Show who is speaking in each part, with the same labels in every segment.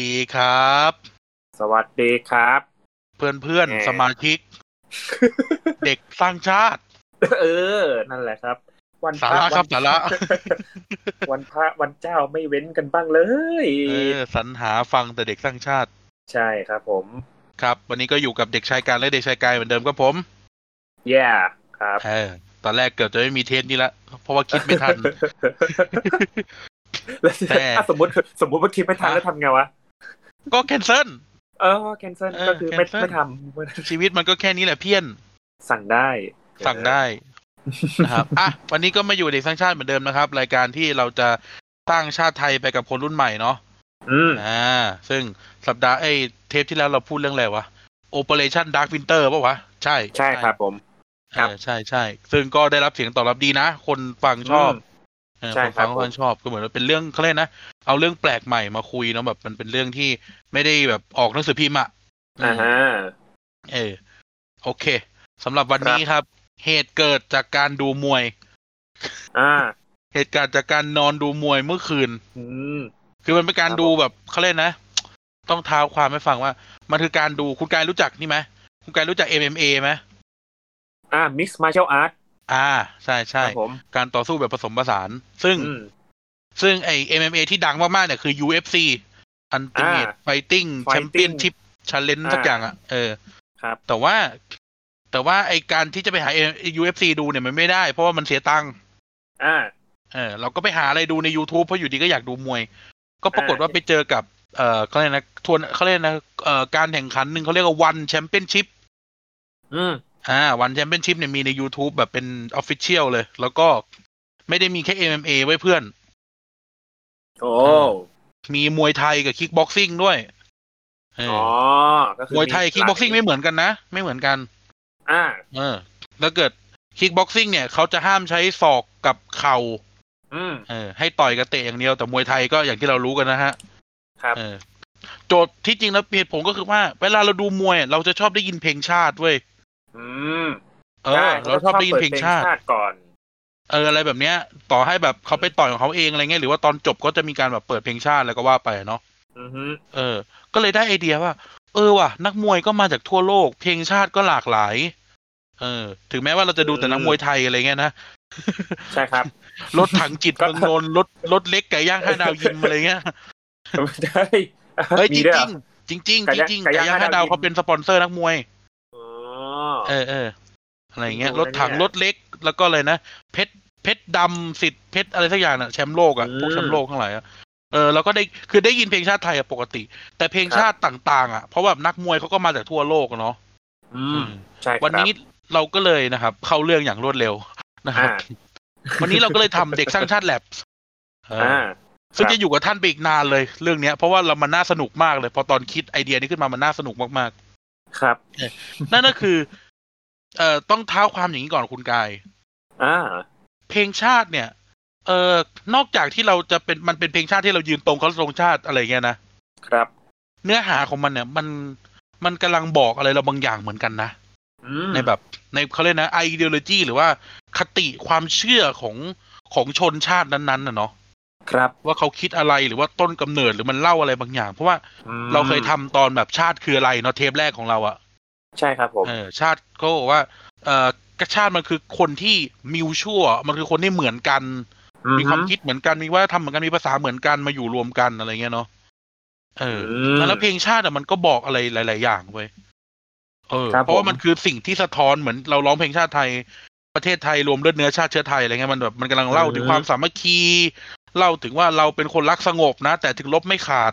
Speaker 1: วัสดีครับ
Speaker 2: สวัสดีครับ
Speaker 1: เพื่อนเพื่อน
Speaker 2: แหม
Speaker 1: สมาชิก เด็กสร้างชาติ
Speaker 2: เออ นั่นแหละครับ วัน
Speaker 1: สาระครับ
Speaker 2: วัน
Speaker 1: สาระ
Speaker 2: วันพระวันเจ้าไม่เว้นกันบ้างเลย
Speaker 1: เออสรรหาฟังแต่เด็กสร้างชาติ
Speaker 2: ใช่ครับผม
Speaker 1: ครับ วันนี้ก็อยู่กับเด็กชายการและเด็กชายกายเหมือนเดิมครับผม
Speaker 2: แย่ครับ
Speaker 1: เออตอนแรกเกือบจะไม่มีเทสนี้ละเพราะว่าคิดไม่ทัน
Speaker 2: แล้ว
Speaker 1: แต่
Speaker 2: ถ้าสมมติสมมติว่าคิดไม่ทันแล้วทำไงวะ
Speaker 1: ก็แคนเซิล
Speaker 2: เออแคนเซิล
Speaker 1: เออ
Speaker 2: ก็คือไม่
Speaker 1: cancel
Speaker 2: ไม่ทำไม่ท
Speaker 1: ชีวิตมันก็แค่นี้แหละเพี้ยนำ
Speaker 2: สั่งได้
Speaker 1: สั่งได้นะครับอะวันนี้ก็มาอยู่เด็กสร้างชาติเหมือนเดิมนะครับ รายการที่เราจะสร้างชาติไทยไปกับคนรุ่นใหม่เนาะ
Speaker 2: อืม
Speaker 1: อ่า ซึ่งสัปดาห์ไอ้เทปที่แล้วเราพูดเรื่องอะไรวะ Operation Dark Winter ป่ะวะ ใช่
Speaker 2: ใช่ครับผม ครับ
Speaker 1: เออใช่ใช่ซึ่งก็ได้รับเสียงตอบรับดีนะ คนฟังชอบ
Speaker 2: ม
Speaker 1: เออ
Speaker 2: ใช่
Speaker 1: คน
Speaker 2: ครั
Speaker 1: ฟั
Speaker 2: บ
Speaker 1: ง
Speaker 2: ผม
Speaker 1: คนชอบก็เหมือนว่าเป็นเรื่องเขาเรียกนะ เอาเรื่องแปลกใหม่มาคุยเนาะแบบมันเป็นเรื่องที่ไม่ได้แบบออกหนังสือพิมพ์อะ
Speaker 2: อ่าฮะ
Speaker 1: เออโอเคสำหรับวันนี้ครับ เหตุเกิดจากการดูมวย
Speaker 2: อ่า
Speaker 1: เหตุการณ์จากการนอนดูมวยเมื่อคืน
Speaker 2: อืม
Speaker 1: คือมันเป็นการ
Speaker 2: ครับ
Speaker 1: ดูแบบเขาเล่นนะ ต้องเท้าความให้ฟังว่า มันคือการดูคุณกายรู้จักนี่ไหมคุณกายรู้จัก MMA ไหม
Speaker 2: อ่า mix martial art
Speaker 1: อ่า ใช่ใช่
Speaker 2: ครับผม
Speaker 1: การต่อสู้แบบผสมผสาน ซึ่ง
Speaker 2: อืม
Speaker 1: ซึ่งไอ MMA ที่ดังมากๆเนี่ยคือ UFC Ultimate Fighting Championship Challenge สักอย่างอะเออ
Speaker 2: ครับ
Speaker 1: แต่ว่า แต่ว่าไอการที่จะไปหา UFC ดูเนี่ยมันไม่ได้ เพราะว่ามันเสียตังค์
Speaker 2: อ่า
Speaker 1: เออเราก็ไปหาอะไรดูใน YouTube เพราะอยู่ดีก็อยากดูมวย ก็ปรากฏว่า
Speaker 2: อ่า
Speaker 1: ไปเจอกับ เอ่อเขาเรียกนะทวนเขาเรียกนะเอ่อการแข่งขันหนึ่งเขาเรียกว่า One Championship
Speaker 2: อืม
Speaker 1: อ่า One Championship เนี่ยมีใน YouTube แบบเป็น Official เลย แล้วก็ไม่ได้มีแค่ MMA ไว้เพื่อน
Speaker 2: โอ้
Speaker 1: มีมวยไทยกับคิกบ็อกซิ่งด้วยเออ
Speaker 2: อ๋อ
Speaker 1: อ
Speaker 2: ก็คือ
Speaker 1: มวยไทยคิกบ็อกซิ่ง
Speaker 2: หลา
Speaker 1: ไม่เหมือนกันนะ ไม่เหมือนกัน
Speaker 2: อ่า
Speaker 1: เออ แล้วเกิดคิกบ็อกซิ่งเนี่ยเขาจะห้ามใช้ศอกกับเข่า
Speaker 2: อืม
Speaker 1: เออ ให้ต่อยกับเตะอย่างเดียว แต่มวยไทยก็อย่างที่เรารู้กันนะฮะ
Speaker 2: ครับ
Speaker 1: เออโจทย์ที่จริงแล้วเหตุผลก็คือว่า เวลาเราดูมวยอะเราจะชอบได้ยินเพลงชาติเว้ย
Speaker 2: อืม
Speaker 1: เออเราชอบได้ยินเพลงชาติ
Speaker 2: ก่อน
Speaker 1: เอออะไรแบบเนี้ย ต่อให้แบบเขาไปต่อยของเขาเองอะไรเงี้ยหรือว่าตอนจบก็จะมีการแบบเปิดเพลงชาติอะไรก็ว่าไปอะเนาะ
Speaker 2: อือฮึ
Speaker 1: เออ ก็เลยได้ไอเดียว่า เออว่ะ นักมวยก็มาจากทั่วโลก เพลงชาติก็หลากหลาย เออ ถึงแม้ว่าเราจะดูแต่นักมวยไทยอะไรเงี้ยนะ
Speaker 2: ใช่ครับ
Speaker 1: รถถังจิต
Speaker 2: ก็
Speaker 1: เมืองนนท์รถรถเล็กไก่ย่างห้าดาวยิมอะไรเงี้ย
Speaker 2: ได้
Speaker 1: เฮ้ยจ
Speaker 2: มี
Speaker 1: ริง
Speaker 2: ด้วย
Speaker 1: จ
Speaker 2: เห
Speaker 1: ริ
Speaker 2: อง
Speaker 1: จริงจริง
Speaker 2: ไก่ย่าง
Speaker 1: จริงๆ
Speaker 2: ไก่
Speaker 1: ไก่
Speaker 2: ย่าง
Speaker 1: ย่าง
Speaker 2: ห้า
Speaker 1: ห้า
Speaker 2: ดา
Speaker 1: ดาวว
Speaker 2: ยิม
Speaker 1: เขาเป็นสปอนเซอร์นักมวย
Speaker 2: อ๋อ
Speaker 1: เออเอออะไรเงี้ย
Speaker 2: โอ้โห
Speaker 1: รถถัง
Speaker 2: เนี่ย
Speaker 1: รถเล็กแล้วก็อะไรนะเพชรเพชรดำสิทธิ์เพชรอะไรสักอย่างน่ะแชมป์โลกอะ
Speaker 2: อืม
Speaker 1: พวกแชมป์โลกทั้งหลายอะเออเราก็ได้คือได้ยินเพลงชาติไทยอะปกติ แต่เพลง
Speaker 2: ครับ
Speaker 1: ชาติต่าง ๆ อะเพราะแบบนักมวยเขาก็มาจากทั่วโลกอะเนาะ
Speaker 2: อืม
Speaker 1: อืม
Speaker 2: ใช่ครับ
Speaker 1: วันนี้เราก็เลยนะครับ เข้าเรื่องอย่างรวดเร็วนะครับ
Speaker 2: อ่า
Speaker 1: วันนี้เราก็เลยทำเด็กสร้างชาติแลบ
Speaker 2: อ่า
Speaker 1: ซึ่ง
Speaker 2: ครับ
Speaker 1: จะอยู่กับท่านไปอีกนานเลยเรื่องเนี้ยเพราะว่าเรามันน่าสนุกมากเลย พอตอนคิดไอเดียนี้ขึ้นมามันน่าสนุกมาก
Speaker 2: ครับ
Speaker 1: ๆนั่นก็คือ เอ่อต้องเท้าความอย่างนี้ก่อนคุณกาย
Speaker 2: อ่า
Speaker 1: เพลงชาติเนี่ย เอ่อนอกจากที่เราจะเป็นมันเป็นเพลงชาติที่เรายืนตรงเขาตรงชาติอะไรเงี้ยนะครับ เนื้อหาของมันเนี่ย มันมันกำลังบอกอะไรเราบางอย่างเหมือนกันนะ
Speaker 2: อืม
Speaker 1: ในแบบ ในเขาเรียกนะไอเด o โลจีหรือว่าคติความเชื่อของของชนชาตินั้นๆน่ะเนาะ
Speaker 2: ครับ
Speaker 1: ว่าเขาคิดอะไรหรือว่าต้นกำเนิดหรือมันเล่าอะไรบางอย่าง เพราะว่า
Speaker 2: อืม
Speaker 1: เราเคยทำตอนแบบชาติคืออะไรเนาะเทปแรกของเราอะ
Speaker 2: ใช่ครับผม
Speaker 1: เออชาติเขาบอกว่า เอ่อกชาติมันคือคนที่มิวชั่ว มันคือคนที่เหมือนกัน มีความคิดเหมือนกันมีว่าทำเหมือนกันมีภาษาเหมือนกันมาอยู่รวมกันอะไรเงี้ยเนาะเออ
Speaker 2: ม
Speaker 1: แล้วเพลงชาติอะมันก็บอกอะไรหลาย ๆ อย่างเว้ยเออ
Speaker 2: ครับ
Speaker 1: เพราะว่า
Speaker 2: ผม
Speaker 1: มันคือสิ่งที่สะท้อนเหมือนเราร้องเพลงชาติไทยประเทศไทยรวมเลือดเนื้อชาติเชื้อไทยอะไรเงี้ยมันแบบมันกำลังเล่าถึงความสามัคคี เล่าถึงว่าเราเป็นคนรักสงบนะ แต่ถึงลบไม่ขาด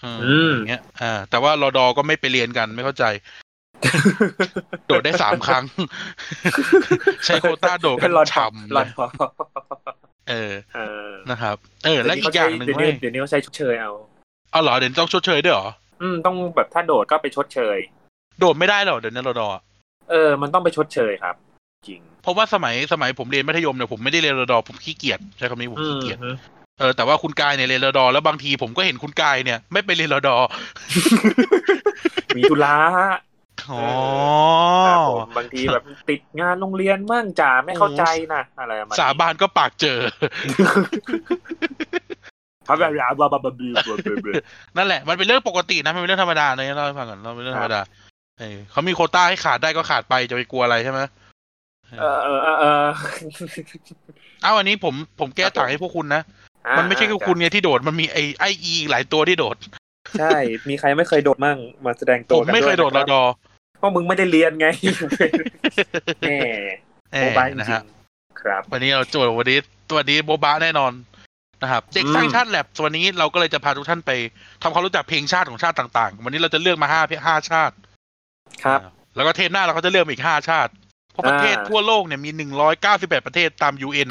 Speaker 1: เออ
Speaker 2: อืม
Speaker 1: อย่างเงี้ย อ่า แต่ว่ารอดอก็ไม่ไปเรียนกันไม่เข้าใจ โดดได้สามครั้ง ใช้โควต้าโดดกัน
Speaker 2: รอด
Speaker 1: ฉ่ำ
Speaker 2: ร
Speaker 1: เล
Speaker 2: อด
Speaker 1: ย
Speaker 2: พอ
Speaker 1: เออ
Speaker 2: เออ
Speaker 1: นะครับ เออ และอีกอย่างหนึ่ง
Speaker 2: เดี๋ยว
Speaker 1: เว้
Speaker 2: นี้
Speaker 1: ย
Speaker 2: เดี๋ยวนี้เขาใช้ชดเชยเอา
Speaker 1: เอาเหรอเดี๋ยวต้องชดเชยด้วยเหรอ
Speaker 2: อืมต้องแบบถ้าโดดก็ไปชดเชย
Speaker 1: โดดไม่ได้หรอเดี๋ยวนี้รอดอ
Speaker 2: เออ มันต้องไปชดเชยครับ จริง
Speaker 1: เพราะว่าสมัยสมัยผมเรียนมัธยมเนี่ยผมไม่ได้เรียนรอดอผมขี้เกียจใช้คำนี้ผม
Speaker 2: อื
Speaker 1: ขี้
Speaker 2: ม
Speaker 1: เกียจเออแต่ว่าคุณกายเนี่ยเรียนรอดอ แล้วบางทีผมก็เห็นคุณกายเนี่ย ไม่ไปเรียนรอดอ
Speaker 2: มีธุระ
Speaker 1: อ๋อ
Speaker 2: ครับผมบางทีแบบติดงานโรงเรียนมั่งจ่าไม่เข้าใจนะอะไรประมาณนี้
Speaker 1: สาบานก็ปากเจอ
Speaker 2: พับแบบบาบาบาบ
Speaker 1: นั่นแหละมันเป็นเรื่องปกตินะมันเป็นเรื่องธรรมดาเลยเล่าให้ฟังก่อนเราเป็นเรื่องธรรมดาเออเขามีโควต้าให้ขาดได้ก็ขาดไปจะไปกลัวอะไรใช่ไหม
Speaker 2: เออเออเออ
Speaker 1: เอาอันนี้ผมผมแก้ต่างให้พวกคุณนะ มันไม่ใช่แค่คุณไงที่โดด มันมีไอไออีหลายตัวที่โดด
Speaker 2: ใช่ มีใครไม่เคยโดดมั่งมาแสดงตั
Speaker 1: ผ
Speaker 2: ว
Speaker 1: ม
Speaker 2: กัน
Speaker 1: ไม่เคยโดดรอดอ
Speaker 2: เพราะมึงไม่ได้เรียนไงแหม
Speaker 1: เอ
Speaker 2: โม
Speaker 1: อบา
Speaker 2: ยจ
Speaker 1: นะ
Speaker 2: ริ
Speaker 1: ฮะ
Speaker 2: งๆครับ
Speaker 1: วันนี้เราโจทย์วันนี้ตัวนี้โบบะแน่นอนนะครับเด็ก
Speaker 2: อืม
Speaker 1: สร้างชาติแลบวันนี้เราก็เลยจะพาทุกท่านไปทำความรู้จักเพลงชาติของชาติต่าง ๆ วันนี้เราจะเลือกมาห้าห้าชาติ
Speaker 2: ครับ
Speaker 1: แล้วก็เทปหน้าเราก็จะเลือกมาอีกห้าชาติ เพราะประเทศ
Speaker 2: อ่า
Speaker 1: ทั่วโลกเนี่ยมีหนึ่งร้อยเก้าสิบแปดประเทศตามยูเอ็น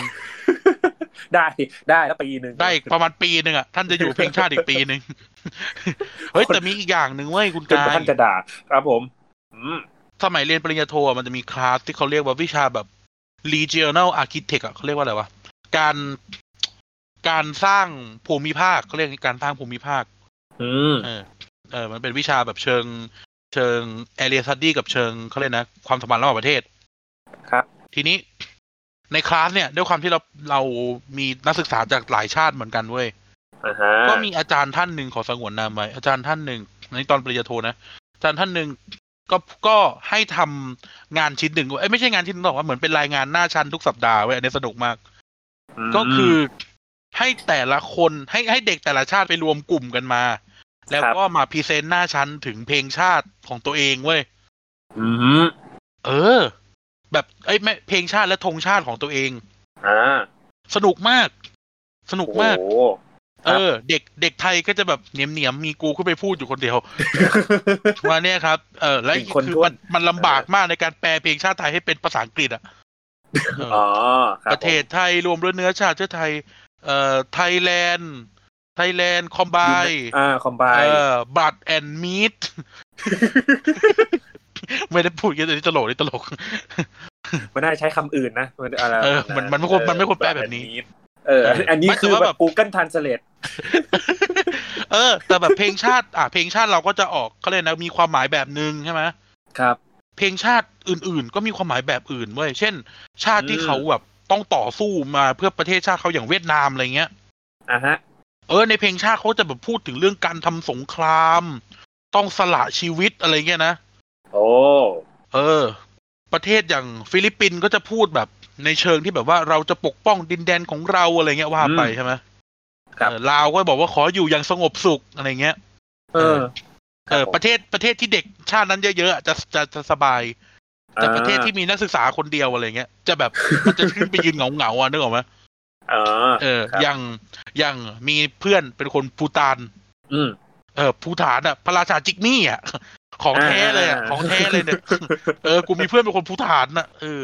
Speaker 2: ได้ได้แล้วปีหนึ่ง
Speaker 1: ได้ประมาณปีหนึ่งอะท่านจะอยู่เพลงชาติอีกปีหนึ่งเฮ้ยแต่มีอีกอย่างหนึ่งเว้ยคุณ
Speaker 2: จน
Speaker 1: กาก
Speaker 2: ว่ายท่านจะด่าครับผมอืม
Speaker 1: สมัยเรียนปริญญาโทอะมันจะมีคลาสที่เขาเรียกว่าวิชาแบบ regional architect อะเขาเรียกว่าอะไรวะการการสร้างภูมิภาคเขาเรียกการสร้างภูมิภาค
Speaker 2: อืม
Speaker 1: เออเออ มันเป็นวิชาแบบเชิง เชิง area study กับเชิงเขาเรียกนะ ความสัมพันธ์ระหว่างประเทศ
Speaker 2: ครับ
Speaker 1: ทีนี้ในคลาสเนี่ยด้วยความที่เราเรามีนักศึกษาจากหลายชาติเหมือนกันเว้ย
Speaker 2: อ่าฮะ
Speaker 1: ก็มีอาจารย์ท่านหนึ่งขอสงวนนามไว้อาจารย์ท่านหนึ่งในตอนปริญญาโทนะอาจารย์ท่านหนึ่งก็ก็ให้ทำงานชิ้นหนึ่งเอ้ยไม่ใช่งานชิ้นหนึ่งหรอกว่าเหมือนเป็นรายงานหน้าชั้นทุกสัปดาห์เว้ยอันนี้สนุกมากก็คือให้แต่ละคนให้ให้เด็กแต่ละชาติไปรวมกลุ่มกันมา แล้ว
Speaker 2: ครับ
Speaker 1: ก็มา present หน้าชั้นถึงเพลงชาติของตัวเองเว้ย
Speaker 2: อืม
Speaker 1: เออ แบบเอ้ยไม่เพลงชาติและธงชาติของตัวเอง
Speaker 2: อ่า
Speaker 1: สนุกมาก สนุกมาก
Speaker 2: โอ้
Speaker 1: เออ เด็กเด็กไทยก็จะแบบเหนียมเหนียมๆมีกูขึ้นไปพูดอยู่คนเดียวว่าเนี่ยครับ เออและ
Speaker 2: เป็นคน
Speaker 1: คือ
Speaker 2: ท้ว
Speaker 1: มันนมันลำบากมากในการแปลเพลงชาติไทยให้เป็นภาษาอังกฤษอะเออ
Speaker 2: อ๋อคบ
Speaker 1: ประเทศไทยรวมด้วยเนื้อชาติเชื้อไทย เอ่อไทยแลนด์ไทยแลนด์คอมไบ
Speaker 2: อ่าคอมไบ
Speaker 1: เออบัตแอนด์มีด ไม่ได้พูดกันแต่นี่ตลกนี่ตลก
Speaker 2: ไม่น่าใช้คำอื่นนะมันอะไร
Speaker 1: เออมันมันไม่ควรมันไม่ควรแปลแบบนี้
Speaker 2: เออ อันนี้
Speaker 1: ไม่แต่
Speaker 2: คือ
Speaker 1: ว่า
Speaker 2: แบ
Speaker 1: แบบ
Speaker 2: บ Google Translate
Speaker 1: เออ แต่แบบเพลงชาติ อะเพลงชาติเราก็จะออกเขาเลยกนะมีความหมายแบบนึงใช่ไหม
Speaker 2: ครับ
Speaker 1: เพลงชาติอื่น ๆ ก็มีความหมายแบบอื่นเว้ยเช่น ชาติที่
Speaker 2: อืม
Speaker 1: เขาแบบต้องต่อสู้มาเพื่อประเทศชาติเขาอย่างเวียดนามอะไรเงี้ย
Speaker 2: อ่าฮะ
Speaker 1: เออในเพลงชาติเขาจะแบบพูดถึงเรื่องการทำสงคราม ต้องสละชีวิตอะไรเงี้ยนะ
Speaker 2: โอ้
Speaker 1: เออ ประเทศอย่างฟิลิปปินส์ก็จะพูดแบบในเชิงที่แบบว่าเราจะปกป้องดินแดนของเราอะไรเงี้ยว่าไปใช่ไหม
Speaker 2: ครับ
Speaker 1: เออลาวก็บอกว่าขออยู่อย่างสงบสุขอะไรเงี้ย
Speaker 2: เออ
Speaker 1: เออ ประเทศประเทศที่เด็กชาตินั้นเยอะๆอะจะจะจะสบาย แต่ประเทศที่มีนักศึกษาคนเดียวอะไรเงี้ย จะแบบมันจะขึ้นไปยืนเหงาๆอะนึกออกไหม
Speaker 2: อ่า
Speaker 1: เออ
Speaker 2: ครับ
Speaker 1: อย่างอย่างมีเพื่อนเป็นคนพูตาน
Speaker 2: อืม
Speaker 1: เออภูฐานอะพระราชาจิกมี่อะ ของแท้เลยอะ
Speaker 2: อ่า
Speaker 1: ของแท้เลยเนี่ยเออกูมีเพื่อนเป็นคนภูฐานน่ะเออ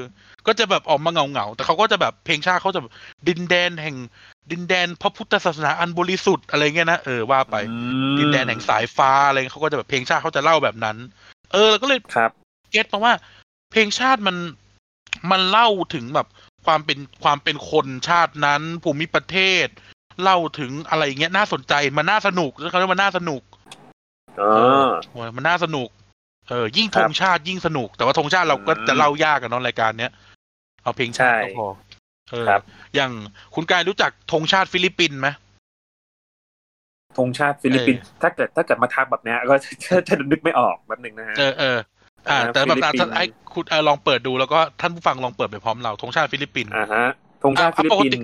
Speaker 1: ก็จะแบบออกมาเงาเงาๆแต่เขาก็จะแบบเพลงชาติเขาจะแบบดินแดนแห่ง ดินแดนพระพุทธศาสนาอันบริสุทธิ์อะไรเงี้ยนะเออว่าไป
Speaker 2: อืม
Speaker 1: ดินแดนแห่งสายฟ้าอะไรเงี้ยเขาก็จะแบบเพลงชาติเขาจะเล่าแบบนั้น เออก็เลย
Speaker 2: ครับ
Speaker 1: get มาว่า เพลงชาติมันมันเล่าถึงแบบความเป็นความเป็นคนชาตินั้นภูมิประเทศ เล่าถึงอะไรอย่างเงี้ยน่าสนใจมันน่าสนุกเขาเรียกว่าน่าสนุก
Speaker 2: อ๋อ
Speaker 1: โอ้ยมันน่าสนุก เออ ยิ่ง
Speaker 2: ครับธ
Speaker 1: งชาติยิ่งสนุก แต่ว่าธงชาติเราก็
Speaker 2: อืม
Speaker 1: จะเล่ายากกันเนาะรายการเนี้ยเอาเพลงชาติ
Speaker 2: ใช่
Speaker 1: ก็พอเออ
Speaker 2: ครับ
Speaker 1: อย่างคุณกายรู้จักธงชาติฟิลิปปินส์ไหม
Speaker 2: ธงชาติฟิลิปปินส์ถ้าเกิดถ้าเกิดมาทักแบบเนี้ยก็จะจะนึกไม่ออกแบบหนึ่งนะฮะ
Speaker 1: เออเอออ่า
Speaker 2: อ่า
Speaker 1: แต่แบบ
Speaker 2: ฟิลิปปินส์
Speaker 1: อะไอ้คุณเออลองเปิดดูแล้วก็ท่านผู้ฟังลองเปิดไปพร้อมเราธงชาติฟิลิปปินส์
Speaker 2: อ่าฮะธงชาติ
Speaker 1: อะ
Speaker 2: ฟิลิปปิน
Speaker 1: ปกติ
Speaker 2: ส์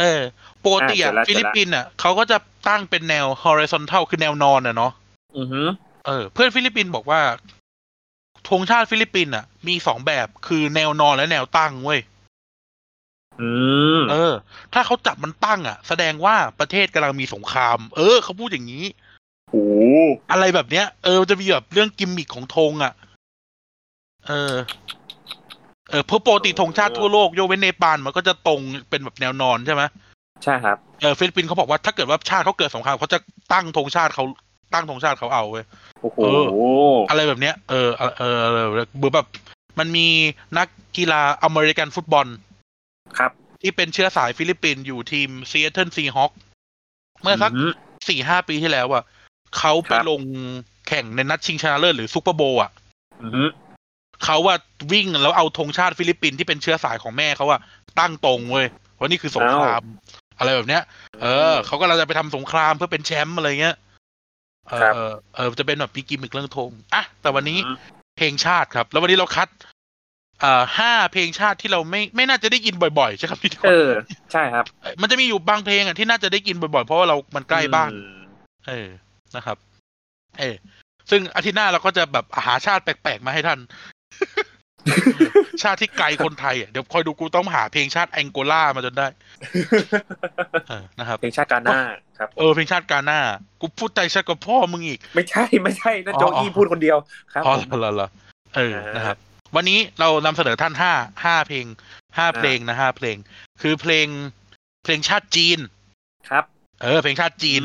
Speaker 1: เออปกติอะ
Speaker 2: อะเจอละ
Speaker 1: ฟิลิปปินส์อะเขาก็จะตั้งเป็นแนว horizontal คือแนวนอนอะเนาะ
Speaker 2: อือฮึ
Speaker 1: เออ เพื่อนฟิลิปปินส์บอกว่าธงชาติฟิลิปปินส์อะ มีสองแบบคือแนวนอนและแนวตั้งเว้ย
Speaker 2: อืม
Speaker 1: เออ ถ้าเขาจับมันตั้งอะ แสดงว่าประเทศกำลังมีสงคราม เออเขาพูดอย่างนี้
Speaker 2: โอ้
Speaker 1: อะไรแบบเนี้ย เออมันจะมีแบบเรื่องกิมมิคของธงอะ เออ เออเพราะปกติธงชาติทั่วโลกยกเว้นเนปาลมันก็จะตรงเป็นแบบแนวนอนใช่ไหม
Speaker 2: ใช่ครับ
Speaker 1: เออฟิลิปปินส์เขาบอกว่าถ้าเกิดว่าชาติเขาเกิดสงครามเขาจะตั้งธงชาติเขา ตั้งธงชาติเขาเอาเว้ย
Speaker 2: โอ้โห
Speaker 1: เออะไรแบบเนี้ยเออเออเออเออเบอร์แบบมันมีนักกีฬาอเมริกันฟุตบอล
Speaker 2: ครับ
Speaker 1: ที่เป็นเชื้อสายฟิลิปปินส์อยู่ทีมซีแอตเทิลซีฮอคเมื่อสัก
Speaker 2: อืม
Speaker 1: สี่ห้าปีที่แล้วอะเขาไป
Speaker 2: ครับ
Speaker 1: ลงแข่งในนัดชิงชนะเลิศหรือซูเปอร์โบว์อะ
Speaker 2: อือฮึ
Speaker 1: เขาว่าวิ่งแล้วเอาธงชาติฟิลิปปินส์ที่เป็นเชื้อสายของแม่เขาอะตั้งตรงเว้ยเพราะนี่คือสงคราม อะไรแบบเนี้ย เออเขาก็เราจะไปทำสงครามเพื่อเป็นแชมป์อะไรเงี้ย เออเออจะเป็นแบบปีกิมอีกเรื่องธงอะแต่วันนี้เพลงชาติครับ แล้ววันนี้เราคัดเอ่อห้าเพลงชาติที่เราไม่ไม่น่าจะได้ยินบ่อยๆใช่ครับพี่
Speaker 2: เออใช่ครับ
Speaker 1: มันจะมีอยู่บางเพลงอะที่น่าจะได้ยินบ่อยๆ เพราะว่าเรามันใกล้บ้านเออนะครับ เออซึ่งอาทิตย์หน้าเราก็จะแบบหาชาติแปลกๆมาให้ท่าน ชาติที่ไกลคนไทยอะเดี๋ยวคอยดูกูต้องหาเพลงชาติแองโกลามาจนได้นะครับ
Speaker 2: เพลงชาติกาหน้าครับ
Speaker 1: เออเพลงชาติกาหน้ากูพูดใจชากับพ่อมึงอีก
Speaker 2: ไม่ใช่ไม่ใช่นั่นโจอี้พูดคนเดียวครับอ๋อ
Speaker 1: เหรอเออนะครับ วันนี้เรานำเสนอท่านห้าห้าเพลงห้าเพลงนะห้าเพลง คือเพลงเพลงชาติจีน
Speaker 2: ครับ
Speaker 1: เออ เพลงชาติจีน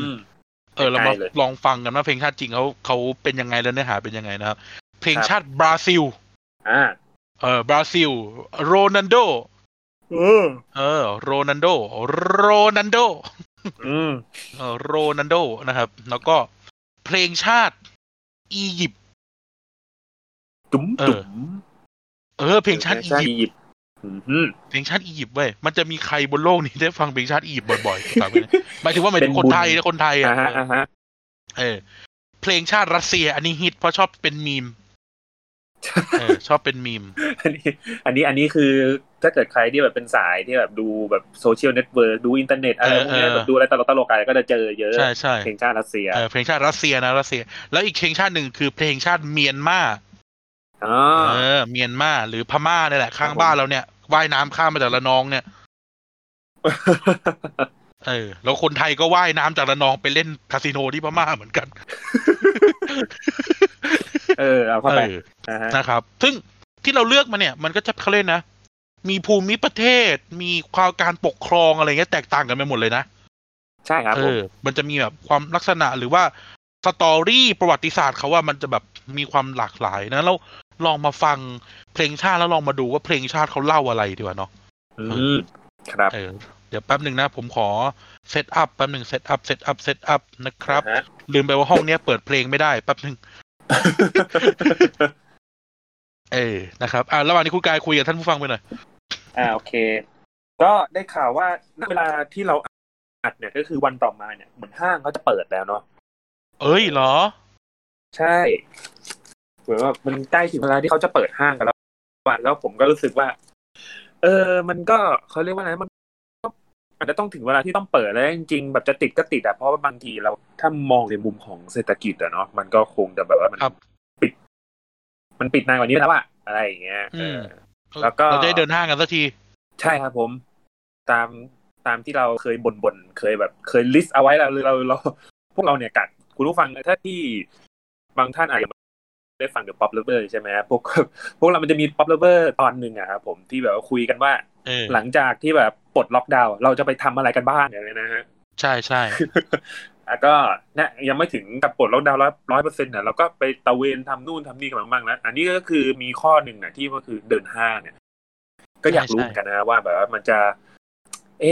Speaker 1: เออเรามาลองฟังกันว่าเพลงชาติจริงเขาเขาเป็นยังไงแล้วเนื้อหาเป็นยังไงนะครับ เพลงชาติบราซิล
Speaker 2: อ่า
Speaker 1: เออบราซิล โรนันโด เออ เออ โรนันโด โรนันโด
Speaker 2: อืม
Speaker 1: เออโรนันโดนะครับ แล้วก็เพลงชาติ อียิปต์
Speaker 2: ตุ้มตุ้ม
Speaker 1: เออ เพลงชาติอียิปต์เพลงชาติอียิปต์เว้ยมันจะมีใครบนโลกนี้ได้ฟังเพลงชาติอียิปต์บ่อยๆฟังหมายถึงว่าหมายถึงคนไทยนะคนไทยอะเออเพลงชาติรัสเซีย อันนี้ฮิตเพราะชอบเป็นมีม ชอบเป็นมีม
Speaker 2: อันนี้ อันนี้อันนี้คือถ้าเกิดใครที่แบบเป็นสายที่แบบดูแบบ social network ดูอินเทอร์เน็ตอะไรพวกนี้แบบดูอะไรตลกตลกอะไรก็จะเจอเยอะ
Speaker 1: ใช่ใช่
Speaker 2: เพลงชาติรัสเซีย
Speaker 1: เพลงชาติรัสเซียนะรัสเซีย แล้วอีกเพลงชาติหนึ่งคือเพลงชาติเมียนมา
Speaker 2: เอ
Speaker 1: อ เมียนมาหรือพม่าเนี่ยแหละข้างบ้านเราเนี่ยว่ายน้ำข้ามมาจากระนองเนี่ย เออแล้วคนไทยก็ว่ายน้ำจากระนองไปเล่นคาสิโนที่พม่าเหมือนกัน
Speaker 2: เออเอาเข้าไป
Speaker 1: นะครับ ซึ่งที่เราเลือกมาเนี่ย มันก็จะเขาเรียกนะ มีภูมิประเทศ มีความการปกครองอะไรเงี้ยแตกต่างกันไปหมดเลยนะ
Speaker 2: ใช่ครับเอ
Speaker 1: อ มันจะมีแบบความลักษณะหรือว่า story ประวัติศาสตร์เขาว่ามันจะแบบมีความหลากหลายนะแล้วลองมาฟังเพลงชาติแล้วลองมาดูว่าเพลงชาติเขาเล่าอะไรดีกว่าเนาะ
Speaker 2: อืมครับเออ
Speaker 1: เดี๋ยวแป๊บหนึ่งนะ ผมขอ set up แป๊บหนึ่ง set up set up set up นะครับ ลืมไปว่าห้องเนี้ยเปิดเพลงไม่ได้แป๊บหนึ่งเออนะครับ อ่าระหว่างนี้คุณกายคุยกับท่านผู้ฟังไปหน่อย
Speaker 2: อ่าโอเค ก็ได้ข่าวว่าเวลาที่เราอัดเนี่ยก็คือวันต่อมาเนี่ยเหมือนห้างเขาจะเปิดแล้วเนาะ
Speaker 1: เอ้ยเหรอ
Speaker 2: ใช่เหมือนว่ามันใกล้ถึงเวลาที่เขาจะเปิดห้างกันแล้ววันแล้วผมก็รู้สึกว่า เออ มันก็เขาเรียกว่าอะไรมัน อาจจะต้องถึงเวลาที่ต้องเปิดแล้วจริงๆแบบจะติดก็ติดอะเพราะว่าบางทีเราถ้ามองในมุมของเศรษฐกิจอะเนาะมันก็คงจะแบบว่ามันปิด มันปิดนานกว่านี้แล้วอะอะไรอย่างเงี้ยแล้วก็
Speaker 1: เราได้เดินห้างกันสักที
Speaker 2: ใช่ครับผม ตามตามที่เราเคยบ่นๆเคยแบบเคย list เอาไว้แล้วเราเราพวกเราเนี่ยกับคุณผู้ฟังถ้าที่บางท่านอาจจะได้ฟังเดอะป๊อปเลเวอร์ใช่ไหมพวกพวกเรามันจะมีป๊อปเลเวอร์ตอนหนึ่งอะครับผมที่แบบว่าคุยกันว่า หลังจากที่แบบปลดล็อกดาวน์เราจะไปทำอะไรกันบ้างอย่างนี้นะฮะ
Speaker 1: ใช่ใช่
Speaker 2: แล้วก็เนี่ยยังไม่ถึงกับปลดล็อกดาวน์ร้อยร้อยเปอร์เซ็นต์เนี่ยเราก็ไปตะเวนทำนู่นทำนี่กันบ้างแล้วอันนี้ก็คือมีข้อหนึ่งนะที่ก็คือเดินห้างเนี่ย ก็อยากรู้กันนะว่าแบบว่ามันจะ เอ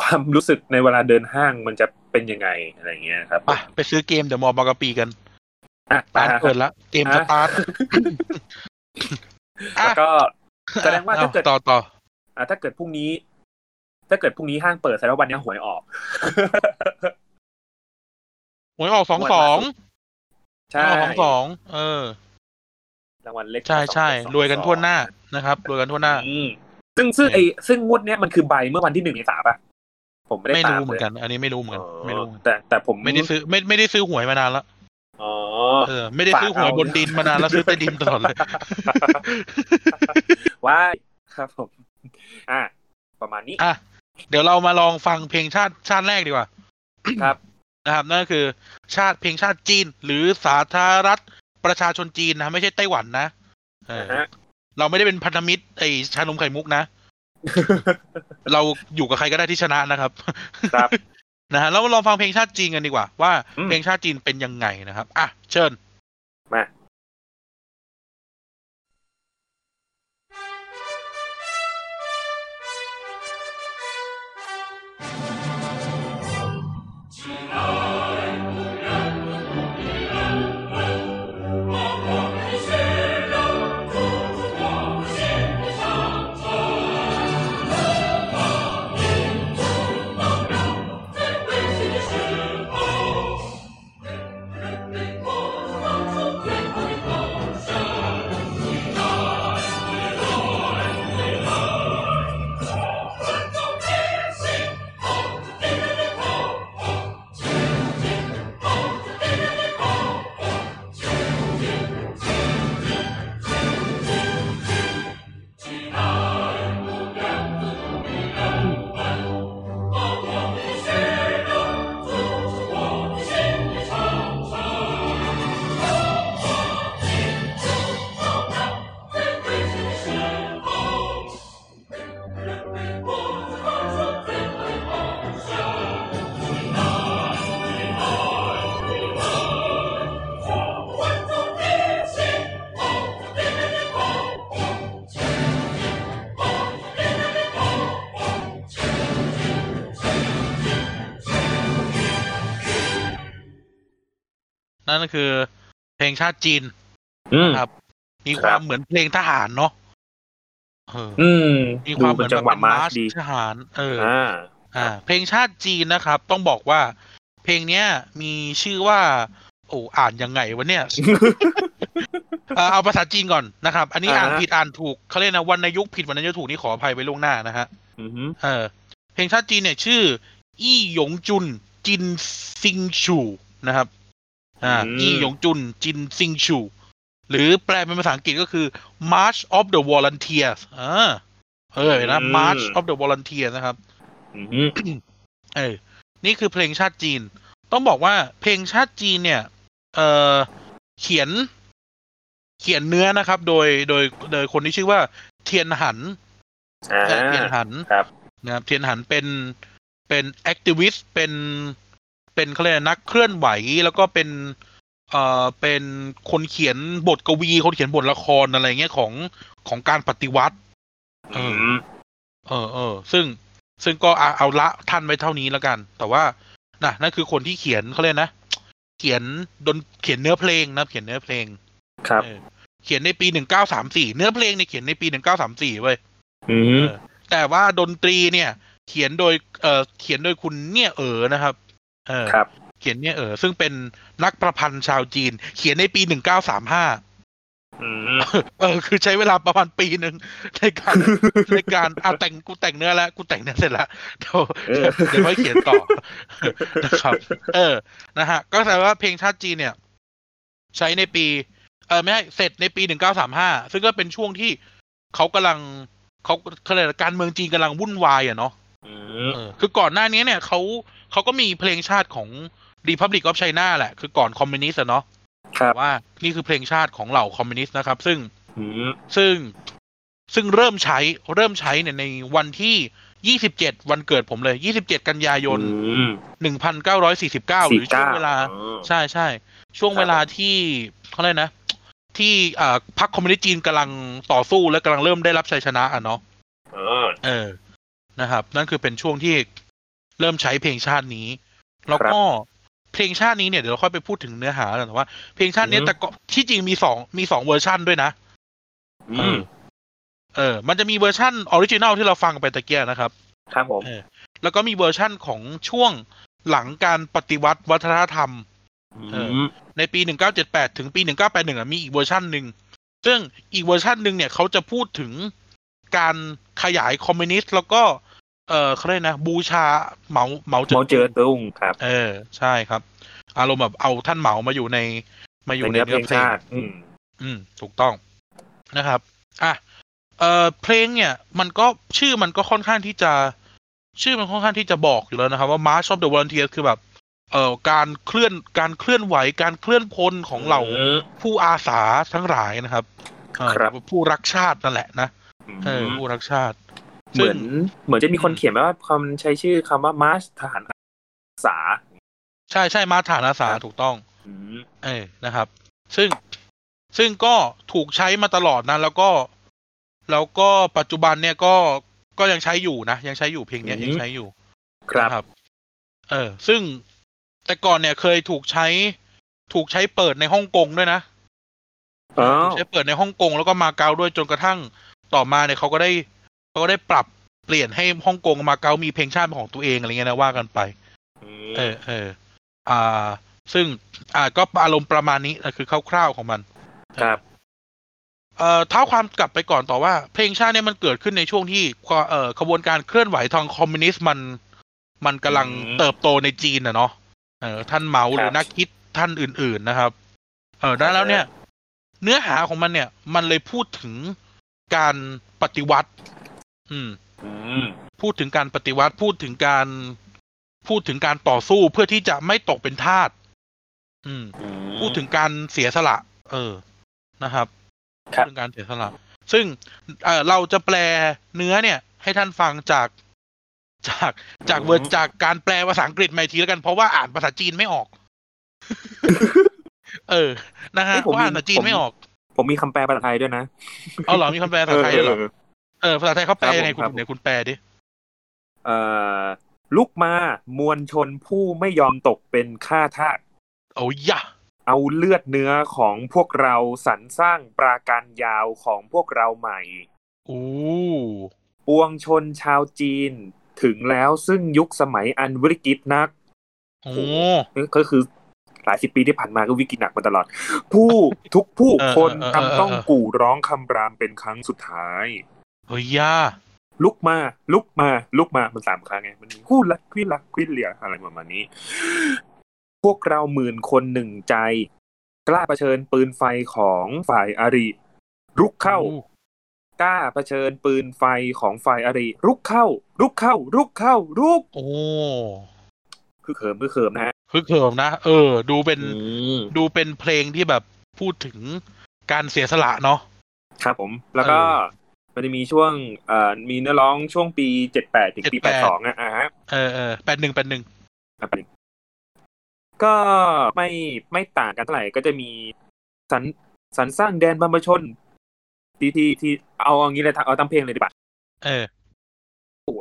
Speaker 2: ความรู้สึกในเวลาเดินห้างมันจะเป็นยังไงอะไรเงี้ยครับ
Speaker 1: ไปซื้อเกมเดี๋ยวมอบากปีกันอะตาเปิดละเกมสตาร์ท
Speaker 2: แล้วก็แสดงว่าถ้าเกิด
Speaker 1: ต่อต่อ
Speaker 2: อ่าถ้าเกิดพรุ่งนี้ ถ้าเกิดพรุ่งนี้ห้างเปิดแสดงว่าวันนี้หวยออก
Speaker 1: หวยออกสองสอง
Speaker 2: ใช่
Speaker 1: สองสองเออ
Speaker 2: รางวัลเล็ก
Speaker 1: ใช่ใช่รวยกันทั่วหน้านะครับรวยกันทั่วหน้า
Speaker 2: ซึ่งซึ่งไอซึ่งงวดเนี้ยมันคือใบเมื่อวันที่หนึ่งเมษาป่ะผมไม่ได้
Speaker 1: ไม่รู้เหมือนกัน อันนี้ไม่รู้เหมือนกันไม่รู้
Speaker 2: แต่แต่ผม
Speaker 1: ไม่ได้ซื้อไม่ไม่ได้ซื้อหวยมานานแล้ว
Speaker 2: อ๋อ
Speaker 1: เออ ไม่ได้ซื้อหวยบนดินมานานแล้วซื้อใต้ดินตลอดเลย
Speaker 2: ว้าครับผม อะประมาณนี้
Speaker 1: อะเดี๋ยวเรามาลองฟังเพลงชาติชาติแรกดีกว่า
Speaker 2: ครับ
Speaker 1: นะครับนั่นก็คือ ชาติเพลงชาติจีน หรือสาธารณรัฐประชาชนจีนนะไม่ใช่ไต้หวันนะเออเราไม่ได้เป็นพันธมิตรไอชานมไข่มุกนะ เราอยู่กับใครก็ได้ที่ชนะนะครับ
Speaker 2: ครับ
Speaker 1: นะฮะแล้วมาลองฟังเพลงชาติจีนกันดีกว่า ว่าเพลงชาติจีนเป็นยังไงนะครับ อะ เชิญ
Speaker 2: มา
Speaker 1: นั่นก็คือ เพลงชาติจีน
Speaker 2: อืม
Speaker 1: ครับ ค
Speaker 2: รับมีค
Speaker 1: วามเหมือนเพลงทหารเนาะเออ
Speaker 2: อืม
Speaker 1: มีความเหมือน
Speaker 2: ดู
Speaker 1: แบบ
Speaker 2: จังหวะ
Speaker 1: เป็น
Speaker 2: มา
Speaker 1: มา
Speaker 2: ร์
Speaker 1: ร์
Speaker 2: ช
Speaker 1: ช
Speaker 2: ดี
Speaker 1: ทหาร เออ
Speaker 2: อ่า
Speaker 1: อ่า เพลงชาติจีนนะครับ ต้องบอกว่า เพลงเนี้ย มีชื่อว่า โอ้อ่านยังไงวะเนี่ยเอ่อเอาภาษาจีนก่อนนะครับ อันนี้อ่าน
Speaker 2: อ่าฮะ
Speaker 1: ผิดอ่านถูกเขาเรียกนะวรรณยุกต์ผิดวรรณยุกต์ถูกนี่ขออภัยไว้ล่วงหน้านะฮะ
Speaker 2: อือหือ
Speaker 1: เออ เพลงชาติจีนเนี่ย ชื่อ อี้หยงจุนจินซิงชูนะครับ อ่าอี้หยงจุนจินซิงชูหรือแปลเป็นภาษาอังกฤษก็คือ March of the Volunteers อ่าเออเห็นนะ March of the Volunteers นะครับ
Speaker 2: อือหือ
Speaker 1: เออนี่คือเพลงชาติจีน ต้องบอกว่าเพลงชาติจีนเนี่ย เออเขียน เขียนเนื้อนะครับ โดยโดยโดยคนที่ชื่อว่าเทียนหัน
Speaker 2: อ่า
Speaker 1: เออเทียนหัน
Speaker 2: ครับ
Speaker 1: นะครับเทียนหันเป็นเป็น activist เป็น เป็นเขาเรียกอะไรนักเคลื่อนไหวแล้วก็เป็นเอ่อเป็นคนเขียนบทกวี คนเขียนบทละครอะไรเงี้ยของของการปฏิวัติ เอ
Speaker 2: อื
Speaker 1: อ
Speaker 2: ม
Speaker 1: เออเออซึ่งซึ่งก็เอาเอาละท่านไว้เท่านี้แล้วกัน แต่ว่านะนั่นคือคนที่เขียนเขาเรียกนะ เขียนดนเขียนเนื้อเพลงนะเขียนเนื้อเพลง
Speaker 2: ครับ
Speaker 1: เออเขียนในปีหนึ่งเก้าสามสี่เนื้อเพลงเนี่ยเขียนในปีหนึ่งเก้าสามสี่เว้ย
Speaker 2: อือหือ
Speaker 1: เออแต่ว่าดนตรีเนี่ย เขียนโดยเอ่อเขียนโดยคุณเนี่ยเอ๋อนะครับ เออ
Speaker 2: ครับ
Speaker 1: เขียนเนี่ยเอ๋อซึ่งเป็นนักประพันธ์ชาวจีน เขียนในปีหนึ่งเก้าสามห้า
Speaker 2: อืม
Speaker 1: เออ คือใช้เวลาประมาณปีหนึ่งในการในการอะแต่งกูแต่งเนื้อแล้วกูแต่งเนื้อเสร็จแล้วเดี๋ยว
Speaker 2: เออ
Speaker 1: เดี๋ยวค่อยเขียนต่อนะครับ เออนะฮะ ก็แสดงว่าเพลงชาติจีนเนี่ย ใช้ในปี เออไม่ใช่เสร็จในปีหนึ่งเก้าสามห้าซึ่งก็เป็นช่วงที่เขากำลังเขาเขาเรียกอะไรการเมืองจีนกำลังวุ่นวายอะเนาะ
Speaker 2: อืม
Speaker 1: เออคือก่อนหน้านี้เนี่ยเขา เขาก็มีเพลงชาติของ Republic of China แหละ คือก่อนคอมมิวนิสต์อะเนาะ
Speaker 2: ครับ
Speaker 1: ว่านี่คือเพลงชาติของเหล่าคอมมิวนิสต์นะครับ ซึ่ง
Speaker 2: อืม
Speaker 1: ซึ่งซึ่งเริ่มใช้เริ่มใช้เนี่ยในวันที่27วันเกิดผมเลย27กันยายน
Speaker 2: อืม
Speaker 1: 1949หรือช่วงเวลา
Speaker 2: อืม
Speaker 1: ใช่ใช่ช่วง
Speaker 2: ครับ
Speaker 1: เวลาที่เขาเรียกนะ ที่อ่าพรรคคอมมิวนิสต์จีนกำลังต่อสู้และกำลังเริ่มได้รับชัยชนะอะเนาะ
Speaker 2: เออ
Speaker 1: เออนะครับ นั่นคือเป็นช่วงที่ เริ่มใช้เพลงชาตินี้ แล้วก็เพลงชาตินี้เนี่ยเดี๋ยวเราค่อยไปพูดถึงเนื้อหากันแต่ว่าเพลงชาติเนี้ย
Speaker 2: อืม
Speaker 1: แต่ก็ที่จริงมีสองมีสองเวอร์ชันด้วยนะ
Speaker 2: อืม
Speaker 1: เออ มันจะมีเวอร์ชั่น original ที่เราฟังไปตะกี้นะครับ
Speaker 2: ครับผม
Speaker 1: เออแล้วก็มีเวอร์ชั่นของช่วงหลังการปฏิวัติวัฒนธรรมเออ
Speaker 2: ม
Speaker 1: ในปี 1978 ถึงปี 1981อะมีอีกเวอร์ชันหนึ่ง ซึ่งอีกเวอร์ชันหนึ่งเนี่ยเขาจะพูดถึงการขยายคอมมิวนิสต์แล้วก็ เออเขาเรียกนะ บูชาเหมาเหมา
Speaker 2: เหมาเจ๋อตุงครับ
Speaker 1: เออ ใช่ครับ อารมณ์แบบเอาท่านเหมามาอยู่ใน มาอยู่
Speaker 2: ใน
Speaker 1: ใน
Speaker 2: เนื้อเพ
Speaker 1: เนื้
Speaker 2: ล
Speaker 1: องเพลง
Speaker 2: ชาติอืม
Speaker 1: อืม ถูกต้องนะครับ อะเอ่อเพลงเนี่ย มันก็ชื่อมันก็ค่อนข้างที่จะ ชื่อมันค่อนข้างที่จะบอกอยู่แล้วนะครับ ว่า March of the Volunteers คือแบบ เอ่อการเคลื่อนการเคลื่อนไหวการเคลื่อนพลของเหล่า
Speaker 2: อืม
Speaker 1: ผู้อาสาทั้งหลายนะครับเอ่อ
Speaker 2: ครับ
Speaker 1: ผู้รักชาตินั่นแหละนะเออผู้รักชาติ
Speaker 2: เหมือนเหมือนจะมีคนเขียนไว้ว่าคำใช้ชื่อคำว่ามาร์ชทหารอาสา
Speaker 1: ใช่ใช่มาฐานอาสา
Speaker 2: ครับ
Speaker 1: ถูกต้อง
Speaker 2: อืม
Speaker 1: เออนะครับ ซึ่งซึ่งก็ถูกใช้มาตลอดนะ แล้วก็ แล้วก็ปัจจุบันเนี่ยก็ก็ยังใช้อยู่นะ ยังใช้อยู่เพลงเนี้ยยังใช้อยู่
Speaker 2: ครับ
Speaker 1: นะครับเออ ซึ่งแต่ก่อนเนี่ยเคยถูกใช้ ถูกใช้เปิดในฮ่องกงด้วยนะ
Speaker 2: อ๋อ
Speaker 1: ถูกใช้เปิดในฮ่องกงแล้วก็มาเก๊าด้วยจนกระทั่งต่อมาเนี่ยเขาก็ได้ เขาก็ได้ปรับเปลี่ยนให้ฮ่องกงกับมาเก๊ามีเพลงชาติเป็นของตัวเองอะไรเงี้ยนะว่ากันไป
Speaker 2: ม
Speaker 1: เออเอออ่า ซึ่งอ่าก็อารมณ์ประมาณนี้นะคือคร่าวๆของมัน
Speaker 2: ครับ
Speaker 1: เอ่อเท้าความกลับไปก่อนต่อว่า เพลงชาติเนี่ยมันเกิดขึ้นในช่วงที่ความเอ่อขบวนการเคลื่อนไหวทางคอมมิวนิสต์มัน มันกำลัง
Speaker 2: อืม
Speaker 1: เติบโตในจีนนะเนาะเออท่านเหมาหรือ
Speaker 2: ครับ
Speaker 1: นักคิดท่านอื่น ๆนะครับ เออดังนั้นแล้วเนี่ย เนื้อหาของมันเนี่ย มันเลยพูดถึงการปฏิวัติ อืม
Speaker 2: อืม
Speaker 1: พูดถึงการปฏิวัติพูดถึงการพูดถึงการต่อสู้เพื่อที่จะไม่ตกเป็นทาสอืม
Speaker 2: อืม
Speaker 1: พูดถึงการเสียสละ เออนะครับ
Speaker 2: ครับ
Speaker 1: เรื่องการเสียสละ ซึ่งเออเราจะแปลเนื้อเนี่ย ให้ท่านฟังจากจากจากเวอร์จากการแปลภาษาอังกฤษมาอีกทีแล้วกันเพราะว่าอ่านภาษาจีนไม่ออก เออนะฮะ
Speaker 2: เฮ้ย
Speaker 1: เพ
Speaker 2: ผม
Speaker 1: ราะอ่าน
Speaker 2: มี
Speaker 1: ภาษาจีน
Speaker 2: ผม
Speaker 1: ไม่ออก
Speaker 2: ผมมีคำแปลภาษาไทยด้วยนะ
Speaker 1: เอาเหรอมีคำแปลภาษาไทยด้วยเหรอ
Speaker 2: เออ
Speaker 1: เออภาษาไทยเขาแปลยังไง
Speaker 2: ครับผม
Speaker 1: คุณไหนคุณแปลดิ
Speaker 2: เอ่อลุกมามวลชนผู้ไม่ยอมตกเป็นข้าทาส
Speaker 1: โอ้ยยะ
Speaker 2: เอาเลือดเนื้อของพวกเราสรรสร้างปราการยาวของพวกเราใหม่
Speaker 1: โอ้
Speaker 2: ปวงชนชาวจีนถึงแล้วซึ่งยุคสมัยอันวิกฤตนัก
Speaker 1: โอ้
Speaker 2: ก็คือหลายสิบปีที่ผ่านมาก็วิกฤตหนักมาตลอด ผู้ทุกผู้คนทำต้องกู่ร้องคำรามเป็นครั้งสุดท้าย
Speaker 1: เฮ้ยย่า
Speaker 2: ลุกมา ลุกมา ลุกมา มันสามครั้งไง มันมีคู่รักควิลักควิเลียอะไรประมาณนี้ พวกเราหมื่นคนหนึ่งใจ กล้าเผชิญปืนไฟของฝ่ายอาริรุกเข้า กล้าเผชิญปืนไฟของฝ่ายอาริรุกเข้ารุกเข้ารุกเข้ารุก
Speaker 1: โอ้
Speaker 2: คือเขิมคือเขิมนะฮะ
Speaker 1: ฮึกเหิมนะ เออ ดูเป็น
Speaker 2: อืม
Speaker 1: ดูเป็นเพลงที่แบบพูดถึงการเสียสละเนาะ
Speaker 2: ครับผม แล้วก็
Speaker 1: เออ
Speaker 2: มันจะมีช่วงเอ่อมีเนื้อร้องช่วงปีเจ็ดแปดถึงปีแปดสอง
Speaker 1: 78
Speaker 2: อะอ่าฮะ
Speaker 1: เออเออแปดหนึ่งแปดหนึ่ง
Speaker 2: อะไปก็ไม่ไม่ต่างกันเท่าไหร่ก็จะมีสรรสรรสร้างแดนบรรพชน ที่ที่ที่เอาอย่างนี้เลยเอาตั้งเพลงเลยดีกว่า
Speaker 1: เออ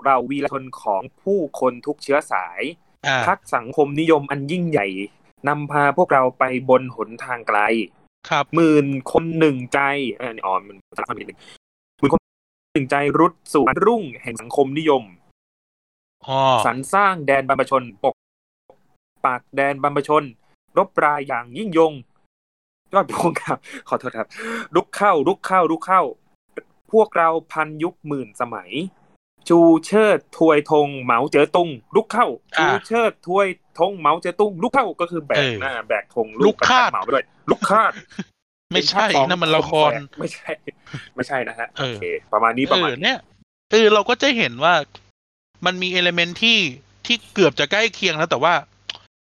Speaker 2: เราวีรชนของผู้คนทุกเชื้อสาย
Speaker 1: อ่า
Speaker 2: พักสังคมนิยมอันยิ่งใหญ่นำพาพวกเราไปบนหนทางไกล
Speaker 1: ครับ
Speaker 2: หมื่นคนหนึ่งใจเออนี่อ๋อมันสลับมานิดนึง หมื่นคนหนึ่งใจรุดสู่วันรุ่งแห่งสังคมนิยม
Speaker 1: อ๋อ
Speaker 2: สรรสร้างแดนบรรพชนปกปากแดนบรรพชน รบรายอย่างยิ่งยง ยอดพวงครับ ขอโทษครับ ลุกเข้าลุกเข้าลุกเข้า พวกเราพันยุคหมื่นสมัย ชูเชิดทวยธงเหมาเจ๋อตุงลุกเข้าชูเชิดทวยธงเหมาเจ๋อตุงลุกเข้าก็คือแบกหน้าแบกธงลูกกระเหมาไปด้วย ลุกคาด
Speaker 1: ไม่ใช่
Speaker 2: เป็นภาค
Speaker 1: นั่นมันละคร
Speaker 2: ไม่ใช่ ไม่ใช่นะฮะ
Speaker 1: เออ
Speaker 2: โอเค ประมาณนี้ป
Speaker 1: เอ
Speaker 2: ระมาณ
Speaker 1: อ
Speaker 2: นี้
Speaker 1: เนี่ยเออเราก็จะเห็นว่ามันมีเอลเมนที่ที่เกือบจะใกล้เคียงแล้ว แต่ว่า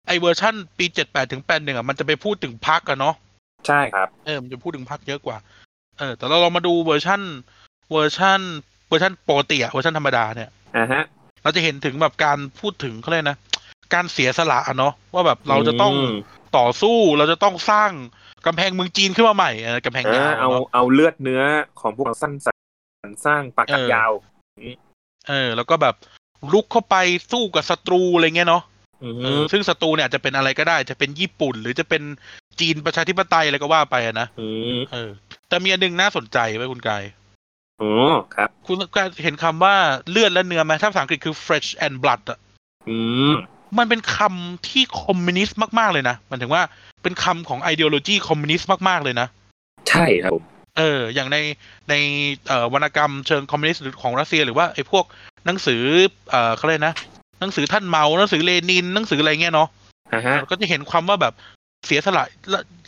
Speaker 1: ไอเวอร์ชั่นปีเจ็ดแปดถึงแปดหนึ่งอะมันจะไปพูดถึงพรรคอะเนาะ
Speaker 2: ใช่ครับ
Speaker 1: เออมันจะพูดถึงพรรคเยอะกว่า เออ แต่เราลองมาดูเวอร์ชั่น เวอร์ชั่น เวอร์ชั่นปกติอะเวอร์ชันธรรมดาเนี่ย
Speaker 2: อ่าฮะ
Speaker 1: เราจะเห็นถึงแบบการพูดถึงเขาเรียกนะการเสียสละอะเนาะว่าแบบเราจะต้องต่อสู้เราจะต้องสร้าง กำแพงเมืองจีนขึ้นมาใหม่เออกำแพงยาว
Speaker 2: เอา
Speaker 1: เนาะ
Speaker 2: เอาเลือดเนื้อของพวกเราสั้นสรรสร้างปราการ
Speaker 1: เออ
Speaker 2: ยาว
Speaker 1: เออ แล้วก็แบบลุกเข้าไปสู้กับศัตรูอะไรเงี้ยเนาะ
Speaker 2: อื
Speaker 1: เออ
Speaker 2: ม
Speaker 1: ซึ่งศัตรูเนี่ยอาจจะเป็นอะไรก็ได้ จะเป็นญี่ปุ่น หรือจะเป็นจีนประชาธิปไตยอะไรก็ว่าไปอะนะ
Speaker 2: อืม
Speaker 1: เออ แต่มีอันหนึงน่าสนใจไว้ยคุณกาย
Speaker 2: โอ้ครับ
Speaker 1: คุณกายเห็นคำว่าเลือดและเนื้อไหมถ้าภาษาอังกฤษคือ fresh and blood อะ
Speaker 2: อืม
Speaker 1: มันเป็นคำที่คอมมิวนิสต์มากๆเลยนะหมันถึงว่าเป็นคำของ ideology คอมมิวนิสต์มากๆเลยนะ
Speaker 2: ใช่ครับผม
Speaker 1: เอออย่างในในเอ่อวรรณกรรมเชิงคอมมิวนิสต์หรือของรัสเซียหรือว่าไอ้พวกหนังสือเอ่อเขาเรียกนะ หนังสือท่านเมาหนังสือเลนินหนังสืออะไรเงี้ยเนาะ
Speaker 2: อ่าฮะ
Speaker 1: ก็จะเห็นความว่าแบบเสียสละ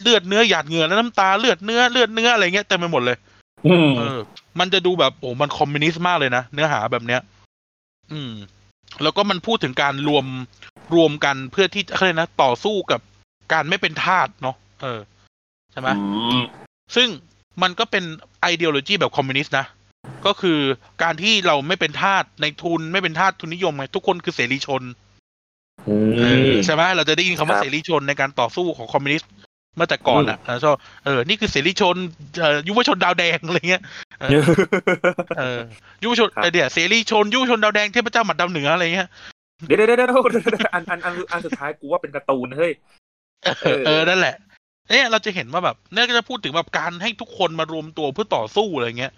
Speaker 1: เลือดเนื้อหยาดเหงื่อและน้ำตาเลือดเนื้อเลือดเนื้ออะไรเงี้ยเต็มไปหมดเลย
Speaker 2: อืม
Speaker 1: เออ มันจะดูแบบโอ้มันคอมมิวนิสต์มากเลยนะเนื้อหาแบบเนี้ย อืม แล้วก็มันพูดถึงการรวม รวมกันเพื่อที่เขาเรียกนะต่อสู้กับการไม่เป็นทาสเนาะเออใช่ไหม
Speaker 2: อืม
Speaker 1: ซึ่งมันก็เป็น ideology แบบคอมมิวนิสต์นะ ก็คือการที่เราไม่เป็นทาสในทุนไม่เป็นทาสทุนนิยมไงทุกคนคือเสรีชน
Speaker 2: อื
Speaker 1: เออ
Speaker 2: ม
Speaker 1: ใช่ไหมเราจะได้ยินคำว่า
Speaker 2: ครับ
Speaker 1: เสรีชนในการต่อสู้ของคอมมิวนิสต์เมื่อแต่ก่อนอะแล้วก็เออนี่คือเสรีชนเอ่อยุวชนดาวแดงอะไรเงี้ยเออยุวชน
Speaker 2: ครับ
Speaker 1: เออเดี๋ยวเสรีชนยุวชนดาวแดงเทพเจ้าหมัดดาวเหนืออะไรเงี้ย
Speaker 2: เดี๋ยวเดี๋ยวเดี๋ยวเดี๋ยวอันอันอันอันสุดท้ายกูว่าเป็นการ์ตูนเฮ้ย
Speaker 1: เออเออนั่นแหละเนี่ยเราจะเห็นว่าแบบเนี่ยก็จะพูดถึงแบบการให้ทุกคนมารวมตัวเพื่อต่อสู้อะไรเงี้ย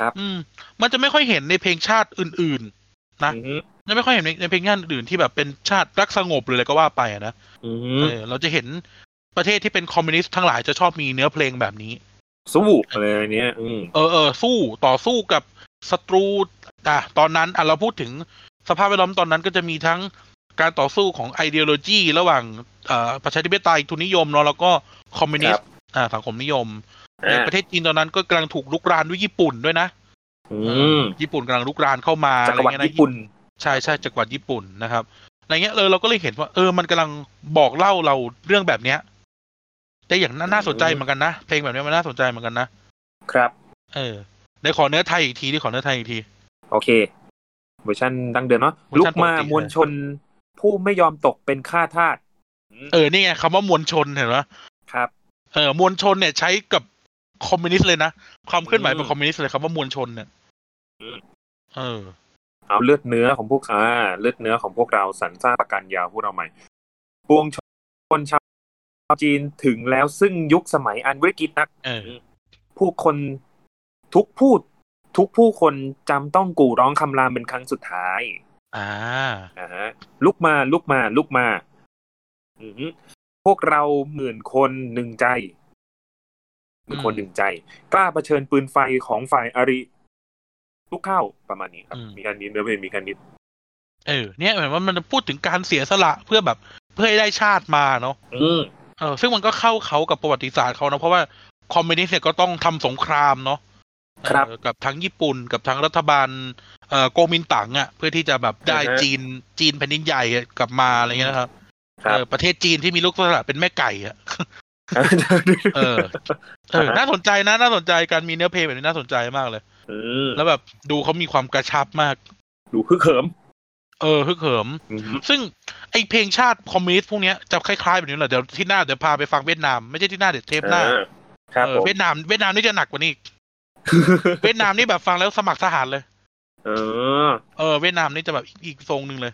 Speaker 2: ครับ
Speaker 1: อืม มันจะไม่ค่อยเห็นในเพลงชาติอื่น ๆ นะ
Speaker 2: อืม
Speaker 1: จะไม่ค่อยเห็นในในเพลงชาติอื่นที่แบบเป็นชาติรักสงบหรืออะไรก็ว่าไปอะนะ
Speaker 2: อื
Speaker 1: เอ
Speaker 2: ม
Speaker 1: อเราจะเห็นประเทศที่เป็นคอมมิวนิสต์ทั้งหลายจะชอบมีเนื้อเพลงแบบนี้
Speaker 2: สู้อะไรเนี้ยอืม
Speaker 1: เออเออสู้ต่อสู้กับศัตรูอะตอนนั้นอะเราพูดถึง สภาพแวดล้อมตอนนั้นก็จะมีทั้งการต่อสู้ของไอเดียโลจีระหว่างเอ่อประชาธิปไตยทุนนิยมเนาะแล้วก็คอมมิวนิสต์อ่าสังคมนิยมใน
Speaker 2: อ่า
Speaker 1: ประเทศจีนตอนนั้นก็กำลังถูกลุกรานด้วยญี่ปุ่นด้วยนะ
Speaker 2: อื
Speaker 1: เอ
Speaker 2: ม
Speaker 1: อญี่ปุ่นกำลังลุกรานเข้ามา
Speaker 2: จักรวรร
Speaker 1: อะ
Speaker 2: ดิ
Speaker 1: ไเงี้ยนะ
Speaker 2: ญี่ปุ่น
Speaker 1: ใช่ใช่จักรวรรดิญี่ปุ่นนะครับอะไรเงี้ยเลยเราก็เลยเห็นว่า เออมันกำลังบอกเล่าเราเรื่องแบบเนี้ยได้อย่างน่าน่าสนใจเหมือนกันนะเพลงแบบเนี้ยมันน่าสนใจเหมือนกันนะครับ เออในขอเนื้อไทยอีกทีที่ขอเนื้อไทยอีกที
Speaker 2: โอเค เวอร์ชันดั้งเดิมเนาะ
Speaker 1: เวอร์
Speaker 2: ลุ
Speaker 1: ชันปกติ
Speaker 2: มามวลชนผู้ไม่ยอมตกเป็นข้าทาส
Speaker 1: เออนี่ไงคำว่ามวลชนเห็นไหม
Speaker 2: ครับ
Speaker 1: เออมวลชนเนี่ยใช้กับคอมมิวนิสต์เลยนะความเคลื่อนไหว
Speaker 2: อืม
Speaker 1: เป็นคอมมิวนิสต์เลยคำว่ามวลชนเนี่ย
Speaker 2: อืม
Speaker 1: เออ
Speaker 2: เอาเลือดเนื้อของพวกอ่าเลือดเนื้อของพวกเราสรรสร้างปราการยาวพวกเราใหม่ปวงชนชาวาวจีนถึงแล้วซึ่งยุคสมัยอันวิกฤตนัก
Speaker 1: เออ
Speaker 2: ผู้คนทุกพูด ทุกผู้คนจำต้องกู่ร้องคำรามเป็นครั้งสุดท้าย
Speaker 1: อ่า
Speaker 2: อ่าฮะลุกมาลุกมาลุกมาอือหือพวกเราหมื่นคนหนึ่งใจหมื่นคนหนึ่งใจ กล้าเผชิญปืนไฟของฝ่ายอาริลุกเข้าประมาณนี้ครับ
Speaker 1: อืม
Speaker 2: มีการนิดเนื้อเพลงมีการนิด
Speaker 1: เออเนี่ยเหมือนว่ามันพูดถึงการเสียสละเพื่อแบบเพื่อให้ได้ชาติมาเนาะ
Speaker 2: อืม
Speaker 1: เออ ซึ่งมันก็เข้าเขากับประวัติศาสตร์เขานะเพราะว่าคอมมิวนิสต์เนี่ยก็ต้องทำสงครามเนาะ
Speaker 2: ครับ
Speaker 1: เออกับทั้งญี่ปุ่นกับทั้งรัฐบาลเอ่อโกมินตั๋งอะเพื่อที่จะแบบได้
Speaker 2: อ่าฮะ
Speaker 1: จีนจีนแผ่นดินใหญ่กลับมาอะไรเงี้ยนะครับ
Speaker 2: ครับ
Speaker 1: เออประเทศจีนที่มีลูกสละเป็นแม่ไก่อะเออเออ
Speaker 2: อ่าฮะ
Speaker 1: น่าสนใจนะน่าสนใจการมีเนื้อเพลงแบบนี้น่าสนใจมากเลย
Speaker 2: อืม
Speaker 1: แล้วแบบดูเขามีความกระชับมาก
Speaker 2: ดูฮึกเหิม
Speaker 1: เออฮึกเหิม
Speaker 2: อืม
Speaker 1: ซึ่งไอเพลงชาติคอมมิวนิสต์พวกเนี้ยจะคล้ายๆแบบนี้แหละเดี๋ยวที่หน้าเดี๋ยวพาไปฟังเวียดนามไม่ใช่ที่หน้าเดี๋ยวเทปหน้า
Speaker 2: อ่าครับ
Speaker 1: เอ
Speaker 2: ผ
Speaker 1: อ
Speaker 2: ม
Speaker 1: เวียดนามเวียดนามนี่จะหนักกว่านี้อีก เวียดนามนี่แบบฟังแล้วสมัครทหารเลย
Speaker 2: เออ
Speaker 1: เออ เวียดนามนี่จะแบบอีกอีกทรงหนึ่งเลย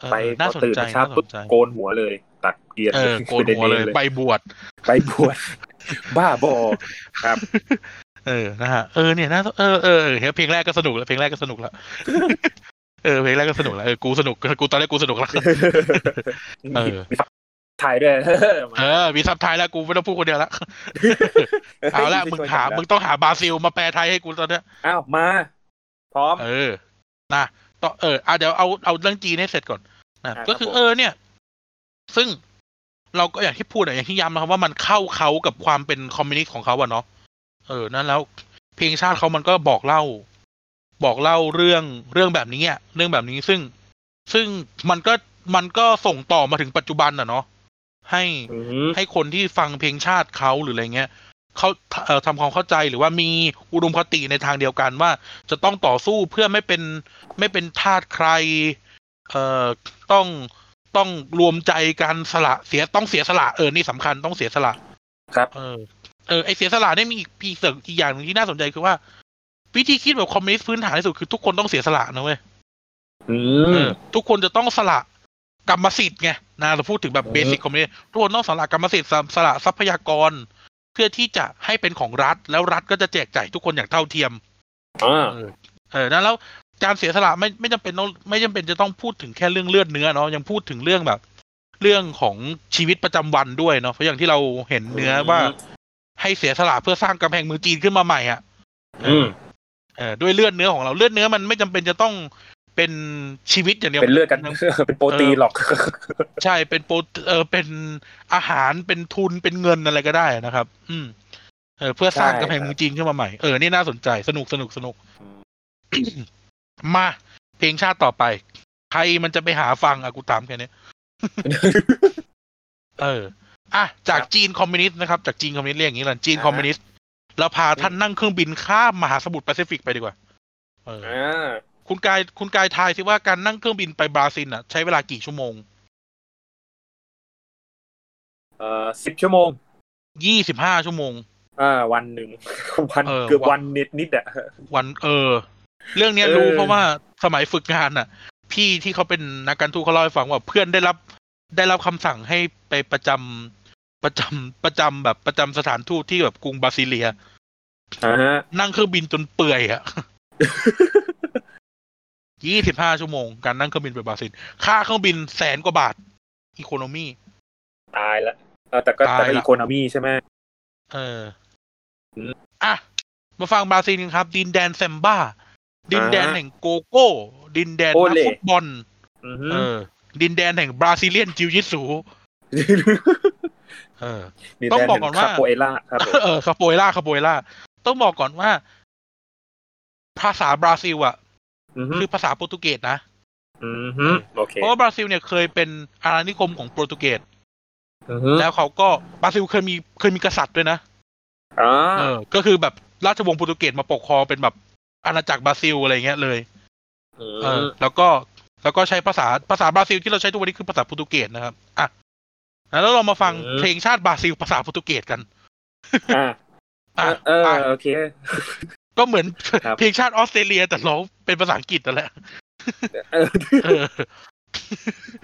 Speaker 1: เออ
Speaker 2: ไป
Speaker 1: น่า
Speaker 2: พอ
Speaker 1: สน
Speaker 2: ตื่น
Speaker 1: ใจ
Speaker 2: เช้า
Speaker 1: น่าส
Speaker 2: ปุ๊บ
Speaker 1: นใจ
Speaker 2: โกนหัวเลย ตัดเกลียน
Speaker 1: เออโกนหัวเลย
Speaker 2: ประด็
Speaker 1: ไปบวช
Speaker 2: ไปบวชบ้าบอครับ
Speaker 1: เออนะฮะเออเนี่ยน่าเออเออเออเฮ้ยเพลงแรกก็สนุกแล้วเพลงแรกก็สนุกแล้วเออเพลงแรกก็สนุกแล้วเออกูสนุกกูตอนแรกกูสนุกแล้วเออ
Speaker 2: มีซับถ่ายด้วย
Speaker 1: เออมีซับไทยแล้วกูไม่ต้องพูดคนเดียวละเอาละมึงหามึงต้องหาบราซิลมาแปลไทยให้กูตอนเนี้ย
Speaker 2: อ้าวมา พร้อม
Speaker 1: เออนะต่อเอออะเดี๋ยวเอาเอาเรื่องจีนให้เสร็จก่อนนะ
Speaker 2: อะ
Speaker 1: ก็คือ
Speaker 2: ครับผม
Speaker 1: เออเนี่ย ซึ่งเราก็อย่างที่พูดอะอย่างที่ย้ำนะครับว่ามันเข้าเขากับความเป็นคอมมิวนิสต์ของเขาอะเนาะเออนั่นแล้ว เพลงชาติเขามันก็บอกเล่า บอกเล่าเรื่องเรื่องแบบนี้อะเรื่องแบบนี้ซึ่ง ซึ่งมันก็มันก็ส่งต่อมาถึงปัจจุบันอะเนาะ ให้
Speaker 2: อืม
Speaker 1: ให้คนที่ฟังเพลงชาติเขาหรืออะไรเงี้ยเขาเอ่อทำความเข้าใจหรือว่ามีอุดมคติในทางเดียวกันว่า จะต้องต่อสู้เพื่อไม่เป็นไม่เป็นทาสใคร เอ่อต้องต้องรวมใจกันสละเสียต้องเสียสละเออนี่สำคัญต้องเสียสละ
Speaker 2: ครับ
Speaker 1: เออเออไอเสียสละเนี่ยมีอีกอีกเสริมอีกอย่างหนึ่งที่น่าสนใจคือว่า วิธีคิดแบบคอมมิวนิสต์พื้นฐานที่สุดคือทุกคนต้องเสียสละนะเว้ย
Speaker 2: อื
Speaker 1: เอ
Speaker 2: ม
Speaker 1: อทุกคนจะต้องสละ กรรมสิทธิ์ไงนะเราพูดถึงแบบ
Speaker 2: อืม
Speaker 1: เบสิกคอมมิวนิสต์ทุกคนต้องสละกรรมสิทธิ์สละสละทรัพยากร เพื่อที่จะให้เป็นของรัฐ แล้วรัฐก็จะแจกจ่ายทุกคนอย่างเท่าเทียม
Speaker 2: อ่า
Speaker 1: เออเออนั้นแล้วการเสียสละไม่ไม่จำเป็นต้องไม่จำเป็นจะต้องพูดถึงแค่เรื่องเลือดเนื้อเนาะยังพูดถึงเรื่องแบบ เรื่องของชีวิตประจำวันด้วยเนาะเพราะอย่างที่เราเห็นเนื้อว่า ให้เสียสละเพื่อสร้างกำแพงเมืองจีนขึ้นมาใหม่อะ
Speaker 2: อืม
Speaker 1: เออด้วยเลือดเนื้อของเราเลือดเนื้อมันไม่จำเป็นจะต้อง เป็นชีวิตอย่างเดียว
Speaker 2: เป็นเลือดกันเป็นโปรตีนหรอก
Speaker 1: ใช่เป็นโปรเออเป็นอาหารเป็นทุนเป็นเงินอะไรก็ได้นะครับ อืมเออเพื่อสร้าง
Speaker 2: ใช่
Speaker 1: กำแพง
Speaker 2: ครับ
Speaker 1: เมืองจีนขึ้นมาใหม่เออนี่น่าสนใจสนุกสนุกสนุก มาเพลงชาติต่อไป ใครมันจะไปหาฟังอะกูถามแค่นี้เอออะจาก
Speaker 2: ครับ
Speaker 1: จีนคอมมิวนิสต์นะครับ จากจีนคอมมิวนิสต์เรียกอย่างนี้แหละจีน
Speaker 2: อ่า
Speaker 1: คอมมิวนิสต์เราพาท่านนั่งเครื่องบินข้ามมหาสมุทรแปซิฟิกไปดีกว่า เออ
Speaker 2: อ่า
Speaker 1: คุณกายคุณกายทายสิว่าการนั่งเครื่องบินไปบราซิลอะ ใช้เวลากี่ชั่วโมง
Speaker 2: เอ่อสิบชั่วโมง
Speaker 1: ยี่สิบห้าชั่วโมง
Speaker 2: อ่า วันหนึ่งวัน
Speaker 1: เออ
Speaker 2: เกือบ
Speaker 1: วัน
Speaker 2: วันนิดนิดๆอะ
Speaker 1: วันเออ เรื่องเนี้ย
Speaker 2: เออ
Speaker 1: รู้เพราะว่าสมัยฝึกงานน่ะ พี่ที่เขาเป็นนักการทูตเขาเล่าให้ฟังว่าเพื่อนได้รับ ได้รับคำสั่งให้ไปประจำประจำประจำแบบประจำสถานทูตที่แบบกรุงบราซิเลีย
Speaker 2: อ่าฮะ
Speaker 1: นั่งเครื่องบินจนเปื่อยอะ ยี่สิบห้าชั่วโมง การนั่งเครื่องบินไปบราซิล ค่าเครื่องบินแสนกว่าบาท อีโคโนมี
Speaker 2: ตายละเออแต่ก็
Speaker 1: ตาย
Speaker 2: แต่ก็
Speaker 1: ละ
Speaker 2: economy ใช่ไหม
Speaker 1: เออ
Speaker 2: อืม
Speaker 1: อะ มาฟังบราซิลกันครับ ดินแดนแซมบ้า ดินแดนแห่งโกโก้ ดินแดน
Speaker 2: โอ
Speaker 1: นัก
Speaker 2: เล่น
Speaker 1: ฟุตบอล
Speaker 2: อือฮึ
Speaker 1: เออ ดินแดนแห่ง Brazilian jiu-jitsuเออ
Speaker 2: นี่
Speaker 1: ต้อง
Speaker 2: แด
Speaker 1: บอกก่อนว่า
Speaker 2: คาโปเอล่าครับผม
Speaker 1: เออคาโปเอล่าคาโปเอล่า ต้องบอกก่อนว่า ภาษาบราซิลอะ
Speaker 2: อือฮึ
Speaker 1: คือภาษาโปรตุเกสนะ
Speaker 2: อือฮึโอเค
Speaker 1: เพราะว่าบราซิลเนี่ยเคยเป็นอาณานิคมของโปรตุเกส
Speaker 2: อือฮึ
Speaker 1: แล้วเขาก็บราซิลเคยมีเคยมีกษัตริย์ด้วยนะ
Speaker 2: อ่า
Speaker 1: เออ ก็คือแบบราชวงศ์โปรตุเกสมาปกครองเป็นแบบอาณาจักรบราซิลอะไรเงี้ยเลยเออ แล้วก็แล้วก็ใช้ภาษาภาษาบราซิลที่เราใช้ทุกวันนี้คือภาษาโปรตุเกสนะครับอะแล้วเรามาฟังเพลงชาติบราซิลภาษาโปรตุเกสกัน
Speaker 2: อ่า
Speaker 1: อะ
Speaker 2: เออ
Speaker 1: ไป
Speaker 2: โอเค
Speaker 1: ก็เหมือนเพลงชาติออสเตรเลียแต่ร้องเป็นภาษาอังกฤษแต่แหละ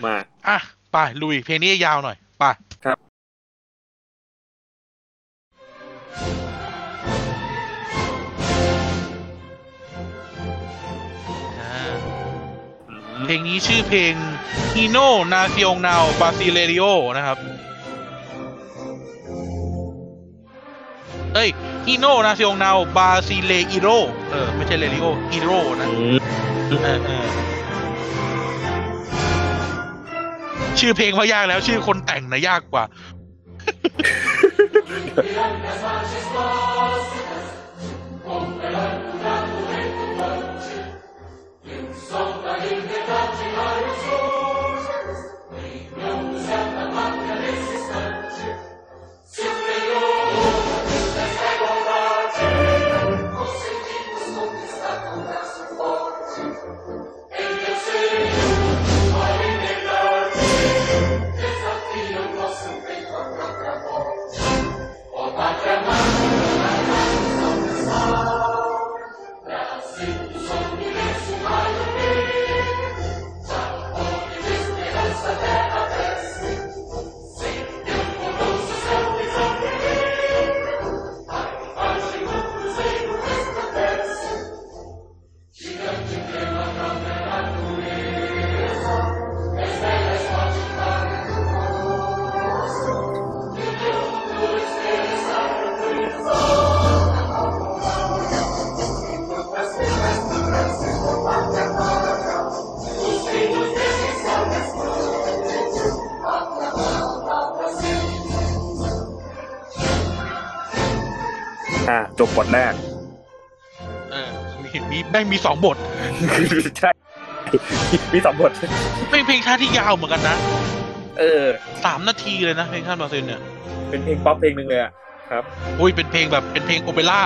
Speaker 2: มา
Speaker 1: อะไปลุย เพลงนี้ยาวหน่อยไปครับเพลงนี้ชื่อเพลง Hino Nacional Brasileiro นะครับ เอ้ย Hino Nacional Brasileiro เออ ไม่ใช่เรลิโอฮีโร่นะเออเออชื่อเพลงเขายากแล้ว ชื่อคนแต่งนะยากกว่า
Speaker 2: อ่า จบบทแรก
Speaker 1: เออมีมีแม่งมีสองบท
Speaker 2: ใช่ มีสองบท
Speaker 1: เป็นเพลงชาติที่ยาวเหมือนกันนะ
Speaker 2: เออ
Speaker 1: สามนาทีเลยนะเพลงชาติบราซิลเนี่ย
Speaker 2: เป็นเพลงป๊อปเพลงหนึ่งเลยอะครับ
Speaker 1: อุ้ย เป็นเพลงแบบเป็นเพลงโอเปร่า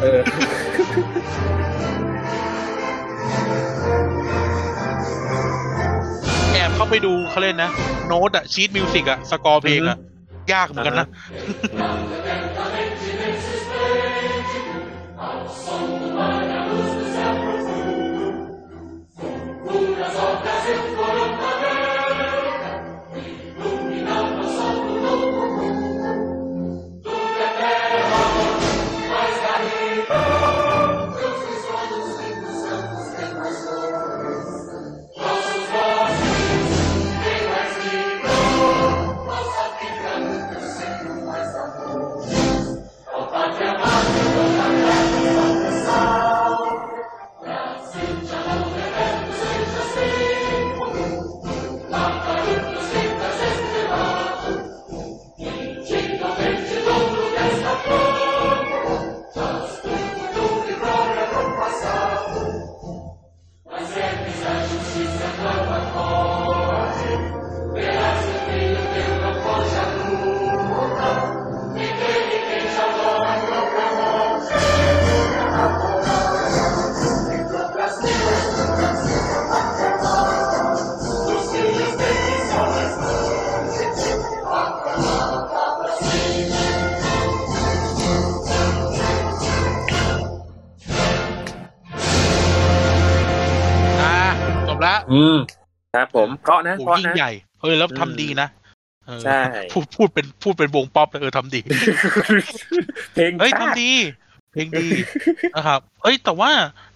Speaker 2: เออ
Speaker 1: แอบเข้าไปดูเขาเล่นนะ โน้ตอะ sheet music อะสกอร์เพลงอะยากเหมือนกันนะ อ่
Speaker 2: นะ
Speaker 1: โอ้
Speaker 2: เพราะ
Speaker 1: ยิ่ง
Speaker 2: นะ
Speaker 1: ใหญ่เฮ้ยแล้ว
Speaker 2: อืม
Speaker 1: ทำดีนะเออ
Speaker 2: ใช่
Speaker 1: พูดพูดเป็นพูดเป็นวงป๊อปเลยเออทำดี
Speaker 2: เพลง
Speaker 1: เฮ้ย
Speaker 2: ชาติ
Speaker 1: ทำดี เพลงดีนะครับ เอ้ยแต่ว่า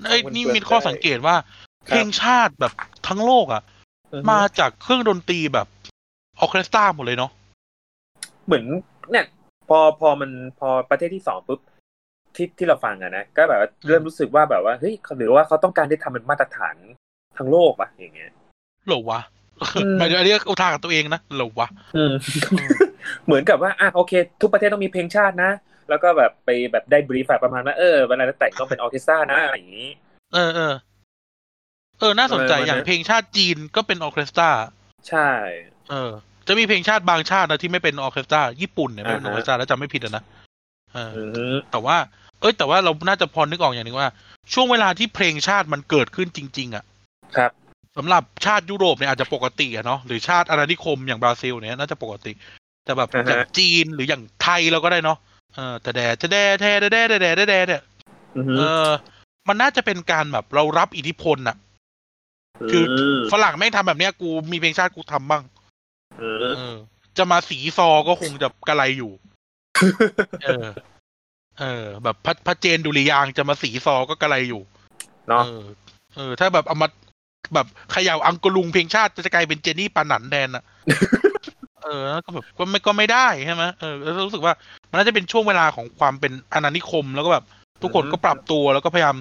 Speaker 1: เอ้ย
Speaker 2: มัน
Speaker 1: นี่
Speaker 2: เปิด
Speaker 1: มีข้อ
Speaker 2: ได้
Speaker 1: สังเกตว่า
Speaker 2: ครับ
Speaker 1: เพลงชาติแบบทั้งโลกอะ
Speaker 2: อือฮึ
Speaker 1: มาจากเครื่องดนตรีแบบออร์เคสตราหมดเลยเนาะ
Speaker 2: เหมือนเนี่ยพอพอมันพอประเทศที่สองปุ๊บที่ที่เราฟังอะนะก็แบบว่าเริ่มรู้สึกว่าแบบว่าเฮ้ยเขาหรือว่าเขาต้องการได้ทำเป็นมาตรฐานทั้งโลกปะอย่างเงี้ย
Speaker 1: เหรอวะ
Speaker 2: อืม
Speaker 1: หมายถึงอันนี้อุทานกับตัวเองนะเหรอวะ
Speaker 2: อืมเหมือนกับว่าอะโอเค ทุกประเทศต้องมีเพลงชาตินะ แล้วก็แบบไปแบบได้ brief ประมาณว่าเออเวลาจะแต่งต้องเป็นออร์เคสตรานะอะไรอย่างนี้
Speaker 1: เออเออเออน่าสนใจ
Speaker 2: เออมัน
Speaker 1: อย่างเพลงชาติจีนก็เป็นออร์เคสตรา
Speaker 2: ใช่
Speaker 1: เออ จะมีเพลงชาติบางชาตินะที่ไม่เป็นออร์เคสตราญี่ปุ่นเนี่ยไม่เป็นอ
Speaker 2: อ่า
Speaker 1: อ
Speaker 2: ฮะ
Speaker 1: ร์เคสตราแล้วจำไม่ผิดอะนะเออ
Speaker 2: อือฮึ
Speaker 1: แต่ว่า เอ้ยแต่ว่าเราน่าจะพอนึกออกอย่างหนึ่งว่า ช่วงเวลาที่เพลงชาติมันเกิดขึ้นจริง ๆ อะ
Speaker 2: ครับ
Speaker 1: สำหรับชาติยุโรปเนี่ยอาจจะปกติอะเนาะหรือชาติอาณานิคมอย่างบราซิลเนี่ยน่าจะปกติ แต่แบบ
Speaker 2: อ่าฮะ
Speaker 1: อย่างจีนหรืออย่างไทยเราก็ได้เนาะเออแต่แดแต่แดแทแดแดแดแดแดแดเนี่ย
Speaker 2: อือฮึ
Speaker 1: เออ มันน่าจะเป็นการแบบเรารับอิทธิพลน่ะคือ
Speaker 2: ม
Speaker 1: ฝรั่งแม่งทำแบบเนี้ยกูมีเพลงชาติกูทำบ้าง
Speaker 2: อื
Speaker 1: เอ
Speaker 2: ม
Speaker 1: อจะมาสีซอก็คงจะกระไรอยู่ เออ เออ แบบพระพระเจนดุริยางค์จะมาสีซอก็กระไรอยู่
Speaker 2: เนาะ
Speaker 1: เออเออถ้าแบบเอามา แบบเขย่าอังกลุงเพลงชาติจะกลายเป็นเจนี่ปานันแดนอะเออก็แบบก็ไม่ก็ไม่ได้ใช่ไหมเออแล้วรู้สึกว่ามันน่าจะเป็นช่วงเวลาของความเป็นอาณานิคม แล้วก็แบบทุกคนก็ปรับตัวแล้วก็พยายาม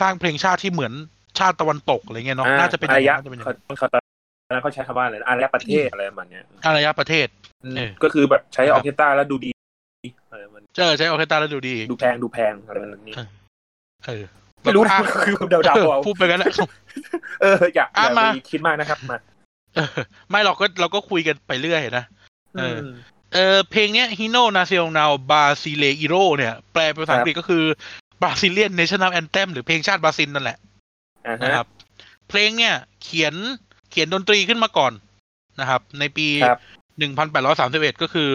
Speaker 1: สร้างเพลงชาติที่เหมือนชาติตะวันตกอะไรเงี้ยเนาะน่าจะเป็นอาย่าง
Speaker 2: นี้
Speaker 1: น่าจะเป็นอย่าง
Speaker 2: นั้นเขาตอนนั้นเขาใช้คำว่าอะไรอารยประเทศอะไรประมาณเนี้ย
Speaker 1: อารยประเทศ
Speaker 2: ก็คือแบบใช้ออเคสตราแล้วดูดี
Speaker 1: อะไรมันเจอใช้ออเคสตราแล้วดูดี
Speaker 2: ดูแพงดูแพงอะไรแบบนี้
Speaker 1: เออ
Speaker 2: ไม่รู้นะคือเดา
Speaker 1: ๆพูดไปกันแหละ
Speaker 2: เอออยากอย่าไปคิดมากนะครับมา
Speaker 1: ไม่เราก็เราก็คุยกันไปเรื่อยนะเออเออเพลงเนี้ย Hino Nacional Brasileiro เนี่ย แปลเป็นภาษาอังกฤษก็คือ Brazilian National Anthem หรือเพลงชาติบราซิลนั่นแหละนะครับ เพลงเนี่ย เขียนเขียนดนตรีขึ้นมาก่อนนะครับ ในปีหนึ่งพันแปดร้อยสามสิบเอ็ดก็คือ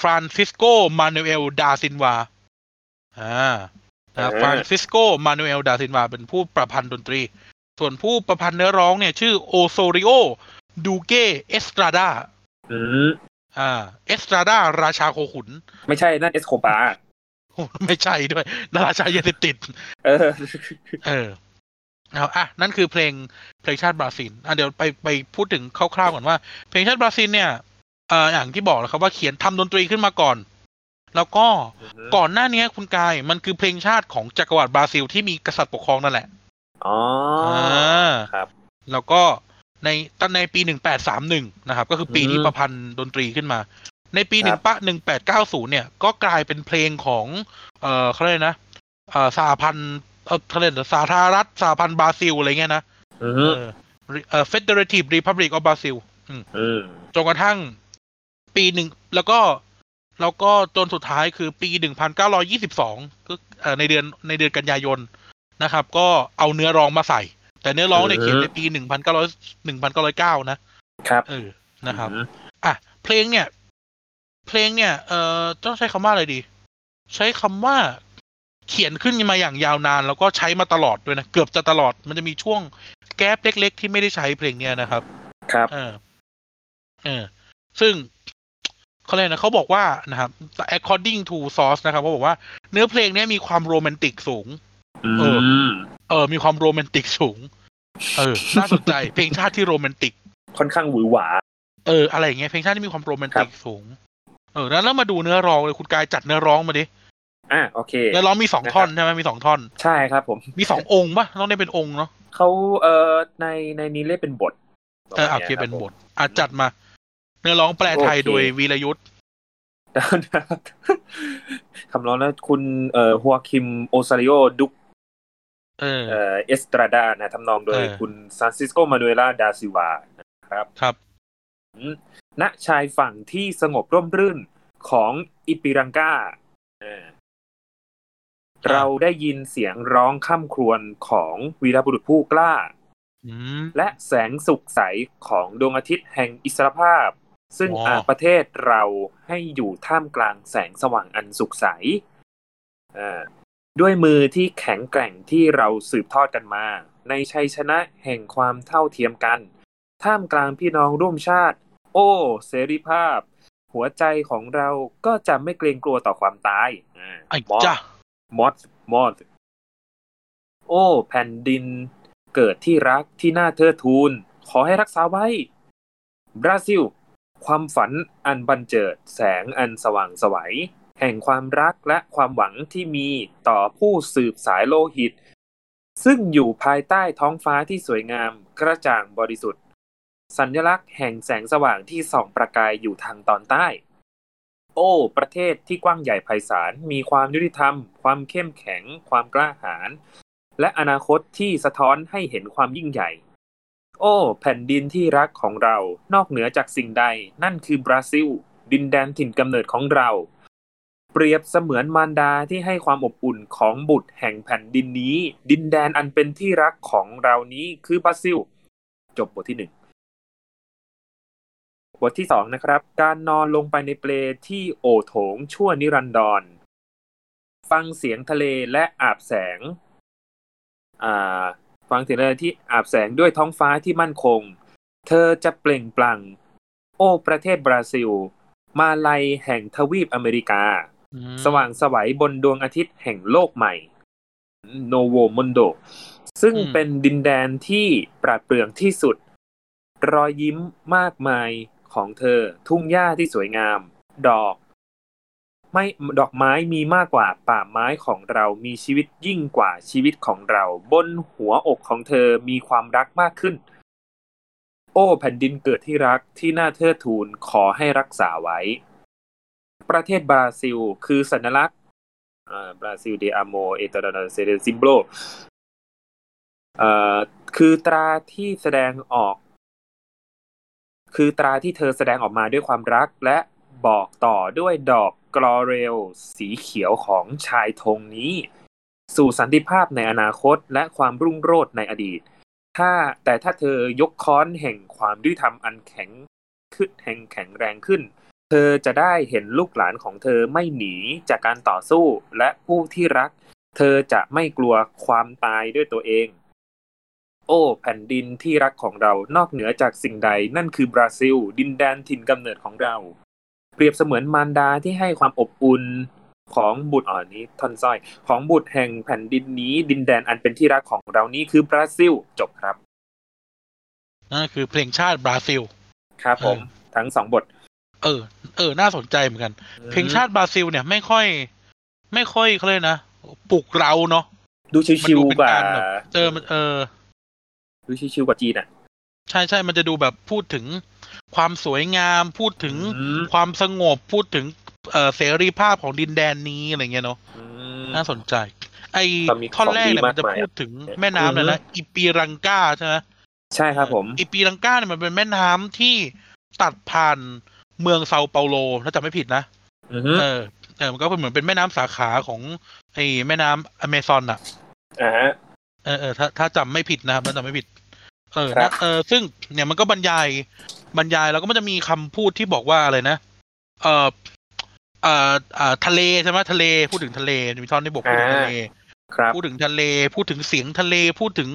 Speaker 1: ฟรานซิสโกมานูเอลดาซินวาอ่า ฟรานซิสโก มานูเอล ดาซินวา เป็นผู้ประพันธ์ดนตรี ส่วนผู้ประพันธ์เนื้อร้องเนี่ย ชื่อโอโซริโอ ดูเกเอสตราดาอ่า เอสตราดา ราชาโคขุน
Speaker 2: ไม่ใช่ นั่นเอสโกบาร์
Speaker 1: ไม่ใช่ด้วย ราชายาเสพติด
Speaker 2: เออ
Speaker 1: เออเอาอะ นั่นคือเพลงเพลงชาติบราซิล อะ เดี๋ยวไปไปพูดถึงคร่าวๆก่อนว่า เพลงชาติบราซิลเนี่ย เอ่อ อย่างที่บอกแล้วครับว่าเขียนทำดนตรีขึ้นมาก่อน แล้วก็ก่อนหน้านี้คุณกายมันคือเพลงชาติของจักรวรรดิบราซิลที่มีกษัตริย์ปกครองนั่นแหละ
Speaker 2: อ๋อครับ
Speaker 1: แล้วก็ในตั้งในปีหนึ่งแปดสามหนึ่งนะครับ ก็คือปีที่ประพันธ์ดนตรีขึ้นมา ในปีหนึ่งปะหนึ่งแปดเก้าศูนย์เนี่ยก็กลายเป็นเพลงของ เอ่อเขาเรียกนะเอ่อสหพันธ์เออเขาเรียกสาธารณรัฐสหพันธ์บราซิลอะไรเงี้ยนะเออเอ่อ Federative Republic of Brazil จนกระทั่งปีหนึ่งแล้วก็ แล้วก็จนสุดท้ายคือปีหนึ่งพันเก้าร้อยี่สิบสองก็ในเดือนในเดือนกันยายนนะครับ ก็เอาเนื้อร้องมาใส่ แต่เนื้อร้องเนี่ยเขียนในปีหนึ่งพันเก้าร้อยหนึ่งพันเก้าร้อยเก้านะครับเออนะครับ อะ เพลงเนี่ย เพลงเนี่ย เอ่อต้องใช้คำว่าอะไรดี ใช้คำว่าเขียนขึ้นมาอย่างยาวนาน แล้วก็ใช้มาตลอดด้วยนะ เกือบจะตลอดมันจะมีช่วงแก๊ปเล็ก ๆ ที่ไม่ได้ใช้เพลงเนี้ยนะครับ
Speaker 2: ครับ
Speaker 1: เออเออซึ่ง เขาเลยนะเขาบอกว่านะครับ according to source นะครับเขาบอกว่าเนื้อเพลงนี้มีความโรแมนติกสูง
Speaker 2: เออ
Speaker 1: เออ มีความโรแมนติกสูง เออ น่าสนใจ เพลงชาติที่โรแมนติก
Speaker 2: ค่อนข้างหวือหวา
Speaker 1: เออ อะไรอย่างเงี้ย เพลงชาติที่มีความโรแมนติกสูง เออ แล้วแล้วมาดูเนื้อร้องเลย คุณกายจัดเนื้อร้องมาดิ
Speaker 2: อ่าโอเค
Speaker 1: เนื้อร้องมีสองท่อนใช่ไหมมีสองท่อน
Speaker 2: ใช่ครับผม
Speaker 1: มีสององค์ปะต้องได้เป็นองค์เนาะ
Speaker 2: เขาเอ่อ ใน ในนี้เรียกเป็นบท
Speaker 1: เออโอเคเป็นบทอะจัดมา เนื้อร้องแปลไทยโดยวีรยุทธ์
Speaker 2: คำร้องแล้วคุณเอ่อฮัวคิมโอซาริโอดุก
Speaker 1: เออ
Speaker 2: เอสตราดานะทำนองโดยคุณซานซิสโกมานูเอลาดาซิวานะครับ
Speaker 1: ครับ
Speaker 2: ณชายฝั่งที่สงบร่มรื่นของอิปิรังกาเราได้ยินเสียงร้องข้ามครวญของวีรบุรุษผู้กล้า และแสงสุกใสของดวงอาทิตย์แห่งอิสรภาพ ซึ่งอาประเทศเราให้อยู่ท่ามกลางแสงสว่างอันสุขใสด้วยมือที่แข็งแกร่งที่เราสืบทอดกันมา ในชัยชนะแห่งความเท่าเทียมกัน ท่ามกลางพี่น้องร่วมชาติ โอ้ เสรีภาพ หัวใจของเราก็จะไม่เกรงกลัวต่อความตาย
Speaker 1: ไอ้จ้
Speaker 2: มอสมอสโอ้ แผ่นดินเกิดที่รักที่น่าเทิดทูน ขอให้รักษาไว้ บราซิล ความฝันอันบันเจิดแสงอันสว่างสวัย แห่งความรักและความหวังที่มีต่อผู้สืบสายโลหิต ซึ่งอยู่ภายใต้ท้องฟ้าที่สวยงามกระจ่างบริสุทธิ์ สัญลักษณ์แห่งแสงสว่างที่ส่องประกายอยู่ทางตอนใต้ โอ้ ประเทศที่กว้างใหญ่ไพศาลมีความยุติธรรม ความเข้มแข็ง ความกล้าหาญและอนาคตที่สะท้อนให้เห็นความยิ่งใหญ่ โอ้ แผ่นดินที่รักของเรา นอกเหนือจากสิ่งใด นั่นคือบราซิล ดินแดนถิ่นกำเนิดของเรา เปรียบเสมือนมารดาที่ให้ความอบอุ่นของบุตรแห่งแผ่นดินนี้ ดินแดนอันเป็นที่รักของเรานี้คือบราซิล จบบทที่หนึ่งบทที่สองนะครับ การนอนลงไปในเปลที่โอโถงชั่วนิรันดร ฟังเสียงทะเลและอาบแสง อ่า ฟังเสียงอะไรที่อาบแสงด้วยท้องฟ้าที่มั่นคง เธอจะเปล่งปลั่ง โอ้ประเทศบราซิล มาลัยแห่งทวีปอเมริกา สว่างสวัยบนดวงอาทิตย์แห่งโลกใหม่ โนโวมอนโด ซึ่งเป็นดินแดนที่ปราดเปรื่อง ที่สุด รอยยิ้มมากมายของเธอ ทุ่งหญ้าที่สวยงาม ดอก ไม่ดอกไม้มีมากกว่าป่าไม้ของเรามีชีวิตยิ่งกว่าชีวิตของเรา บนหัวอกของเธอมีความรักมากขึ้น โอ้แผ่นดินเกิดที่รักที่น่าเทิดทูนขอให้รักษาไว้ ประเทศบราซิล คือสัญลักษณ์ Brasil, de amor eterno seja símbolo เอ่อคือตราที่แสดงออก คือตราที่เธอแสดงออกมาด้วยความรักและ บอกต่อด้วยดอกลอเรล สีเขียวของชายธงนี้ สู่สันติภาพในอนาคตและความรุ่งโรจน์ในอดีต ถ้าแต่ถ้าเธอยกค้อนแห่งความยุติธรรมอันแข็งขึ้นแห่งแข็งแรงขึ้น เธอจะได้เห็นลูกหลานของเธอไม่หนีจากการต่อสู้และผู้ที่รัก เธอจะไม่กลัวความตายด้วยตัวเอง โอ้แผ่นดินที่รักของเรานอกเหนือจากสิ่งใดนั่นคือบราซิล ดินแดนถิ่นกำเนิดของเรา เปรียบเสมือนมารดาที่ให้ความอบอุ่นของบุตรอ่อนนี้ท่อนส้อย ของบุตรแห่งแผ่นดินนี้ ดินแดนอันเป็นที่รักของเรานี้คือบราซิลจบครับ
Speaker 1: นั่นคือเพลงชาติบราซิล
Speaker 2: ครับผม ทั้งสองบท
Speaker 1: เออ เออ น่าสนใจเหมือนกัน เพลงชาติบราซิล เนี่ยไม่ค่อย ไม่ค่อยเขาเลยนะปลุกเราเนาะ
Speaker 2: ดูชิวๆกว่า
Speaker 1: เออมันเออ
Speaker 2: ดูชิวๆกว่าจีนอะ
Speaker 1: ใช่ใช่มันจะดูแบบพูดถึง ความสวยงาม พูดถึงความสงบพูดถึงเออเสรีภาพของดินแดนนี้อะไรเงี้ยเนาะน่าสนใจ ไอ้ท่อนแรกเนี่ยมันจะพูดถึงแม่น้ำเลยนะอีปีรังกาใช่ไหม
Speaker 2: ใช่ครับผม
Speaker 1: อีปีรังกาเนี่ยมันเป็นแม่น้ำที่ตัดผ่านเมืองเซาเปาโลถ้าจำไม่ผิดนะเออเออมันก็เหมือนเป็นแม่น้ำสาขาของไอ้แม่น้ำอเมซอนอะ
Speaker 2: อ่า
Speaker 1: เออเออถ้าถ้าจำไม่ผิดนะครับถ้าจำไม่ผิด เออนะเออซึ่งเนี่ยมันก็บรรยาย บรรยายแล้วก็มันจะมีคำพูดที่บอกว่าอะไรนะ เออเอ่ออ่าทะเลใช่ไหมทะเลพูดถึงทะเลมีท่อนที่บอกพูดถึงทะเลพูดถึงทะเลพูดถึงเสียงทะเลพูดถึง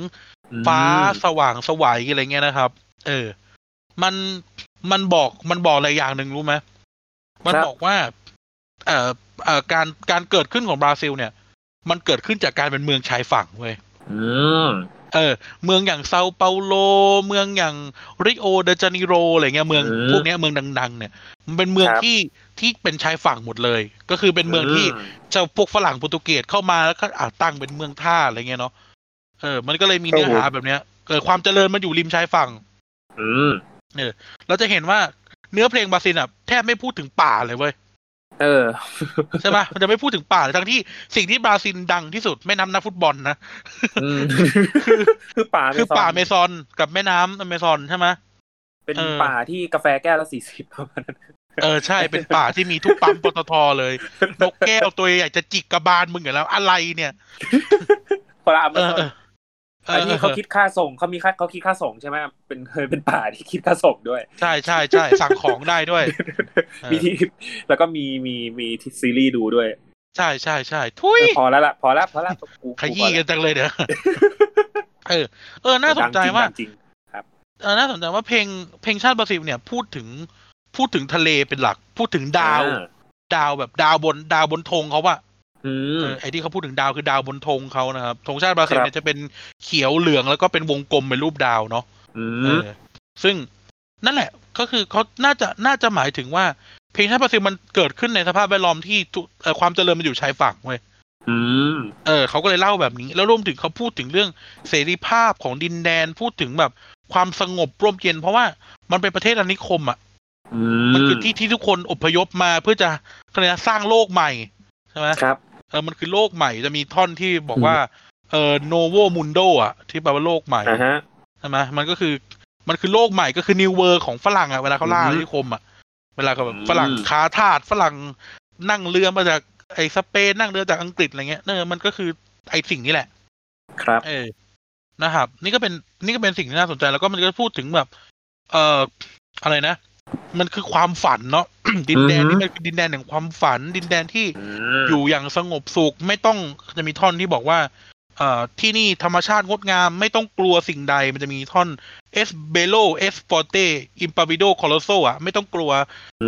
Speaker 1: ฟ้าสว่างสวัยอะไรเงี้ยนะครับ เออ มันมันบอกมันบอกอะไรอย่างหนึ่งรู้ไหมมันบอกว่า เอ่อเอ่อการการเกิดขึ้นของบราซิล เนี่ย มันเกิดขึ้นจากการเป็นเมืองชายฝั่งเว้ย เออ เมืองอย่างเซาเปาโล เมืองอย่างริโอเดจานิโรอะไรเงี้ยเมืองพวกนี้เมืองดัง ๆ เนี่ย มันเป็นเมืองที่ที่เป็นชายฝั่งหมดเลย ก็คือเป็นเมืองที่เจ้าพวกฝรั่งโปรตุเกสเข้ามาแล้วก็อาตั้งเป็นเมืองท่าอะไรเงี้ยเนาะเออ มันก็เลยมีเนื้อหาแบบเนี้ยเกิดความเจริญมันอยู่ริมชายฝั่ง
Speaker 2: อืม
Speaker 1: เออเราจะเห็นว่าเนื้อเพลงบาซินอะแทบไม่พูดถึงป่าเลยเว้ย
Speaker 2: เออ
Speaker 1: ใช่ปะมันจะไม่พูดถึงป่าทั้งที่สิ่งที่บราซิลดังที่สุดไม่น้ำนักฟุตบอลนะ
Speaker 2: คือป่า
Speaker 1: คือป่าเมซอนกับแม่น้ำอเมซอนใช่ไหม
Speaker 2: เป็นป่าที่กาแฟแก้วละสี่สิบประมาณนั้น
Speaker 1: เออใช่เป็นป่าที่มีทุกปั๊มปตทเลยนกแก้วตัวใหญ่จะจิกกระบาลมึงอย่างแล้วอะไรเนี่ย
Speaker 2: ปลาเมซอน ไอ้ที่เขาคิดค่าส่งเขามีค่าเขาคิดค่าส่งใช่ไหมเป็นเคยเป็นป่าที่คิดค่าส่งด้วย
Speaker 1: ใช่ใช่ใช่สั่งของได้ด้วย
Speaker 2: มีที่แล้วก็มีมีมีที่ซีรีส์ดูด้วย
Speaker 1: ใช่ใช่ใช่ทุย
Speaker 2: พอแล้วล่ะพอแล้วพอแล้ว
Speaker 1: ขยี้กันจังเลยเดี๋ยวเออเออน่าสนใจว่า
Speaker 2: จริงครับ
Speaker 1: เออน่าสนใจว่าเพลงเพลงชาติบราซิลเนี่ยพูดถึงพูดถึงทะเลเป็นหลัก พูดถึงดาว ดาวแบบดาวบนดาวบนธงเขาว่า ไอ้ที่เขาพูดถึงดาวคือดาวบนธงเขานะครับธงชาติบราซิลเนี่ยจะเป็นเขียวเหลืองแล้วก็เป็นวงกลมเป็นรูปดาวเนาะซึ่งนั่นแหละก็คือเขาน่าจะน่าจะหมายถึงว่า เพลงชาติบราซิลมันเกิดขึ้นในสภาพแวดล้อมที่ความเจริญมันอยู่ชายฝั่งเว้ยเออเขาก็เลยเล่าแบบนี้ แล้วรวมถึงเขาพูดถึงเรื่องเสรีภาพของดินแดนพูดถึงแบบความสงบร่มเย็น เพราะว่ามันเป็นประเทศอาณิคมอะมันคือที่ที่ทุกคนอพยพมาเพื่อจะอะไรนะสร้างโลกใหม่ใช่ไหม
Speaker 2: ครับ
Speaker 1: เออมันคือโลกใหม่จะมีท่อนที่บอกว่า เออโนโวมุนโดอะ ที่แปลว่าโลกใหม่ใช่ไหมมันก็คือมันคือโลกใหม่ก็คือนิวเวอร์ของฝรั่งอะเวลาเขาล่าที่คมอะเวลาเขาแบบฝรั่งค้าทาสฝรั่งนั่งเรือมาจากไอ้สเปนนั่งเรือจากอังกฤษอะไรเงี้ยเนอมันก็คือไอ้สิ่งนี้แหละ
Speaker 2: ครับ
Speaker 1: เออนะครับ นี่ก็เป็นนี่ก็เป็นสิ่งที่น่าสนใจแล้วก็มันก็พูดถึงแบบ เอ่ออะไรนะ มันคือความฝันเนาะ ดินแดนนี่มันคือดินแดนแห่งความฝัน ดินแดนที่อยู่อย่างสงบสุขไม่ต้องจะมีท่อนที่บอกว่าเอ่อที่นี่ธรรมชาติงดงาม ไม่ต้องกลัวสิ่งใดมันจะมีท่อน És belo, és forte, impávido colosso อะไม่ต้องกลัว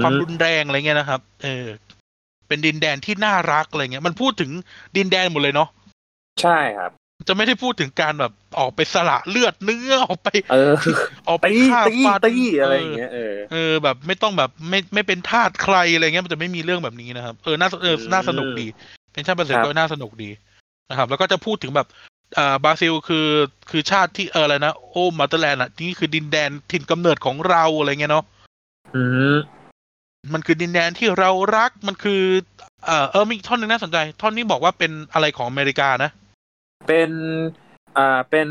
Speaker 1: ความรุนแรงอะไรเงี้ยนะครับ เออ เป็นดินแดนที่น่ารักอะไรเงี้ย มันพูดถึงดินแดนหมดเลยเนาะ
Speaker 2: ใช่ครับ
Speaker 1: จะไม่ได้พูดถึงการแบบออกไปสละเลือดเนื้อออกไป
Speaker 2: เออ
Speaker 1: ออกไป
Speaker 2: ตี
Speaker 1: ฆ่า
Speaker 2: ตี
Speaker 1: ฟัน
Speaker 2: ตีอะไรอย่างเงี้ยเออ
Speaker 1: เออ แบบไม่ต้องแบบไม่ไม่เป็นทาสใครอะไรเงี้ยมันจะไม่มีเรื่องแบบนี้นะครับเออน่าเออน่าสนุกดีเป็นชาติบราซิล
Speaker 2: ครับ
Speaker 1: ก็น่าสนุกดีนะครับ แล้วก็จะพูดถึงแบบอ่าบราซิลคือคือชาติที่เอออะไรนะโอ้ motherland อะนี่คือดินแดนถิ่นกำเนิดของเราอะไรเงี้ยเนาะ
Speaker 2: อืม
Speaker 1: มันคือดินแดนที่เรารักมันคือ เออเออมีอีกท่อนหนึ่งน่าสนใจ ท่อนนี้บอกว่าเป็นอะไรของอเมริกานะ
Speaker 2: เป็นอ่าเป็น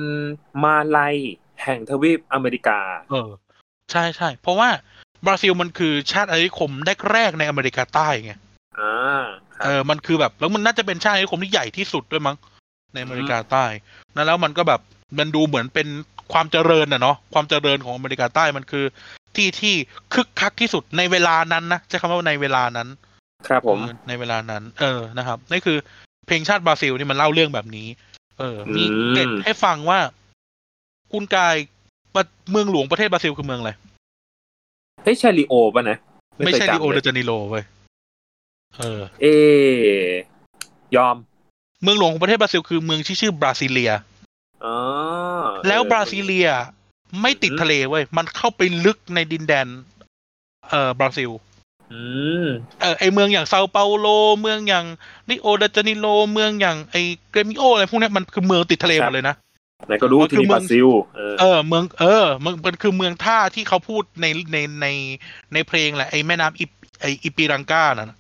Speaker 2: มาลายแห่งทวีปอเมริกา
Speaker 1: เออ ใช่ใช่เพราะว่าบราซิลมันคือชาติอาณานิคมแรกๆในอเมริกาใต้ไง
Speaker 2: อ่าครั
Speaker 1: เอบอมันคือแบบแล้วมันน่าจะเป็นชาติอาณานิคมที่ใหญ่ที่สุดด้วยมั้งในอเมริกาใต้นั่นแล้วมันก็แบบมันดูเหมือนเป็นความเจริญอะเนาะความเจริญของอเมริกาใต้มันคือ ที่ที่คึกคักที่สุดในเวลานั้นนะใช้คำว่าในเวลานั้น
Speaker 2: ครับผม
Speaker 1: เออในเวลานั้น เออนะครับนี่คือเพลงชาติบราซิลนี่มันเล่าเรื่องแบบนี้ เออ มี
Speaker 2: อืม
Speaker 1: เกร็ดให้ฟังว่า คุณกายประเมืองหลวงประเทศบราซิลคือเมืองอะไร
Speaker 2: เฮ้ยใช่ลีโอป่ะนะ
Speaker 1: ไม่
Speaker 2: เคย
Speaker 1: ใช่
Speaker 2: จำ
Speaker 1: ริโอ
Speaker 2: เล
Speaker 1: เดจาเนโรเว้ยเออ
Speaker 2: เอยอม
Speaker 1: เมืองหลวงของประเทศบราซิลคือเมืองที่ชื่อบราซิเลีย
Speaker 2: อ๋อ
Speaker 1: แล้ว
Speaker 2: เออบ
Speaker 1: ราซิเลียไม่ติดทะเลเว้ย มันเข้าไปลึกในดินแดน เอ่อบราซิล
Speaker 2: อืม
Speaker 1: เออไอเมืองอย่างเซาเปาโล เมืองอย่างรีโอเดจาเนโรเมืองอย่างไอเกรมิโออะไรพวกเนี้ยมันคือเมืองติดทะเลหมดเลยนะ
Speaker 2: นายก็รู้
Speaker 1: ที่นี่
Speaker 2: มัน
Speaker 1: คือเมืองบ
Speaker 2: ราซิลเออ
Speaker 1: เออ เมืองเออมันมันคือเมืองท่าที่เขาพูดในในในในเพลงแหละไอแม่น้ำอิปไออิปิรังกาน่ะนะ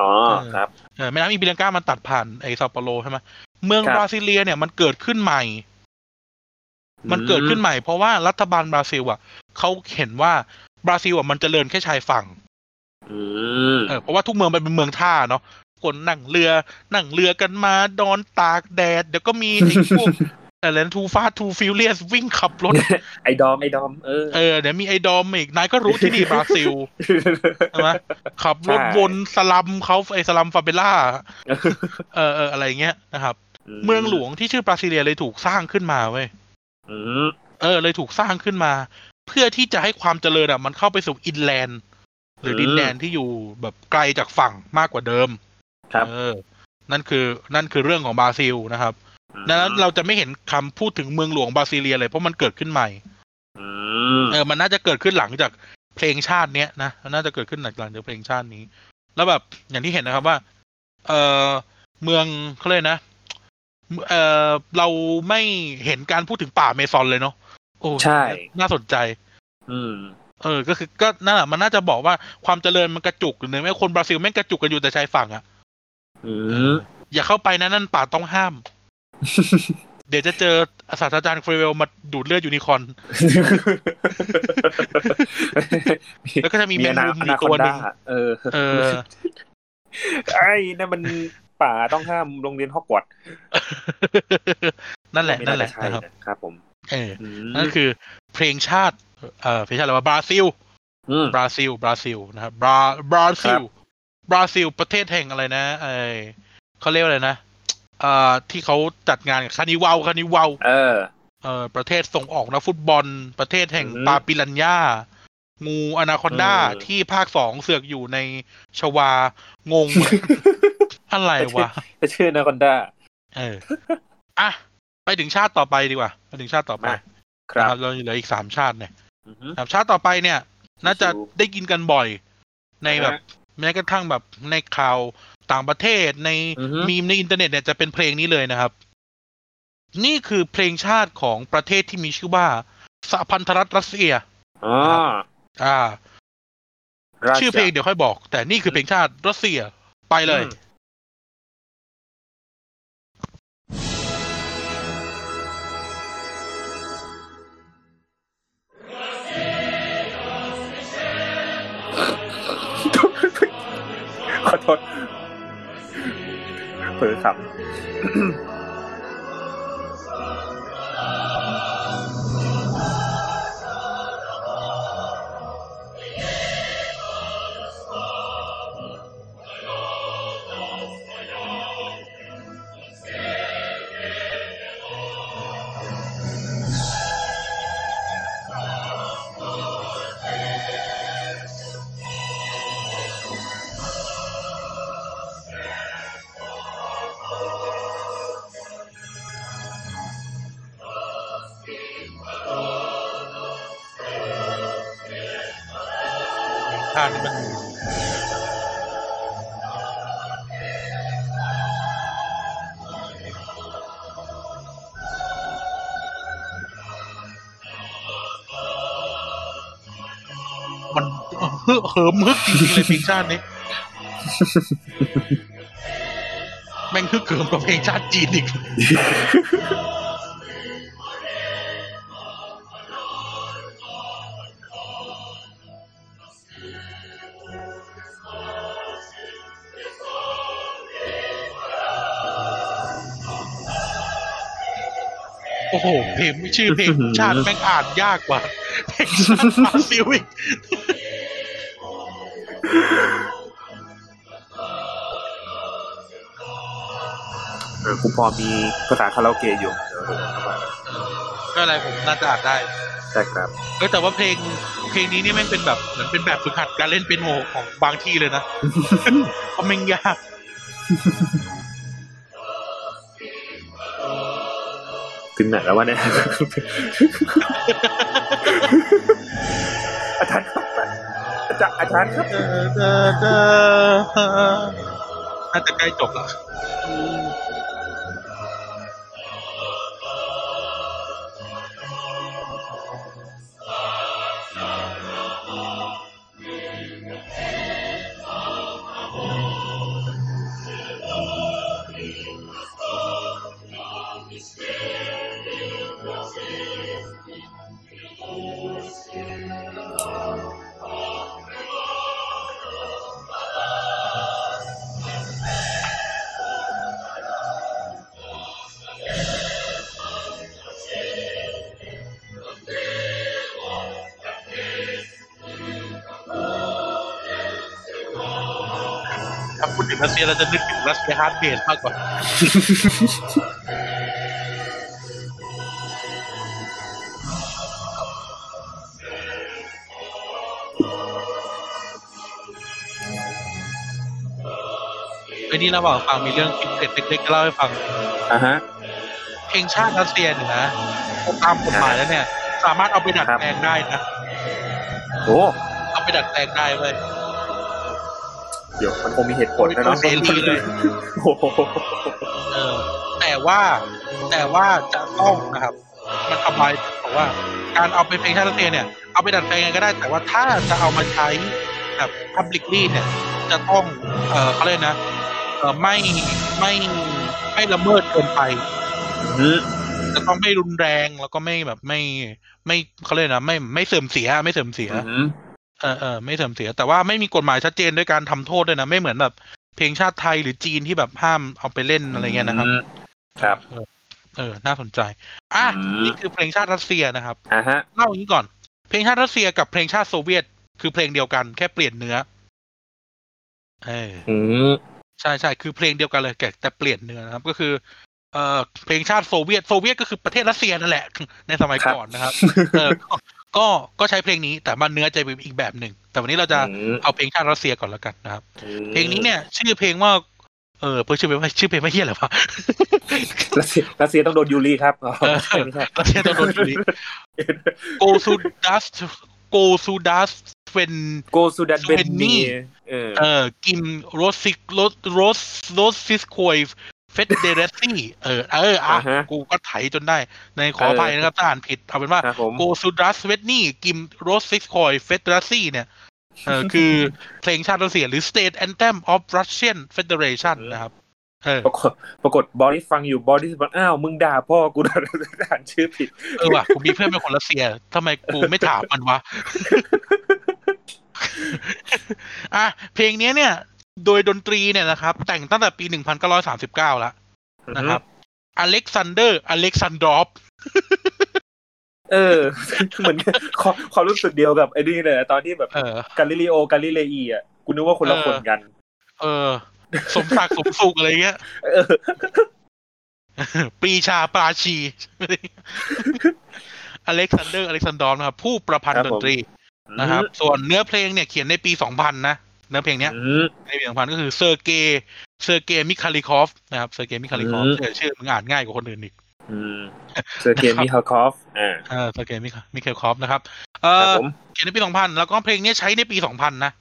Speaker 2: อ๋อครับ
Speaker 1: เออแม่น้ำอิปิรังกามันตัดผ่านไอเซาเปาโลใช่ไหมเมือง
Speaker 2: ครับ
Speaker 1: บราซิเลียเนี่ยมันเกิดขึ้นใหม่ มันเกิดขึ้นใหม่เพราะว่ารัฐบาลบราซิลอะเขาเห็นว่าบราซิลอะมันเจริญแค่ชายฝั่ง
Speaker 2: อืม
Speaker 1: เออเพราะว่าทุกเมืองมันเป็นเมืองท่าเนาะคนนั่งเรือนั่งเรือกันมานอนตากแดด เดี๋ยวก็มีไอ้พวกอะไร Too Fast Too Furious วิ่งขับรถ
Speaker 2: ไอดอม ไอดอม เออ
Speaker 1: เออเดี๋ยวมีไอ้ดอมอีก นายก็รู้ที่นี่บราซิลใช่ไหมขับรถ
Speaker 2: ใช่
Speaker 1: วนสลัมเขาไอ้สลัมฟาเวลาเออเอออะไรเงี้ยนะครับ เมืองหลวงที่ชื่อบราซิเลียเลยถูกสร้างขึ้นมาเว้ย
Speaker 2: อืม
Speaker 1: เออเลยถูกสร้างขึ้นมา เพื่อที่จะให้ความเจริญอะ มันเข้าไปสู่อินแลนด์ หรือดินแดนที่อยู่แบบไกลจากฝั่งมากกว่าเดิม
Speaker 2: ครับ
Speaker 1: เออ นั่นคือนั่นคือเรื่องของบราซิลนะครับดังนั้นเราจะไม่เห็นคำพูดถึงเมืองหลวงบราซิเลียเลยเพราะมันเกิดขึ้นใหม่
Speaker 2: อืม
Speaker 1: เออ มันน่าจะเกิดขึ้นหลังจากเพลงชาติเนี้ยนะมันน่าจะเกิดขึ้นหลังจากเพลงชาตินี้ แล้วแบบอย่างที่เห็นนะครับว่า เออเมืองเขาเลยกนะเออเราไม่เห็นการพูดถึงป่าแอมะซอนเลยเนาะโอ้
Speaker 2: ใช่
Speaker 1: น่าสนใจ
Speaker 2: อืม
Speaker 1: เออ ก็คือก็นั่นแหละมันน่าจะบอกว่าความเจริญมันกระจุกหรือไม่คนบราซิลแม่งกระจุกกันอยู่แต่ชายฝั่งอะ
Speaker 2: อืม
Speaker 1: อย่าเข้าไปนะนั่นป่าต้องห้าม เดี๋ยวจะเจอศาสตราจารย์ควีเรลล์มาดูดเลือดยูนิคอร์นแล้วก็จะมีแมงมุม
Speaker 2: อ
Speaker 1: อี
Speaker 2: นากค
Speaker 1: ตัว
Speaker 2: อน
Speaker 1: หนึ
Speaker 2: ด้างเออ
Speaker 1: เออ
Speaker 2: ไอ้นั่นมันป่าต้องห้ามโรงเรียนฮอกวอตส์
Speaker 1: นั่นแหละ
Speaker 2: ไม่
Speaker 1: นั่นแหละา
Speaker 2: จใช่
Speaker 1: นะครับ
Speaker 2: นะครับ ผม
Speaker 1: เออ
Speaker 2: อืม
Speaker 1: นั่นคือเพลงชาติ เอ่อเพลงชาติอะไรวะบราซิล
Speaker 2: อืม
Speaker 1: บราซิลบราซิลนะครับบราบราซิล
Speaker 2: ครับ
Speaker 1: บราซิลประเทศแห่งอะไรนะไอเขาเรียกว่าอะไรนะเอ่อที่เขาจัดงานกับคานิวาลคานิวาล
Speaker 2: เออ
Speaker 1: เอ่อประเทศส่งออกนักฟุตบอล ประเทศแห่ง
Speaker 2: อือฮึ
Speaker 1: ปาปิรันย่างูอนาคอนดา
Speaker 2: อืม
Speaker 1: ที่ภาคสองเสือกอยู่ในชวางงอะไรวะ
Speaker 2: จะชื่อนาคอนด้า
Speaker 1: เอออะไปถึงชาติต่อไปดีกว่า ไปถึงชาติต่อไป
Speaker 2: มาครับ
Speaker 1: นะเราเหลืออีกสามชาติเนี่ย
Speaker 2: อือฮึ
Speaker 1: ครับชาติต่อไปเนี่ย น่าจะ
Speaker 2: ชิว
Speaker 1: ได้ยินกันบ่อย ในแบบ
Speaker 2: อ่าฮะ
Speaker 1: แม้กระทั่งแบบในข่าวต่างประเทศใน
Speaker 2: อือฮึ
Speaker 1: มีมในอินเทอร์เน็ตเนี่ยจะเป็นเพลงนี้เลยนะครับ นี่คือเพลงชาติของประเทศที่มีชื่อว่าสหพันธรัฐรัสเซีย
Speaker 2: อ๋อ
Speaker 1: อ่า
Speaker 2: ราช
Speaker 1: ชื่อเพลงเดี๋ยวค่อยบอก แต่นี่คือเพลงชาติรัสเซียไปเลย
Speaker 2: ขอโทษเผลอขำ
Speaker 1: เหิมฮึกจริงๆเลยเพลงชาตินี้แม่งฮึกเหิมกว่าเพลงชาติจีนอีกโอ้โหเพลงชื่อเพลงชาติแม่งอ่านยากกว่าเพลงชาติบราซิลอีก
Speaker 2: เออกูพอมีภาษาคาราโอเกะอยู่เดี๋ยวเดี๋ยวเข้ามา
Speaker 1: ไม่เป็นไรผมน่าจะอ่านได้
Speaker 2: ใช่ครับ
Speaker 1: เออแต่ว่าเพลงเพลงนี้นี่แม่งเป็นแบบเหมือนเป็นแบบฝึกหัดการเล่นเป็นโฮของบางที่เลยนะเพราะแม่งยาก
Speaker 2: ถึงไหนแล้ววะเนี่ยอาจารย์ครับอาจารย์อาจารย์ครับ
Speaker 1: เดอเดอเดอน่าจะใกล้จบแล้ว รัสเซียเราจะนึกถึงรัสเซีย hardbass มากกว่าไอ้นี่ระหว่างฟังมีเรื่องคิดเด็ดเล็กๆจะเล่าให้ฟัง
Speaker 2: อ่าฮะ
Speaker 1: เพลงชาติรัสเซียเนี่ยนะตามกฎหมายแล้วเนี่ย สามารถเอาไปดัดแปลงได้นะ
Speaker 2: โอ้
Speaker 1: เอาไปดัดแปลงได้เว้ย
Speaker 2: เดี๋ยวมันคงมีเหตุผลนะเนาะ
Speaker 1: เสรีเลย
Speaker 2: โอ้โห
Speaker 1: เออแต่ว่าแต่ว่าจะต้องนะครับ มันทำลายบอกว่า การเอาไปเพลงชาติรัสเซียเนี่ย เอาไปดัดแปลงยังไงก็ได้ แต่ว่าถ้าจะเอามาใช้แบบ publicly เนี่ย จะต้องเออเขาเรียกนะเออไม่ไม่ไม่ละเมิดเกินไป
Speaker 2: อืม
Speaker 1: จะต้องไม่รุนแรงแล้วก็ไม่แบบไม่ ไม่เขาเรียกนะไม่ไม่เสื่อมเสียไม่เสื่อมเสีย
Speaker 2: อืม
Speaker 1: เออเออไม่เสื่อมเสีย แต่ว่าไม่มีกฎหมายชัดเจนด้วยการทำโทษด้วยนะ ไม่เหมือนแบบ เพลงชาติไทยหรือจีนที่แบบห้ามเอาไปเล่นอะไรเงี้ยนะครับ
Speaker 2: ครับ
Speaker 1: เออ น่าสนใจ อะ
Speaker 2: อืม
Speaker 1: นี่คือเพลงชาติรัสเซียนะครับ
Speaker 2: อ่าฮะ
Speaker 1: เล่าอย่างนี้ก่อน เพลงชาติรัสเซียกับเพลงชาติโซเวียต คือเพลงเดียวกันแค่เปลี่ยนเนื้อ เออ
Speaker 2: อืม
Speaker 1: ใช่ใช่คือเพลงเดียวกันเลยแต่แต่เปลี่ยนเนื้อนะครับ ก็คือเอ่อเพลงชาติโซเวียตโซเวียตก็คือประเทศรัสเซียนั่นแหละ ในสมัยก่อนนะครับเออ ก็ก็ก็ใช้เพลงนี้แต่มันเนื้อจะเป็นอีกแบบหนึ่ง แต่วันนี้เราจะ
Speaker 2: อืม
Speaker 1: เอาเพลงชาติรัสเซียก่อนแล้วกันนะครับ เพลงนี้เนี่ย ชื่อเพลงว่า เออเพื่อชื่อเพลงว่าชื่อเพลงว่าเฮียอะไรวะ
Speaker 2: รัสเซียรัสเซียต้องโดนยูรีครับอ๋อ
Speaker 1: เออ
Speaker 2: ไม่ใช่
Speaker 1: รัสเซียต้องโดนยูริ go to dust go to dust when
Speaker 2: โกซูดันเบนนีเออ
Speaker 1: เอ่อกิมРоссий Рос Рос Российской Федерацииเออเอออะ
Speaker 2: อ่าฮะ
Speaker 1: กูก็ไถจนได้ ในขออภัยนะครับถ้าอ่านผิดเอาเป็นว่า
Speaker 2: ครับผม
Speaker 1: Государственный гимн Российской Федерацииเนี่ยเออคือเพลงชาติรัสเซียหรือ State Anthem of Russian Federation นะครับเออ
Speaker 2: ปรากฏปรากฏบอริสฟังอยู่บอริสบอกอ้าว มึงด่าพ่อกูด่าอ่านชื่อผิด
Speaker 1: เออว่ะกูมีเพื่อนเป็นคนรัสเซียทำไมกูไม่ถามมันวะอะเพลงเนี้ยเนี่ย โดยดนตรีเนี่ยนะครับ แต่งตั้งแต่ปี 1939 แล้วนะครับ อเล็กซานเดอร์ อเล็กซานดรอฟ
Speaker 2: เออ เหมือนความความรู้สึกเดียวกับไอ้นี่เลยตอนที่แบบ
Speaker 1: เออ
Speaker 2: กกาลิเลโอกาลิเลอีอะกูนึกว่าคนละ
Speaker 1: เออ
Speaker 2: คนกัน
Speaker 1: เออ สมศักดิ์สมสุขอะไรเงี้ย
Speaker 2: เออ
Speaker 1: ปรีชาปราชีอเล็กซานเดอร์ อเล็กซานดรอฟนะครับ ผู้ประพัน
Speaker 2: ธ์ดนตรี
Speaker 1: ค
Speaker 2: รั
Speaker 1: บ
Speaker 2: ผม
Speaker 1: นะครับ ส่วนเนื้อเพลงเนี่ยเขียนในปี 2000 นะ เนื้อเพลงเนี้ย
Speaker 2: อืม
Speaker 1: ในปี2000ก็คือเซอร์เกย์เซอร์เกย์มิคาลิคอฟนะครับเซอร์เกย์มิคาลิคอฟ
Speaker 2: อืม
Speaker 1: ชื่อชื่อมึงอ่านง่ายกว่าคนอื่นอีก
Speaker 2: อืมเซอร์เกย์มิฮาคอฟอ่า
Speaker 1: เออเซอร์เกย์มิคามิคาลคอฟนะครับเออ
Speaker 2: ครับผม
Speaker 1: เขียนในปี2000แล้วก็เพลงนี้ใช้ในปี2000นะ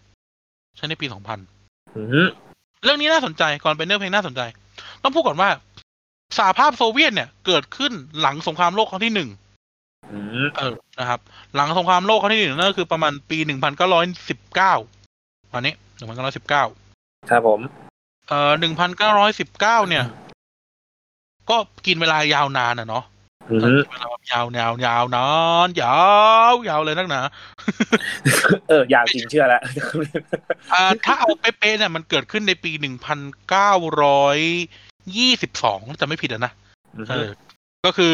Speaker 1: ใช้ในปีสองพัน
Speaker 2: อืม
Speaker 1: เรื่องนี้น่าสนใจก่อนเป็นเรื่องเพลงน่าสนใจ ต้องพูดก่อนว่าสหภาพโซเวียตเนี่ยเกิดขึ้นหลังสงครามโลกครั้งที่หนึ่ง
Speaker 2: อืม
Speaker 1: เออนะครับ หลังสงครามโลกครั้งที่หนึ่งนั่นก็คือประมาณปีหนึ่งพันเก้าร้อยสิบเก้า วันนี้หนึ่งพันเก้าร้อยสิบเก้า
Speaker 2: ครับผม
Speaker 1: เอ่อหนึ่งพันเก้าร้อยสิบเก้าเนี่ย ก็กินเวลายาวนานอะเนาะ
Speaker 2: อื
Speaker 1: เออ
Speaker 2: ม
Speaker 1: กินเวลาแบบยาวยาวยาวนานยาวยาวเลยนักหนา
Speaker 2: เออยาวจริงเชื่อแล้ว
Speaker 1: อ่าถ้าเอาเป๊ะๆเนี่ยมันเกิดขึ้นในปีหนึ่งพันเก้าร้อยยี่สิบสองจะไม่ผิดอะนะเออ ก็คือ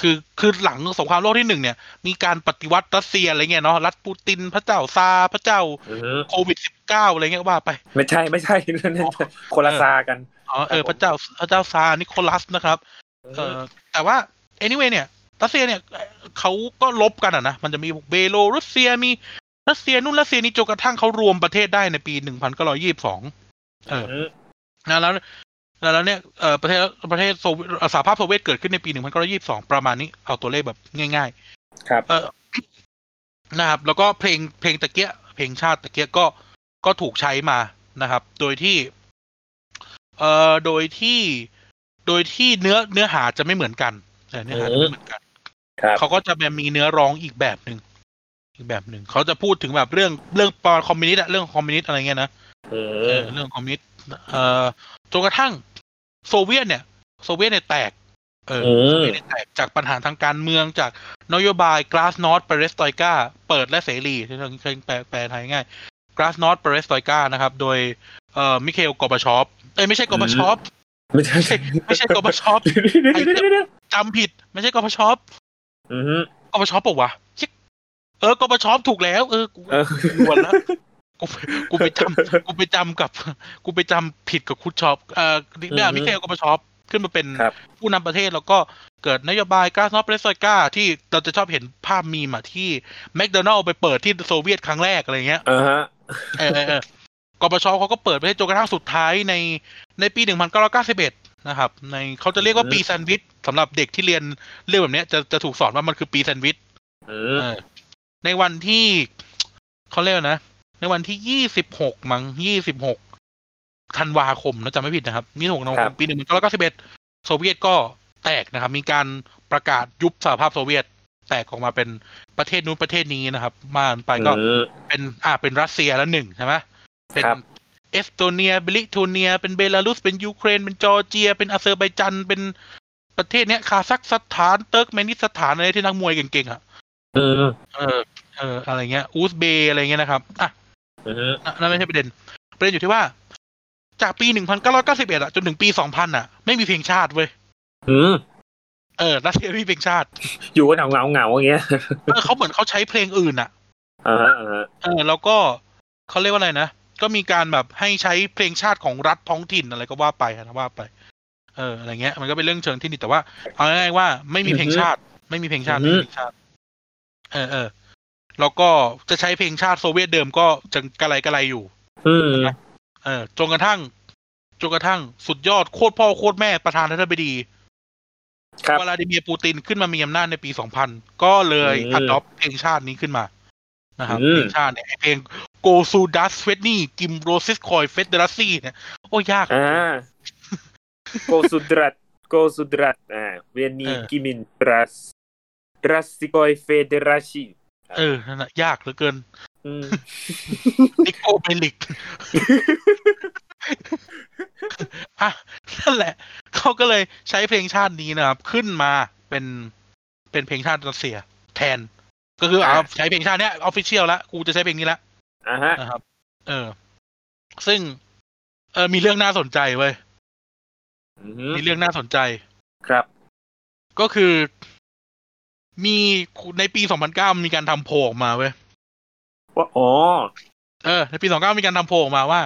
Speaker 1: คือคือหลังสงครามโลกที่หนึ่งเนี่ย มีการปฏิวัติรัสเซียอะไรเงี้ยเนาะรัฐปูตินพระเจ้าซาร์พระเจ้า
Speaker 2: อืม
Speaker 1: โควิดสิบเก้าอะไรเงี้ยก็ว่าไป
Speaker 2: ไม่ใช่ไม่ใช่นั่นนั่นคนละซากัน
Speaker 1: อ๋อเออ
Speaker 2: ครับผม
Speaker 1: พระเจ้าพระเจ้าซาร์นิโคลัสนะครับเออแต่ว่า anyway เนี่ยรัสเซียเนี่ยเอ่อเขาก็ลบกันอะนะมันจะมีพวกเบโลรัสเซียมีรัสเซียนู่นรัสเซียนี่จนกระทั่งเขารวมประเทศได้ในปีหนึ่งพันเก้าร้อยยี่สิบสองเออ
Speaker 2: อืม
Speaker 1: นะแล้ว แล้วเนี่ยเออประเทศประเทศโซเวียตสหภาพโซเวียตเกิดขึ้นในปี 1922 ประมาณนี้ เอาตัวเลขแบบง่ายๆ
Speaker 2: ครับ
Speaker 1: เออนะครับ แล้วก็เพลงเพลงตะเกียเพลงชาติตะเกียก็ก็ถูกใช้มานะครับ โดยที่ เอ่อโดยที่โดยที่เนื้อเนื้อหาจะไม่เหมือนกันแต่เนื้อหาจะไม่เหมือนกัน
Speaker 2: ครับ
Speaker 1: เขาก็จะแบบมีเนื้อร้องอีกแบบหนึ่งอีกแบบหนึ่งเขาจะพูดถึงแบบเรื่องเรื่องปอนคอมมิวนิสต์อะเรื่องคอมมิวนิสต์อะไรเงี้ยนะ
Speaker 2: อืม
Speaker 1: เออเรื่องคอมมิวนิสต์เอ่อจนกระทั่ง โซเวียตเนี่ยโซเวียตเนี่ยแตก เออ
Speaker 2: อืม
Speaker 1: โซเวียตเนี่ยแตกจากปัญหาทางการเมืองจากนโยบาย Glasnost Perestroika เปิดและเสรีที่เราเคยแปลแปลไทยง่าย Glasnost Perestroika นะครับ โดยเอ่อมิคาอิลกอร์บาชอฟเอ้ยไม่ใช่กอร์บาชอฟ
Speaker 2: ไม่ใช่
Speaker 1: ไม่ใช่กอร์บาชอฟ
Speaker 2: เดี๋ยวเดี๋ยวเดี๋ยวเดี๋ยว
Speaker 1: จำผิด ไม่ใช่กอร์บาชอฟ
Speaker 2: อืม
Speaker 1: กอร์บาชอฟปะวะชิเออกอร์บาชอฟถูกแล้ว เออกู
Speaker 2: เออ
Speaker 1: กวนแล้ว กูกูไปจำกูไปจำกับ กูไปจำผิดกับครุชชอฟเอ่อเนี่ยมิคาอิลกอร์บาชอฟขึ้นมาเป็น
Speaker 2: ครับ
Speaker 1: ผู้นำประเทศแล้วก็เกิดนโยบาย Glasnost Perestroika ที่เราจะชอบเห็นภาพมีมอะที่แมคโดนัลด์ไปเปิดที่โซเวียตครั้งแรกอะไรเงี้ย
Speaker 2: อ่าฮะ
Speaker 1: เออเออเออกปชเขาก็เปิดประเทศจนกระทั่งสุดท้ายในในปี 1991 นะครับ ในเขาจะเรียกว่าปีแซนด์วิชสำหรับเด็กที่เรียนเรื่องแบบเนี้ยจะจะถูกสอนว่ามันคือปีแซนด์วิช
Speaker 2: อื
Speaker 1: เอ
Speaker 2: ม
Speaker 1: อในวันที่เขาเรียกว่านะ ในวันที่26มั้ง26ธันวาคมนะจำไม่ผิดนะครับ26ธันวาคมปี1991โซเวียตก็แตกนะครับ มีการประกาศยุบสหภาพโซเวียต แตกออกมาเป็นประเทศนู้นประเทศนี้นะครับ มาไปก็
Speaker 2: อืม
Speaker 1: เป็นอ่าเป็นรัสเซียแล้วหนึ่งใช่ไหมเป็น
Speaker 2: ครับ
Speaker 1: เอสโตเนียลิทัวเนีย เป็นเบลารุส เป็นยูเครน เป็นจอร์เจีย เป็นอาเซอร์ไบจัน เป็นประเทศเนี้ยคาซัคสถาน เติร์กเมนิสถานอะไรที่นักมวยเก่งๆอะ
Speaker 2: อืม
Speaker 1: เออ เออ อะไรเงี้ย อูซเบย์อะไรเงี้ยนะครับ อะ
Speaker 2: อืม
Speaker 1: นั่นนั่นไม่ใช่ประเด็น ประเด็นอยู่ที่ว่า จากปี1991อะจนถึงปี2000อะไม่มีเพลงชาติเว้ย
Speaker 2: อืม
Speaker 1: เออรัสเซียไม่มีเพลงชาติ
Speaker 2: อยู่กันเหงาเหงาเหงาอย่างเงี้ย
Speaker 1: เออเขาเหมือนเขาใช้เพลงอื่นอะ
Speaker 2: อ่าฮะอ่าฮะ
Speaker 1: เออแล้วก็เขาเรียกว่าอะไรนะก็มีการแบบให้ใช้เพลงชาติของรัฐท้องถิ่นอะไรก็ว่าไปนะว่าไป เอออะไรเงี้ย มันก็เป็นเรื่องเชิงที่นี่แต่ว่าเอาง่ายๆว่าไม่มีเพลงชาติ ไม่มีเพลงชาติไม่มีเพลงชาติ เออเออ แล้วก็จะใช้เพลงชาติโซเวียตเดิมก็จะกระไรกระไรอยู่
Speaker 2: อืม
Speaker 1: เออจนกระทั่งจนกระทั่งสุดยอดโคตรพ่อโคตรแม่ประธานาธิบดี
Speaker 2: ครับ
Speaker 1: วลาดิเมียร์ปูตินขึ้นมามีอำนาจในปี2000ก็เลย
Speaker 2: อืม
Speaker 1: adopt เพลงชาตินี้ขึ้นมานะครับ
Speaker 2: อืม
Speaker 1: เพลงชาติเนี่ยไอ้เพลง Государственный гимн Российской Федерации เนี่ยโอ้ยาก
Speaker 2: อ่าโกสุดรัตโกสุดรัตอ่าเวียนี
Speaker 1: เออ
Speaker 2: กิมินปรัสรัสติกอยเฟเดราชี
Speaker 1: เออนั่นแหะยากเหลือเกิน
Speaker 2: อืม
Speaker 1: นิโกเบลิกอะนั่นแหละ เขาก็เลยใช้เพลงชาตินี้นะครับ ขึ้นมาเป็นเป็นเพลงชาติรัสเซีย แทน ก็คือเอาใช้เพลงชาติเนี้ยออฟฟิเชียลแล้วกูจะใช้เพลงนี้ละ
Speaker 2: อ่าฮะ
Speaker 1: นะครับ เออ ซึ่ง เออมีเรื่องน่าสนใจเว้ย
Speaker 2: อืม
Speaker 1: มีเรื่องน่าสนใจ
Speaker 2: ครับ
Speaker 1: ก็คือ มีในปี2009มีการทำโพลออกมาเว้ย
Speaker 2: ว่าอ๋อ
Speaker 1: เออ ในปี2009มีการทำโพลออกมาว่า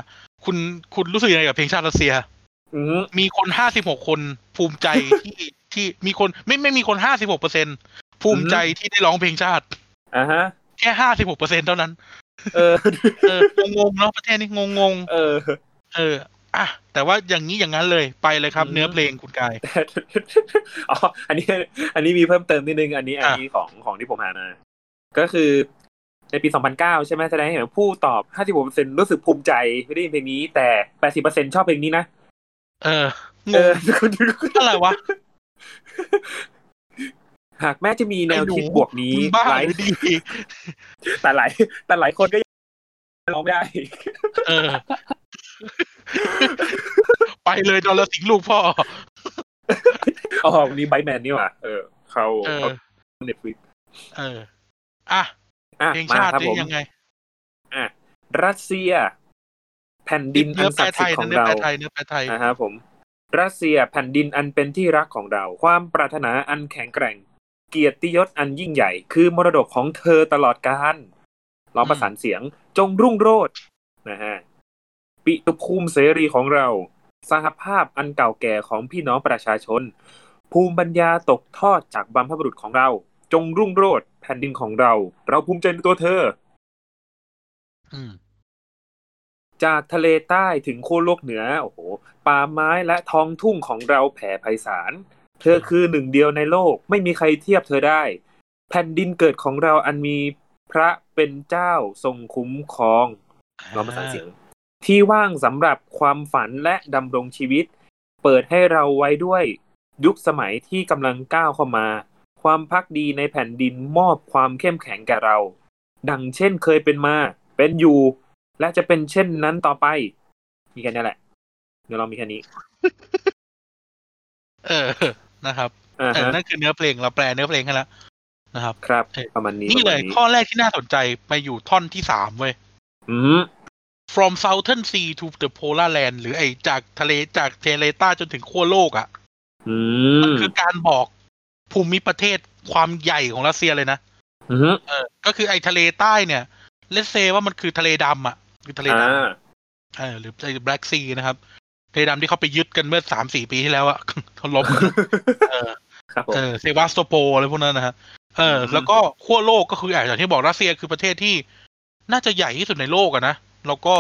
Speaker 1: คุณคุณรู้สึกยังไงกับเพลงชาติรัสเซีย
Speaker 2: อืม
Speaker 1: มีคน56คนภูมิใจที่ที่มีคนไม่ไม่มีคน56เปอร์เซ็นภูมิใจที่ได้ร้องเพลงชาติ
Speaker 2: อ่าฮะ
Speaker 1: แค่56เปอร์เซ็นเท่านั้น
Speaker 2: เออ
Speaker 1: เอองงๆเนาะประเทศนี้งง
Speaker 2: เออ
Speaker 1: ๆเออ อะแต่ว่าอย่างนี้อย่างนั้นเลยไปเลยครับ
Speaker 2: อืม
Speaker 1: เนื้อเพลงคุณกาย
Speaker 2: อ๋ออันนี้ อันนี้มีเพิ่มเติมนิดนึง อันนี้อัน
Speaker 1: อะ
Speaker 2: นี้ของของที่ผมหามาก็คือในในปี 2009 ใช่ไหมแสดงให้เห็นผู้ตอบ 56%รู้สึกภูมิใจไม่ได้ยินเพลงนี้ แต่ 80%ชอบเพลงนี้นะ
Speaker 1: เออ
Speaker 2: เออ
Speaker 1: อะไรวะ
Speaker 2: หากแม้จะมีแนวคิดบวกนี้
Speaker 1: บ้า
Speaker 2: หลาย
Speaker 1: หรือดี
Speaker 2: แต่หลายแต่หลายคนก็ยังร้องไม่ได้
Speaker 1: เออ ไปเลยดอลลาร์สิงห์ลูกพ่อ
Speaker 2: อ๋อวันนี้ไบแมนนี่หว่าเออเขา
Speaker 1: เออ
Speaker 2: เขาเน็ตฟลิก
Speaker 1: เออ อะ
Speaker 2: อะ
Speaker 1: เพลง
Speaker 2: มา
Speaker 1: ชาติ
Speaker 2: ครับ
Speaker 1: นี่
Speaker 2: ผม
Speaker 1: ยังไง
Speaker 2: อะ รัสเซีย แผ่นดินอั
Speaker 1: เนื้อนแปล
Speaker 2: ศักดิ์
Speaker 1: ไท
Speaker 2: สิท
Speaker 1: ย
Speaker 2: ธิ์ของ
Speaker 1: นะเนื้อ
Speaker 2: เรา
Speaker 1: แปลไทยเนื้อแปลไทย
Speaker 2: อ่าฮะผม รัสเซียแผ่นดินอันเป็นที่รักของเรา ความปรารถนาอันแข็งแกร่ง เกียรติยศอันยิ่งใหญ่ คือมรดกของเธอตลอดกาลร้องประสานเสียง จงรุ่งโรจน์นะฮะ ปิตุภูมิเสรีของเรา สหภาพอันเก่าแก่ของพี่น้องประชาชน ภูมิปัญญาตกทอดจากบรรพบุรุษของเรา จงรุ่งโรจน์แผ่นดินของเรา เราภูมิใจในตัวเธอ
Speaker 1: อืม
Speaker 2: จากทะเลใต้ถึงโคโลกเหนือ โอ้โห ป่าไม้และท้องทุ่งของเราแผ่ไพศาล เธอคือหนึ่งเดียวในโลก ไม่มีใครเทียบเธอได้ แผ่นดินเกิดของเราอันมีพระเป็นเจ้าทรงคุ้มครองเรามาสานเสียง ที่ว่างสำหรับความฝันและดำรงชีวิต เปิดให้เราไว้ด้วยยุคสมัยที่กำลังก้าวเข้ามา ความพักดีในแผ่นดินมอบความเข้มแข็งแก่เรา ดังเช่นเคยเป็นมา เป็นอยู่ และจะเป็นเช่นนั้นต่อไป มีแค่นี้แหละ เดี๋ยวเรามีแค่นี้
Speaker 1: เออนะครับ
Speaker 2: อ่า
Speaker 1: เออ
Speaker 2: ฮะ
Speaker 1: นั่นคือเนื้อเพลงเราแปลเนื้อเพลงให้แล้วนะครับ
Speaker 2: ครับ
Speaker 1: เออ
Speaker 2: ประมาณนี้
Speaker 1: นี่เลย
Speaker 2: ประมาณ
Speaker 1: ข้อแรกที่น่าสนใจไปอยู่ท่อนที่สามเว้ย
Speaker 2: อืม
Speaker 1: from southern sea to the polar land หรือไอจากทะเลจากเทเลใต้จนถึงขั้วโลกอะ่ะ
Speaker 2: อื
Speaker 1: มัน
Speaker 2: ม
Speaker 1: คือการบอกภูมิประเทศความใหญ่ของรัสเซียเลยนะ
Speaker 2: อืม
Speaker 1: เออ ก็คือไอทะเลใต้เนี่ยเลสเซว่ามันคือทะเลดำอะ คือทะเล
Speaker 2: อ่า
Speaker 1: ดำเออหรือไอแบล็กซีนะครับ ทะเลดำที่เขาไปยึดกันเมื่อสามสี่ปีที่แล้วอะเขาลบเออ
Speaker 2: ครับผม
Speaker 1: เออเซวาสโตโปอะไรพวกนั้นนะฮะเออ
Speaker 2: อืม
Speaker 1: แล้วก็ขั้วโลกก็คืออย่างที่บอกรัสเซียคือประเทศที่น่าจะใหญ่ที่สุดในโลกอะนะ แล้วก็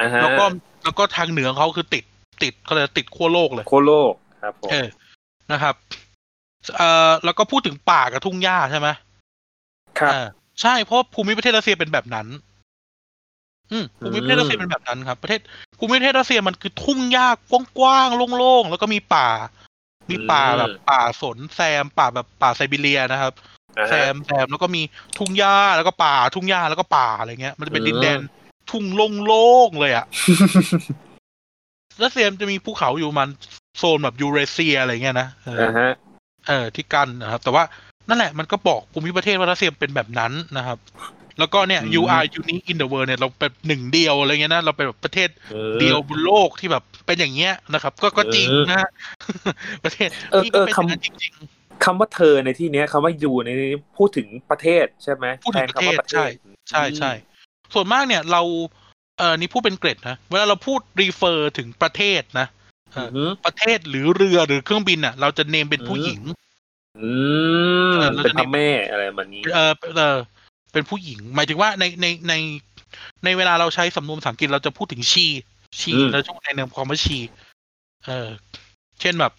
Speaker 2: อ่าฮะ
Speaker 1: แล้วก็แล้วก็ทางเหนือของเขาคือติดติดเขาเลยกติดขั้วโลกเลย
Speaker 2: โคโลกครับผม
Speaker 1: เออนะครับเอ่อแล้วก็พูดถึงป่ากับทุ่งหญ้าใช่ไหม
Speaker 2: ครับ
Speaker 1: เออใช่เพราะภูมิประเทศรัสเซียเป็นแบบนั้น อืมภูมิประเทศรัสเซียเป็นแบบนั้นครับ ประเทศภูมิประเทศรัสเซียมันคือทุ่งหญ้ากว้างๆโล่งๆแล้วก็มีป่า มีป่าแบบป่าสนแซม ป่าแบบป่าไซบีเรียนะครับ
Speaker 2: อ่า
Speaker 1: แซ
Speaker 2: ฮะ
Speaker 1: มแซมแล้วก็มีทุ่งหญ้าแล้วก็ป่าทุ่งหญ้าแล้วก็ป่าอะไรเงี้ย มันจะเป็น
Speaker 2: อืม
Speaker 1: ดินแดน ทุ่งโล่งๆเลยอะรัสเซียมันจะมีภูเขาอยู่มันโซนแบบยูเรเซียอะไรเงี้ยนะเออ
Speaker 2: อ่าฮะ
Speaker 1: เออที่กันนะครับ แต่ว่านั่นแหละมันก็บอกภูมิประเทศว่ารัสเซียเป็นแบบนั้นนะครับ แล้วก็เนี่ย you are unique in the world เนี่ยเราเป็นหนึ่งเดียวอะไรเงี้ยนะเราเป็นแบบประเทศ
Speaker 2: ออ
Speaker 1: เดียวบนโลกที่แบบเป็นอย่างเงี้ยนะครับ ก็ก็จริง
Speaker 2: เออ
Speaker 1: นะฮะประเทศ
Speaker 2: เออ
Speaker 1: ที่ก็เป็น
Speaker 2: เออคำ
Speaker 1: อย่างนั้นจริง
Speaker 2: คำว่าเธอในที่เนี้ยคำว่าอยู่ในนี้พูดถึงประเทศใช่ไหม
Speaker 1: พูดถึง
Speaker 2: แทนคำว่า
Speaker 1: ประเทศใช่ๆใช่ใช่ ส่วนมากเนี่ยเราเออนี่พูดเป็นเกร็ดนะเวลาเราพูด refer ถึงประเทศนะเอ
Speaker 2: อื
Speaker 1: อ
Speaker 2: อฮึ
Speaker 1: ประเทศหรือเรือหรือเครื่องบินอะ เราจะเนมเป็นผู้หญิง
Speaker 2: อืม
Speaker 1: เออเรา
Speaker 2: เป็น
Speaker 1: จะ
Speaker 2: พ่อแม่อะไรแบบนี้
Speaker 1: เออเออเป็นผู้หญิง หมายถึงว่าในในในในเวลาเราใช้สำนวนภาษาอังกฤษเราจะพูดถึงชีชี
Speaker 2: อืม
Speaker 1: เราจะพูดในเนามความว่าชีเออเช่นแบบ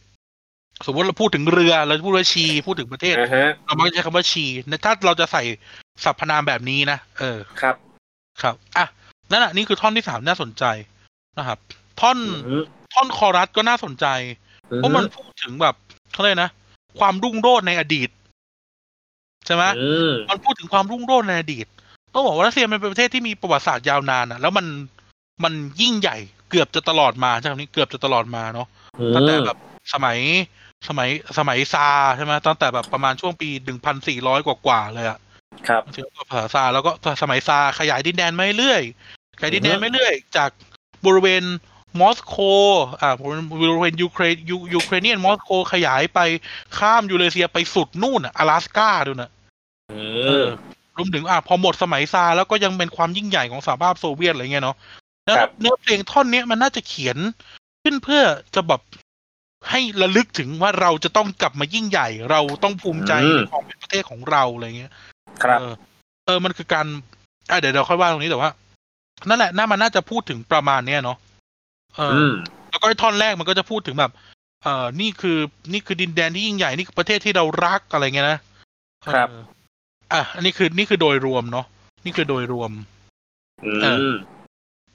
Speaker 1: สมมติเราพูดถึงเรือเราจะพูดว่าชีพูดถึงประเทศ
Speaker 2: อ่าฮะ
Speaker 1: เรามักจะใช้คำว่าชีนะถ้าเราจะใส่สรรพนามแบบนี้นะเออ
Speaker 2: ครับ
Speaker 1: ครับอะนั่นแหะนี่คือท่อนที่สามน่าสนใจนะครับ ท่อน
Speaker 2: อืม
Speaker 1: ท่อนคอรัสก็น่าสนใจ เพราะมันพูดถึงแบบเขาเลยกนะ ความรุ่งโรจน์ในอดีต ใช่ไหม
Speaker 2: อืม
Speaker 1: มันพูดถึงความรุ่งโรจน์ในอดีตต้องบอกว่ารัสเซียมันเป็นประเทศที่มีประวัติศาสตร์ยาวนานอะแล้วมันมันยิ่งใหญ่เกือบจะตลอดมาใช่ไหมนี่เกือบจะตลอดมาเนาะตั้งแต่แบบสมัยสมัยสมัยซาร์ใช่ไหมตั้งแต่แบบประมาณช่วงปีหนึ่งพันสี่ร้อยกว่าๆเลยอะ
Speaker 2: ครับ
Speaker 1: ถึงตัวภาซาแล้วก็สมัยซาร์ขยายดินแดนมาเรื่อยขยายดินแดนมาเรื่อย จากบริเวณมอสโกอ่าบริเวณยูเครนยู Ukrainian มอสโกขยายไปข้ามยูเรเซียไปสุดนู่นอะลาสก้าดูนะเออรวมถึงอ่าพอหมดสมัยซาร์แล้วก็ยังเป็นความยิ่งใหญ่ของสหภาพโซเวียตอะไรเงี้ยเนาะเนื้อเพลงท่อนนี้มันน่าจะเขียนขึ้นเพื่อจะแบบให้ระลึกถึงว่าเราจะต้องกลับมายิ่งใหญ่ เราต้องภูมิใจในควาเป็นประเทศของเราอะไรเงี้ย
Speaker 2: ครับ
Speaker 1: เออเออมันคือการอะเดี๋ยวเราค่อยว่าตรงนี้แต่ว่า นั่นแหละน่ามันน่าจะพูดถึงประมาณเนี้ยเนาะเออ
Speaker 2: อื
Speaker 1: อ
Speaker 2: ม
Speaker 1: แล้วก็ไอ้ท่อนแรกมันก็จะพูดถึงแบบ เออนี่คือ นี่คือดินแดนที่ยิ่งใหญ่นี่คือประเทศที่เรารักอะไรเงี้ยนะครับเอออะอันนี้คือนี่คือโดยรวมเนาะนี่คือโดยรวม
Speaker 2: อืม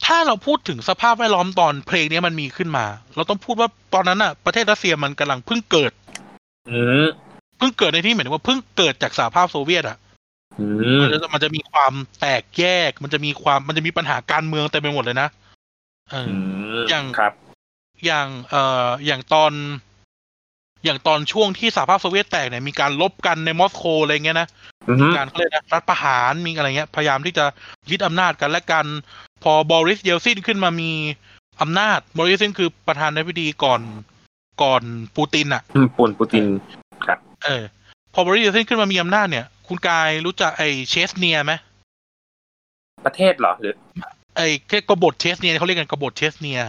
Speaker 1: ถ้าเราพูดถึงสภาพแวดล้อมตอนเพลงนี้มันมีขึ้นมา เราต้องพูดว่าตอนนั้นอะประเทศรัสเซียมันกำลังเพิ่งเกิด
Speaker 2: อืม
Speaker 1: เพิ่งเกิดในที่หมายถึงว่าเพิ่งเกิดจากสหภาพโซเวียตอะ
Speaker 2: อื ม
Speaker 1: มันจะมันจะมีความแตกแยก มันจะมีความมันจะมีปัญหาการเมืองเต็มไปหมดเลยนะเออ
Speaker 2: อืม
Speaker 1: อย่าง
Speaker 2: ครับ
Speaker 1: อย่างเอ่ออย่างตอน อย่างตอนช่วงที่สหภาพโซเวียตแตกเนี่ยมีการลบกันในมอสโกอะไรเงี้ยนะ
Speaker 2: อืม
Speaker 1: การเขาเรียกนะรัฐประหารมีอะไรเงี้ย พยายามที่จะยึดอำนาจกันและกัน พอบอริสเยลซินขึ้นมามีอำนาจบอริสเยลซินคือประธานาธิบดีก่อนก่อนปูตินอะ
Speaker 2: อืมก่อนปูติน
Speaker 1: เออ พอบอริสเยลซินขึ้นมามีอำนาจเนี่ย คุณกายรู้จักไอ้เชชเนียไหม
Speaker 2: ประเทศเหรอหรือ
Speaker 1: ไอ้แค่กบฏเชชเนียเขาเรียกกันกบฏเชชเนีย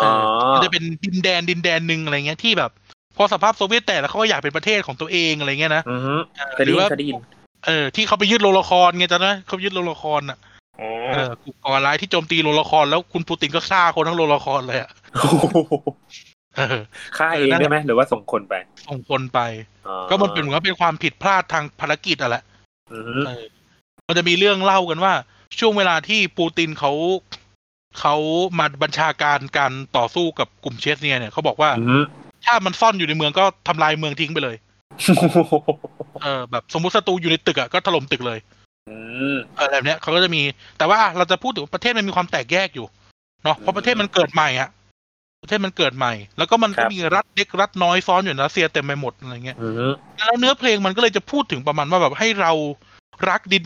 Speaker 2: อ๋อ
Speaker 1: มันจะเป็นดินแดนดินแดนหนึ่งอะไรเงี้ยที่แบบ พอสภาพโซเวียตแตกแล้วเขาก็อยากเป็นประเทศของตัวเองอะไรเงี้ยนะ
Speaker 2: อืม
Speaker 1: เออ
Speaker 2: เคย
Speaker 1: ห
Speaker 2: ได้
Speaker 1: รือ
Speaker 2: ยิน
Speaker 1: ว่า
Speaker 2: เคยได้ยิน
Speaker 1: เออ ที่เขาไปยึดโรงละครไงจ๊ะนะเขายึดโรงละครอะ
Speaker 2: อ๋อ
Speaker 1: เออกลุ่มก่อร้ายที่โจมตีโรงละครแล้วคุณปูตินก็ฆ่าคนทั้งโรงละครเลยอะ
Speaker 2: โอ้โห
Speaker 1: เออ
Speaker 2: ค่ายเองได้ไหมหรือว่าส่งคนไป
Speaker 1: ส่งคนไป
Speaker 2: อ๋อ
Speaker 1: ก็มันเป็นเหมือนว่าเป็นความผิดพลาดทางภารกิจอะแหละ
Speaker 2: อืม
Speaker 1: เออมันจะมีเรื่องเล่ากันว่า ช่วงเวลาที่ปูตินเขาเขามาบัญชาการการต่อสู้กับกลุ่มเชสเนียเนี่ยเขาบอกว่า
Speaker 2: อืม
Speaker 1: ถ้ามันซ่อนอยู่ในเมืองก็ทำลายเมืองทิ้งไปเลยเออแบบสมมติศัตรูอยู่ในตึกอะก็ถล่มตึกเลย
Speaker 2: อืม
Speaker 1: เออแบบเนี้ยเขาก็จะมี แต่ว่าเราจะพูดถึงประเทศมันมีความแตกแยกอยู่เนาะเพราะประเทศมันเกิดใหม่อะ ประเทศมันเกิดใหม่ แล้วก็มันก็มีรัฐเล็กรัฐน้อยซ้อนอยู่ในรัสเซียเต็มไปหมดอะไรเงี้ย
Speaker 2: อืม
Speaker 1: แล้วเนื้อเพลงมันก็เลยจะพูดถึงประมาณว่าแบบให้เรารักดิน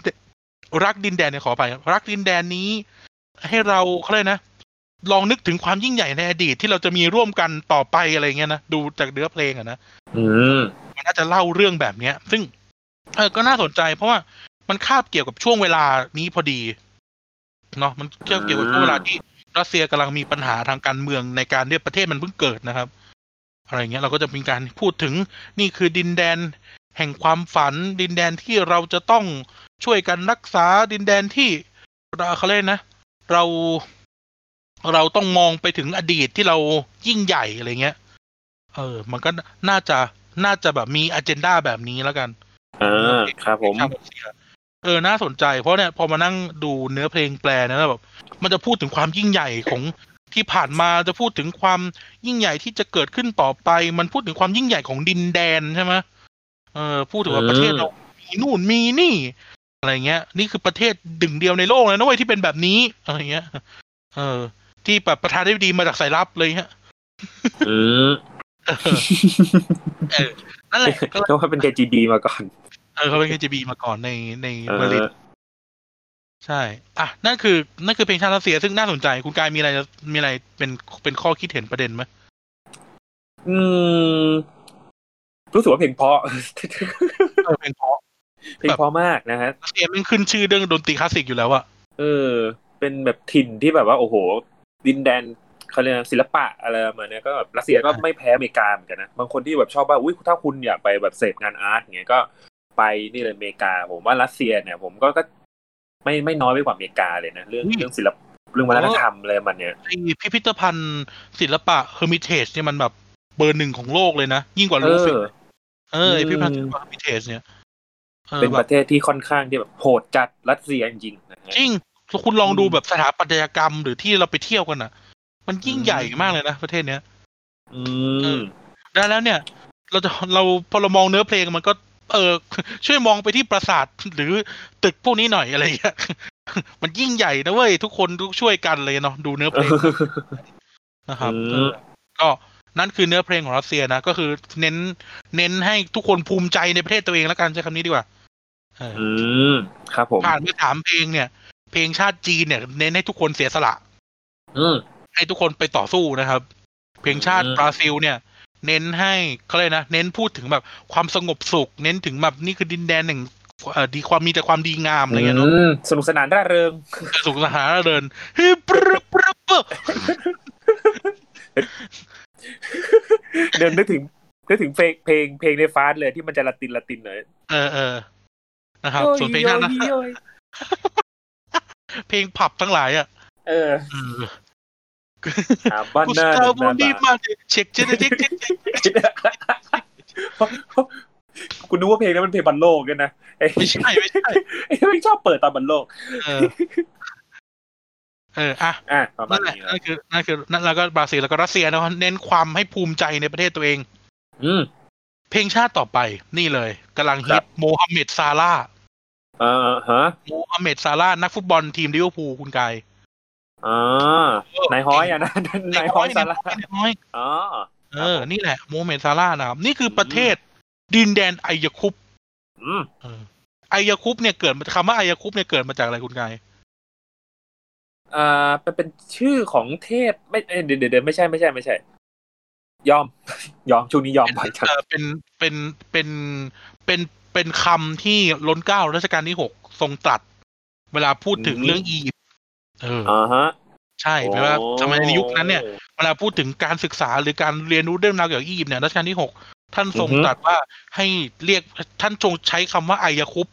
Speaker 1: รักดินแดนเนี่ยขอไปครับรักดินแดนนี้ ให้เราเขาเลยกนะลองนึกถึงความยิ่งใหญ่ในอดีตที่เราจะมีร่วมกันต่อไปอะไรเงี้ยนะดูจากเนื้อเพลงอะนะ
Speaker 2: อืม
Speaker 1: มันน่าจะเล่าเรื่องแบบเนี้ย ซึ่งเออก็น่าสนใจ เพราะว่ามันคาบเกี่ยวกับช่วงเวลานี้พอดีเนาะมันเกี่ยวเกี่ยวกับช่วงเวลาที่ รัสเซียกำลังมีปัญหาทางการเมืองในการเนี่ยประเทศมันเพิ่งเกิดนะครับ อะไรเงี้ยเราก็จะมีการพูดถึงนี่คือดินแดนแห่งความฝัน ดินแดนที่เราจะต้องช่วยกันรักษาดินแดนที่เราเขาเรียกนะ เราเราต้องมองไปถึงอดีตที่เรายิ่งใหญ่อะไรเงี้ย เออ มันก็น่าจะน่าจะแบบมีอ g e n d a แบบนี้แล้วกัน
Speaker 2: อ่าครับผม
Speaker 1: ชาวรัส เซียเออน่าสนใจ เพราะเนี่ยพอมานั่งดูเนื้อเพลงแปลเนยแล้วแบบมันจะพูดถึงความยิ่งใหญ่ของที่ผ่านมาจะพูดถึงความยิ่งใหญ่ที่จะเกิดขึ้นต่อไป มันพูดถึงความยิ่งใหญ่ของดินแดนใช่ไหมเออพูดถึงว่าประเทศเรามีนู่นมีนี่ อะไรเงี้ย นี่คือประเทศดึงเดียวในโลกเลยนะเว้ยที่เป็นแบบนี้อะไรเงี้ย เออ ที่แบบประธานาธิบดีมาจากสายลับเลยฮะ
Speaker 2: อืม
Speaker 1: เออนั่นแหละก็
Speaker 2: ก็ว่าเป็น KGB มาก่อน
Speaker 1: เออเขาเป็น KGB มาก่อนในใน
Speaker 2: เอ
Speaker 1: เบอร์ลิน
Speaker 2: อ
Speaker 1: ใช่ อะ นั่นคือ นั่นคือเพลงชาติรัสเซียซึ่งน่าสนใจ คุณกายมีอะไรจะมีอะไรเป็นเป็นข้อคิดเห็นประเด็นไหม
Speaker 2: อืม รู้สึกว่าเพลงเพราะ
Speaker 1: เออเพลงเพราะ
Speaker 2: เพลงเพราะมากนะฮะ
Speaker 1: รัสเซียมันขึ้นชื่อเรื่องดนตรีคลาสสิกอยู่แล้วอะ
Speaker 2: เออ เป็นแบบถิ่นที่แบบว่า โอ้โห ดินแดนเขาเรียกอะไรศิลปะอะไรประมาณเนี้ยก็แบบรัสเซียก็ไม่แพ้อเมริกาเหมือนกันนะ บางคนที่แบบชอบว่า อุ้ยถ้าคุณอยากไปแบบเสพงานอาร์ตอย่างเงี้ยก็ ไปนี่เลยอเมริกา ผมว่ารัสเซียเนี่ย ผมก็ก็ไม่ไม่น้อยไปกว่าอเมริกาเลยนะเรื่องเรื่องศิลปะเรื่องวัฒนธรรมอะไรมันเนี่ย
Speaker 1: ไอพิพิธภัณฑ์ศิลปะเฮอร์มิเทจเนี่ยมันแบบเบอร์หนึ่งของโลกเลยนะ ยิ่งกว่า
Speaker 2: ไอ้
Speaker 1: ลูฟวร์
Speaker 2: อีก
Speaker 1: เออไอ
Speaker 2: อืม
Speaker 1: พิพิธภัณฑ์ศิลปะเฮอร์มิเทจเนี่ยเออ
Speaker 2: เป็น
Speaker 1: แบบป
Speaker 2: ระเทศที่ค่อนข้างที่แบบโหดจัดรัสเซียจริงๆนะฮะ
Speaker 1: จริงคุณลองดู
Speaker 2: อืม
Speaker 1: แบบสถาปัตยกรรมหรือที่เราไปเที่ยวกันอะมันยิ่งใหญ่มากเลยนะประเทศเนี้ย
Speaker 2: อืม
Speaker 1: ดังนั้นแล้วเนี่ย เราจะเราพอเรามองเนื้อเพลงมันก็ เออ ช่วยมองไปที่ปราสาทหรือตึกพวกนี้หน่อยอะไรอย่างเงี้ยมันยิ่งใหญ่นะเว้ย ทุกคนทุกช่วยกันเลยเนาะดูเนื้อเพลงนะครับ
Speaker 2: อืม
Speaker 1: เออก็นั่นคือเนื้อเพลงของรัสเซียนะ ก็คือเน้น เน้นให้ทุกคนภูมิใจในประเทศตัวเองแล้วกันใช้คำนี้ดีกว่าเออ
Speaker 2: อืมครับผม
Speaker 1: ผ่านไปสามเพลงเนี่ย เพลงชาติจีนเนี่ย เน้นให้ทุกคนเสียสละ
Speaker 2: อืม
Speaker 1: ให้ทุกคนไปต่อสู้นะครับ เพลงชาติ
Speaker 2: อืม
Speaker 1: บราซิลเนี่ย เน้นให้เขาเลยกนะ เน้นพูดถึงแบบความสงบสุข เน้นถึงแบบนี่คือดินแดนหนึ่งเอ่อดีความมีแต่ความดีงามอะไรเงี้ยเนาะ
Speaker 2: อืมสนุกสนานร่าเริง
Speaker 1: สุขสหาเดินฮิปรึปรึปรึ
Speaker 2: เดินนึกถึงนึกถึงเพลงเพลงเพลงในฟาสเลยที่มันจะละตินละตินหน่อย
Speaker 1: เออเออนะครับส่วนเพลงชาตินะ
Speaker 2: โอ้ย
Speaker 1: เพลงผับทั้งหลายอะ
Speaker 2: เออ
Speaker 1: เออ
Speaker 2: หาบ้าน
Speaker 1: กุ
Speaker 2: หน้า
Speaker 1: สตาโว
Speaker 2: หน้า
Speaker 1: ดี
Speaker 2: บา
Speaker 1: มาเช็คเช็คเช็คเช็คเช็ค
Speaker 2: กูคุณนึกว่าเพลงนั้นมันเพลงบอลโลกกันนะ
Speaker 1: ไม่ใช่ไม่ใช่
Speaker 2: ไอ้ไม่ชอบเปิดตอนบอลโลก
Speaker 1: เออเอออะ
Speaker 2: อะ
Speaker 1: นั่นแหละนั่นคือนั่นคือนั่นแล้วก็บราซิลแล้วก็รัสเซียนะเน้นความให้ภูมิใจในประเทศตัวเอง
Speaker 2: อืม
Speaker 1: เพลงชาติต่อไป นี่เลยกำลังฮิตโมฮัมเหม็ดซาร่า
Speaker 2: อ่าฮะ
Speaker 1: โมฮัมเหม็ดซาลาห์นักฟุตบอลทีมลิเวอร์พูลคุณกาย
Speaker 2: อ่านายฮ้อยอะนะนายฮ้อยซาลาห์
Speaker 1: นายฮ้อย
Speaker 2: อ๋อ
Speaker 1: เออ นี่แหละโมฮัมเหม็ดซาลาห์นะครับ นี่คือประเทศดินแดนไอยคุปต์
Speaker 2: อืม
Speaker 1: ไอยคุปต์เนี่ยเกิดคำว่าไอยคุปต์เนี่ยเกิดมาจากอะไรคุณกาย
Speaker 2: อ่าเป็นชื่อของเทพไม่เดี๋ยวเดี๋ยวไม่ใช่ไม่ใช่ไม่ใช่ ยอม ยอมช่วงนี้ยอมไป
Speaker 1: ครับเป็นเป็นเป็นเป็นเป็นคำที่ล้นเก้ารัชกาลที่หกทรงตรัส เวลาพูดถึงเรื่องอียิปต์ เออ
Speaker 2: อ่าฮะ
Speaker 1: ใช่แปลว่าสมัยในยุคนั้นเนี่ยเวลาพูดถึงการศึกษาหรือการเรียนรู้เรื่องราวเกี่ยวกับอียิปต์เนี่ยรัชกาลที่หกท่านทรงตรัสว่าให้เรียกท่านทรงใช้คำว่าไอยาคุป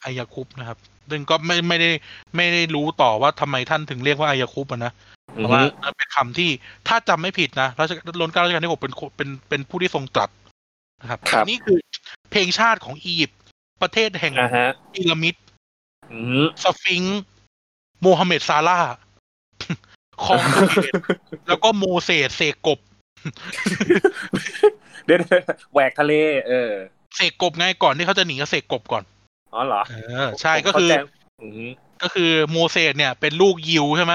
Speaker 1: ไอยาคุปนะครับ ซึ่งก็ไม่ไม่ได้ไม่ได้รู้ต่อว่าทำไมท่านถึงเรียกว่าอายาคุปนะเพราะว่าเป็นคำที่ถ้าจำไม่ผิดนะรัชกาลล้นเก้ารัชกาลที่หกเป็นเป็นเป็นผู้ที่ทรงตรัสนะครับนี่คือเพลงชาติของอียิปต์ประเทศแห่งพีระมิดสฟิงค์ โมฮัมเหม็ดซาร่าคองแล้วก็โมเสสเสกกบ
Speaker 2: เดี๋ยวแหวกทะเล เออ
Speaker 1: เสกกบไงก่อนที่เขาจะหนีก็เสกกบก่อน
Speaker 2: อ๋อเหรอเอ
Speaker 1: อใช่ก็คือก็คือโมเสสเนี่ย เป็นลูกยิวใช่ไหม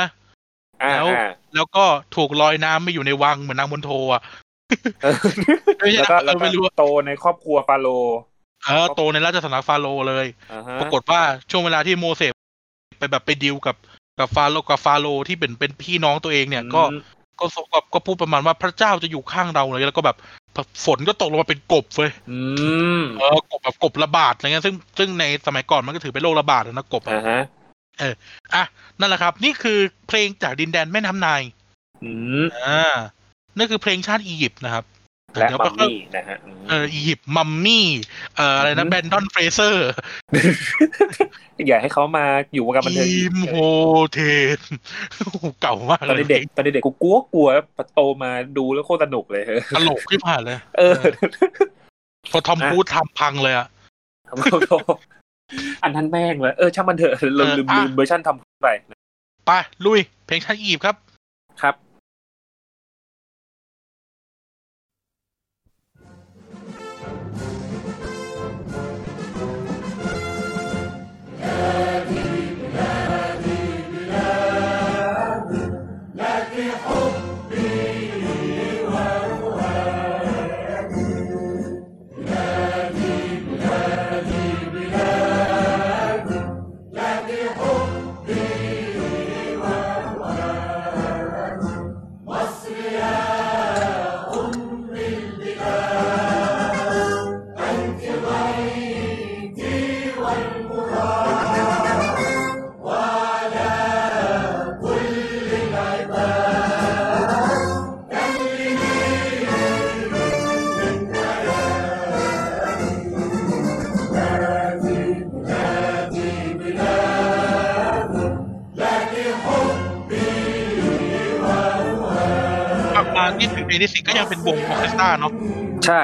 Speaker 1: แล้วแล้วก็ถูกลอยน้ำไม่อยู่ในวังเหมือนนางมณโทอะ
Speaker 2: แล้วก็แล้วก็โตในครอบครัวฟาโร
Speaker 1: เออโตในราชสำนักฟาโรเลย ปรากฏว่าช่วงเวลาที่โมเสส ไปแบบไปดิวกับกับฟาโรกับฟาโรที่เป็นเป็นพี่น้องตัวเองเนี่ยก็ก็ก็พูดประมาณว่าพระเจ้าจะอยู่ข้างเราเลยแล้วก็แบบฝนก็ตกลงมาเป็นกบเว้ยเออกบแบบกบระบาดอะไรเงี้ยซึ่งซึ่งในสมัยก่อนมันก็ถือเป็นโรคระบาดนะกบ
Speaker 2: อะ
Speaker 1: เอออะนั่นแหละครับ นี่คือเพลงจากดินแดนแม่น้ำไนล์
Speaker 2: อืม
Speaker 1: อ่านั่นคือเพลงชาติอียิปต์นะครับ
Speaker 2: และมัมมี่นะฮะ
Speaker 1: เอออียิปต์มัมมี่เอ่ออะไรนะเบรนแดนเฟรเซอร์
Speaker 2: อยากให้เขามาอยู่วงการบันเทิง
Speaker 1: ทีมโฮเทนเก่ามาก
Speaker 2: ตอนเด็กตอนเด็กกูกลัวกลัวโตมาดูแล้วโคตรสนุกเลย
Speaker 1: ตลกขึ้นผ่านเลย
Speaker 2: เออ
Speaker 1: พอทอมพูดทำพังเลยอะ
Speaker 2: อันนั้นแม่งเลยเออช่างมันเถอะลืมลืมลืมเวอร์ชันทำไป
Speaker 1: ไปลุยเพลงชาติอียิปต์ครับ
Speaker 2: ครับ
Speaker 1: ยังเป็นวงออเคสตราเนาะ
Speaker 2: ใช่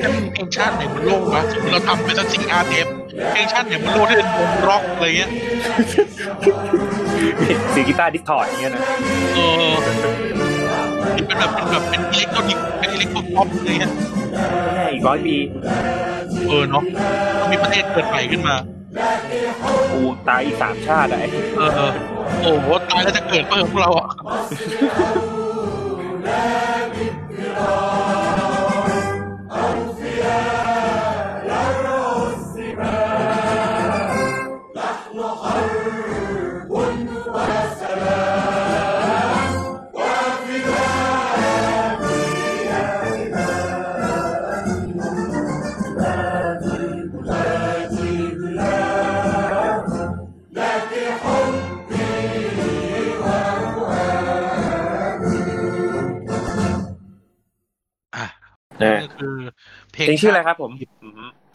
Speaker 1: ถ้ามีเพลงชาติไหนบนโลกวะสมมติเราทำเป็นสักสี่อาเทปเพลงชาติไหนบนโลกที่เป็นวงร็อกอะไรเงี้ย
Speaker 2: สีกีตาร์ distort อย่างเงี้ยนะ
Speaker 1: เออเป็นแบบเป็นแบบเป็นอิเล็กทรอนิกเป็นอิเล็กทรอนิกอะไรเงี้ย
Speaker 2: แม่อีกร้อยปี
Speaker 1: เออเนาะมีประเทศเกิดใหม่ขึ้นมา
Speaker 2: กูตายอีกสามชาติไอ้
Speaker 1: เออ โอ้โหตายแล้วจะเกิดเพิ่มพวกเราอะ
Speaker 2: งชื่ออะไรครับผม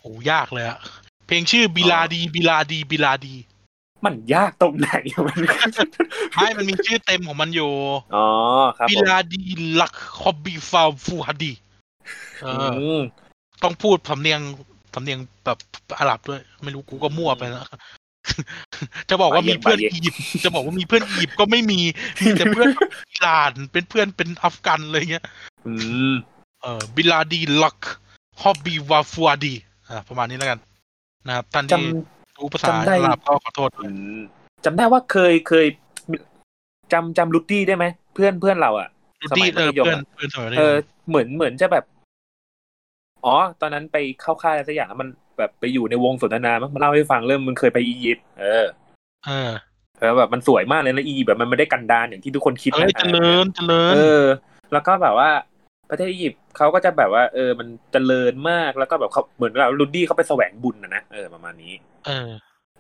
Speaker 1: โอ้ยากเลยอะเพลงชื่อبلادي بلادي بلادي
Speaker 2: มันยากตรงไหนมัน
Speaker 1: ไม่มันมีชื่อเต็มของมันอยู่
Speaker 2: อ๋อครับ
Speaker 1: بلا دي لك حبي وفؤادي เออต้องพูดสำเนียงสำเนียงแบบอาหรับด้วย ไม่รู้กูก็มั่วไปแล้วจะบอกว่ามีเพื่อนอียิปต์จะบอกว่ามีเพื่อนอียิปต์ก็ไม่มีมีแต่เพื่อนอิหร่านเป็นเพื่อนเป็นอัฟกันอะไรเงี้ย
Speaker 2: อืม
Speaker 1: เออบิลาดีลัก ฮอบบีวาฟูอาดีอ่าประมาณนี้แล้วกัน นะครับท่านที่รู้ภาษาอาหรับก็ขอโทษ
Speaker 2: จำได้ว่าเคยเคยจำจำลุดดี้ได้ไหมเพื่อนเพื่อนเราอะ
Speaker 1: สมัยมัธยม
Speaker 2: เออเหมือนเหมือนจะแบบ อ๋อ ตอนนั้นไปเข้าค่ายอะไรสักอย่างมันแบบไปอยู่ในวงสนทนามั้งมาเล่าให้ฟังเรื่องมึงเคยไปอียิปต์เออ
Speaker 1: เออ
Speaker 2: แล้วแบบมันสวยมากเลยนะอียิปต์แบบมันไม่ได้กันดานอย่างที่ทุกคนคิด
Speaker 1: นะเจริญเจริญ
Speaker 2: เออ แล้วก็แบบว่า ประเทศอียิปต์เขาก็จะแบบว่า เออ มันเจริญมากแล้วก็แบบเขาเหมือนกับลุดดี้เขาไปแสวงบุญนะนะเออประมาณนี้
Speaker 1: เออ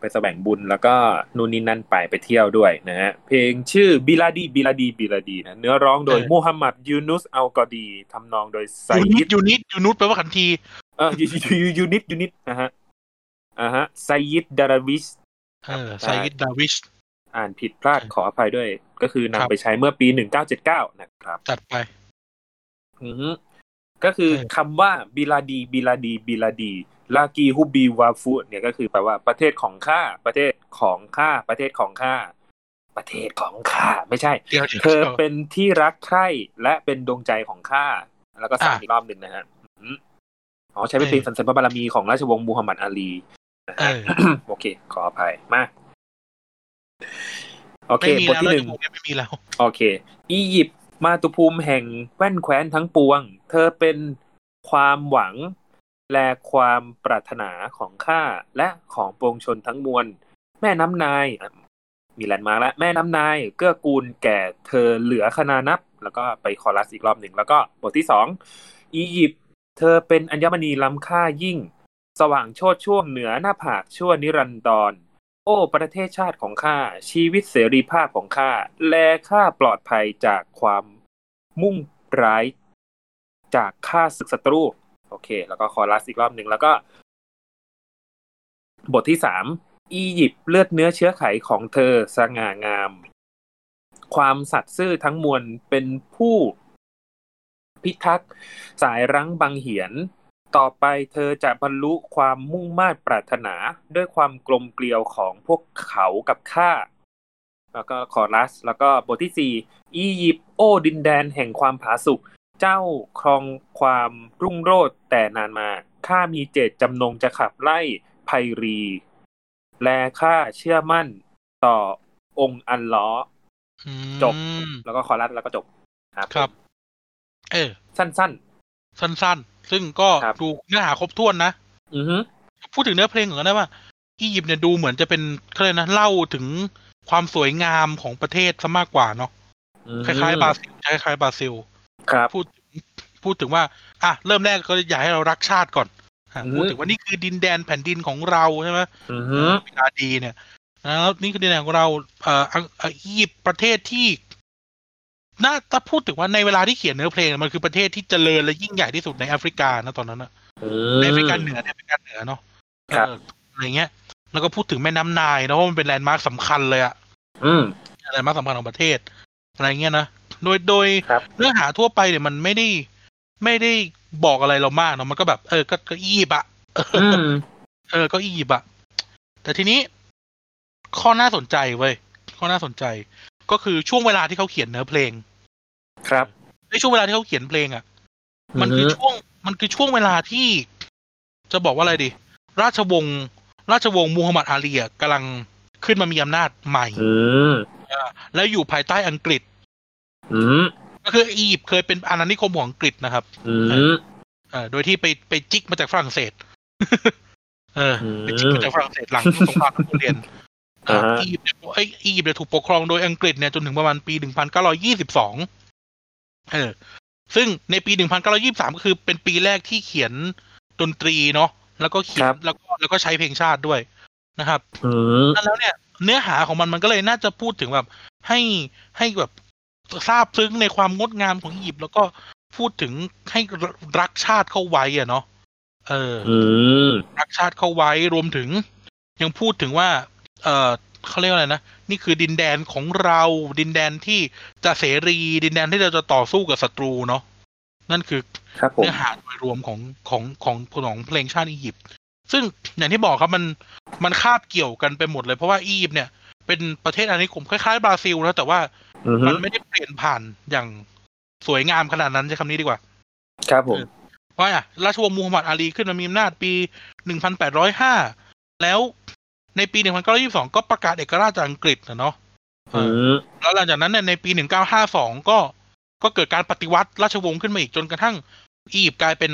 Speaker 2: ไปแสวงบุญแล้วก็นู่นนี่นั่นไปไปเที่ยวด้วยนะฮะเพลงชื่อบิลาดีบิลาดีบิลาดีนะเนื้อร้องโดยมูฮัมหมัดยูนุสอัลกอดีทำนองโดยไซยิด
Speaker 1: ยูนิตยูนุสแปลว่าขันที
Speaker 2: เออยูยูยูนิตยูนิตนะฮะอ่าฮะไซยิดดาราวิช
Speaker 1: เออไซยิดดาวิช
Speaker 2: อ่านผิดพลาดขออภัยด้วย ก็คือนำไปใช้เมื่อปีหนึ่งเก้าเจ็ดเก้านะครับ
Speaker 1: จัดไป
Speaker 2: อือก็คือคำว่าบิลาดีบิลาดีบิลาดีลากีฮุบีวาฟูเนี่ยก็คือแปลว่าประเทศของข้าประเทศของข้าประเทศของข้าประเทศของข้าไม่ใช่ เธอเป็นที่รักใคร่และเป็นดวงใจของข้าแล้วก็สั่งอีกรอบหนึ่งนะฮะอ๋อใช้เป็นเพลงสรรเสริญพระบารมีของราชวงศ์มูฮัมหมัดอาลีโอเค ขออภัยมาโอเคบทที่หนึ่ง
Speaker 1: ไม่มีแล้ว
Speaker 2: โอเค อียิปต์ มาตุภูมิแห่งแว่นแคว้นทั้งปวง เธอเป็นความหวังและความปรารถนาของข้าและของปวงชนทั้งมวล แม่น้ำนาย มีแลนมาแล้วแม่น้ำนายเกื้อกูลแก่เธอเหลือขนานับ แล้วก็ไปคอรัสอีกรอบหนึ่ง แล้วก็บทที่สองอียิปต์เธอเป็นอัญมณีล้ำค่ายิ่ง สว่างโชดช่วงเหนือหน้าผากชั่วนิรันดร โอ้ประเทศชาติของข้าชีวิตเสรีภาพของข้าและข้าปลอดภัยจากความมุ่งร้ายจากข้าศึกศัตรู โอเค แล้วก็คอรัสอีกรอบหนึ่งแล้วก็ บทที่สามอียิปต์เลือดเนื้อเชื้อไขของเธอสง่างาม ความสัตย์ซื่อทั้งมวลเป็นผู้พิทักษ์สายรั้งบังเหียน ต่อไปเธอจะบรรลุความมุ่งมา่ปรารถนาด้วยความกลมเกลียวของพวกเขากับข้าแล้วก็คอรัส แล้วก็บทที่สี่อียิปต์โอ้ดินแดนแห่งความผาสุกเจ้าครองความรุ่งโรจน์แต่นานมาข้ามีเจตจำนงจะขับไล่ไพรี และข้าเชื่อมั่นต่อองค์อันล้อจบ แล้วก็คอรัสแล้วก็จบครับ
Speaker 1: ครับ เออ
Speaker 2: สั้น ๆ
Speaker 1: สั้นๆ ซึ่งก็ดูเนื้อหาครบถ้วนนะ
Speaker 2: อือ
Speaker 1: พูดถึงเนื้อเพลงก่อนได้ว่าอียิปต์เนี่ยดูเหมือนจะเป็นเขาเลยนะเล่าถึงความสวยงามของประเทศซะมากกว่าเนาะคล้ายๆบราซิลคล้ายๆบราซิล
Speaker 2: ครับ
Speaker 1: พูดพูดถึงว่า อะเริ่มแรกก็อยากให้เรารักชาติก่อนพูดถึงว่านี่คือดินแดนแผ่นดินของเราใช่ไหม
Speaker 2: บิลา
Speaker 1: ดีเนี่ยแล้วนี่คือดินแดนของเราเอ่ออียิปต์ประเทศที่ น่าถ้าพูดถึงว่าในเวลาที่เขียนเนื้อเพลงมันคือประเทศที่เจริญและยิ่งใหญ่ที่สุดในแอฟริกานะตอนนั้นนะในแอฟริกาเหนือในแอฟริกาเหนือเนาะอะไรเงี้ย แล้วก็พูดถึงแม่น้ำไนล์นะว่ามันเป็น landmark สำคัญเลยอะ landmark สำคัญของประเทศ อะไรเงี้ยนะโดยโดยเนื้อหาทั่วไปเนี่ยมันไม่ได้ไม่ได้บอกอะไรเรามากเนาะมันก็แบบ เออก็ก็อีบอะเออก็อีบอะแต่ทีนี้ ข้อน่าสนใจเว้ยข้อน่าสนใจ ก็คือช่วงเวลาที่เขาเขียนเนื้อเพลง
Speaker 2: ครับ
Speaker 1: ในช่วงเวลาที่เขาเขียนเพลงอะ มันคือช่วงมันคือช่วงเวลาที่ จะบอกว่าอะไรดี ราชวงศ์ราชวงศ์มูฮัมหมัดอาลีกำลังขึ้นมามีอำนาจใหม่แล้วอยู่ภายใต้อังกฤษก็คืออียิปต์เคยเป็นอาณานิคมของอังกฤษนะครับ
Speaker 2: อ่า
Speaker 1: โดยที่ไปไปจิกมาจากฝรั่งเศส เออไปจิกมาจากฝรั่งเศสหลังสงครามนเรียนอียิปต์ไออียิปต์ถูกปกครองโดยอังกฤษเนี่ยจนถึงประมาณปีหนึ่งพัน เก้าร้อยี่สิบสองเออ ซึ่งในปีหนึ่งพันเก้าร้อยี่สามก็คือเป็นปีแรกที่เขียนดนตรีเนาะแล้วก็เขียนแล้วก็แล้วก็ใช้เพลงชาติด้วยนะครับแล้วเนี่ย เนื้อหาของมันมันก็เลยน่าจะพูดถึงแบบ ให้ให้แบบทราบซึ้งในความงดงามของอียิปต์แล้วก็พูดถึงให้รักชาติเข้าไว้อะเนาะเออรักชาติเข้าไว้รวมถึง ยังพูดถึงว่า เอ่อ เขาเรียกว่าอะไรนะ นี่คือดินแดนของเราดินแดนที่จะเสรีดินแดนที่เราจะต่อสู้กับศัตรูเนาะนั่นคือเนื้อหาโดยรวมของของของของเพลงชาติอียิปต์ซึ่งอย่างที่บอกครับมันมันคาบเกี่ยวกันไปหมดเลยเพราะว่าอียิปต์เนี่ยเป็นประเทศอาณานิคมคล้ายๆบราซิลนะแต่ว่ามันไม่ได้เปลี่ยนผ่านอย่างสวยงามขนาดนั้นใช้คำนี้ดีกว่า
Speaker 2: ครับผม
Speaker 1: เพราะอะราชวงศ์มูฮัมหมัดอาลีขึ้นมามีอำนาจปีหนึ่งพันแปดร้อยห้าแล้ว ในปีหนึ่งพันเก้าร้อยยี่สองก็ประกาศเอกราชจากอังกฤษนะเนาะแล้วหลังจากนั้นเนี่ยในปีหนึ่งเก้าห้าสองก็ก็เกิดการปฏิวัติราชวงศ์ขึ้นมาอีกจนกระทั่ง อียิปต์กลายเป็น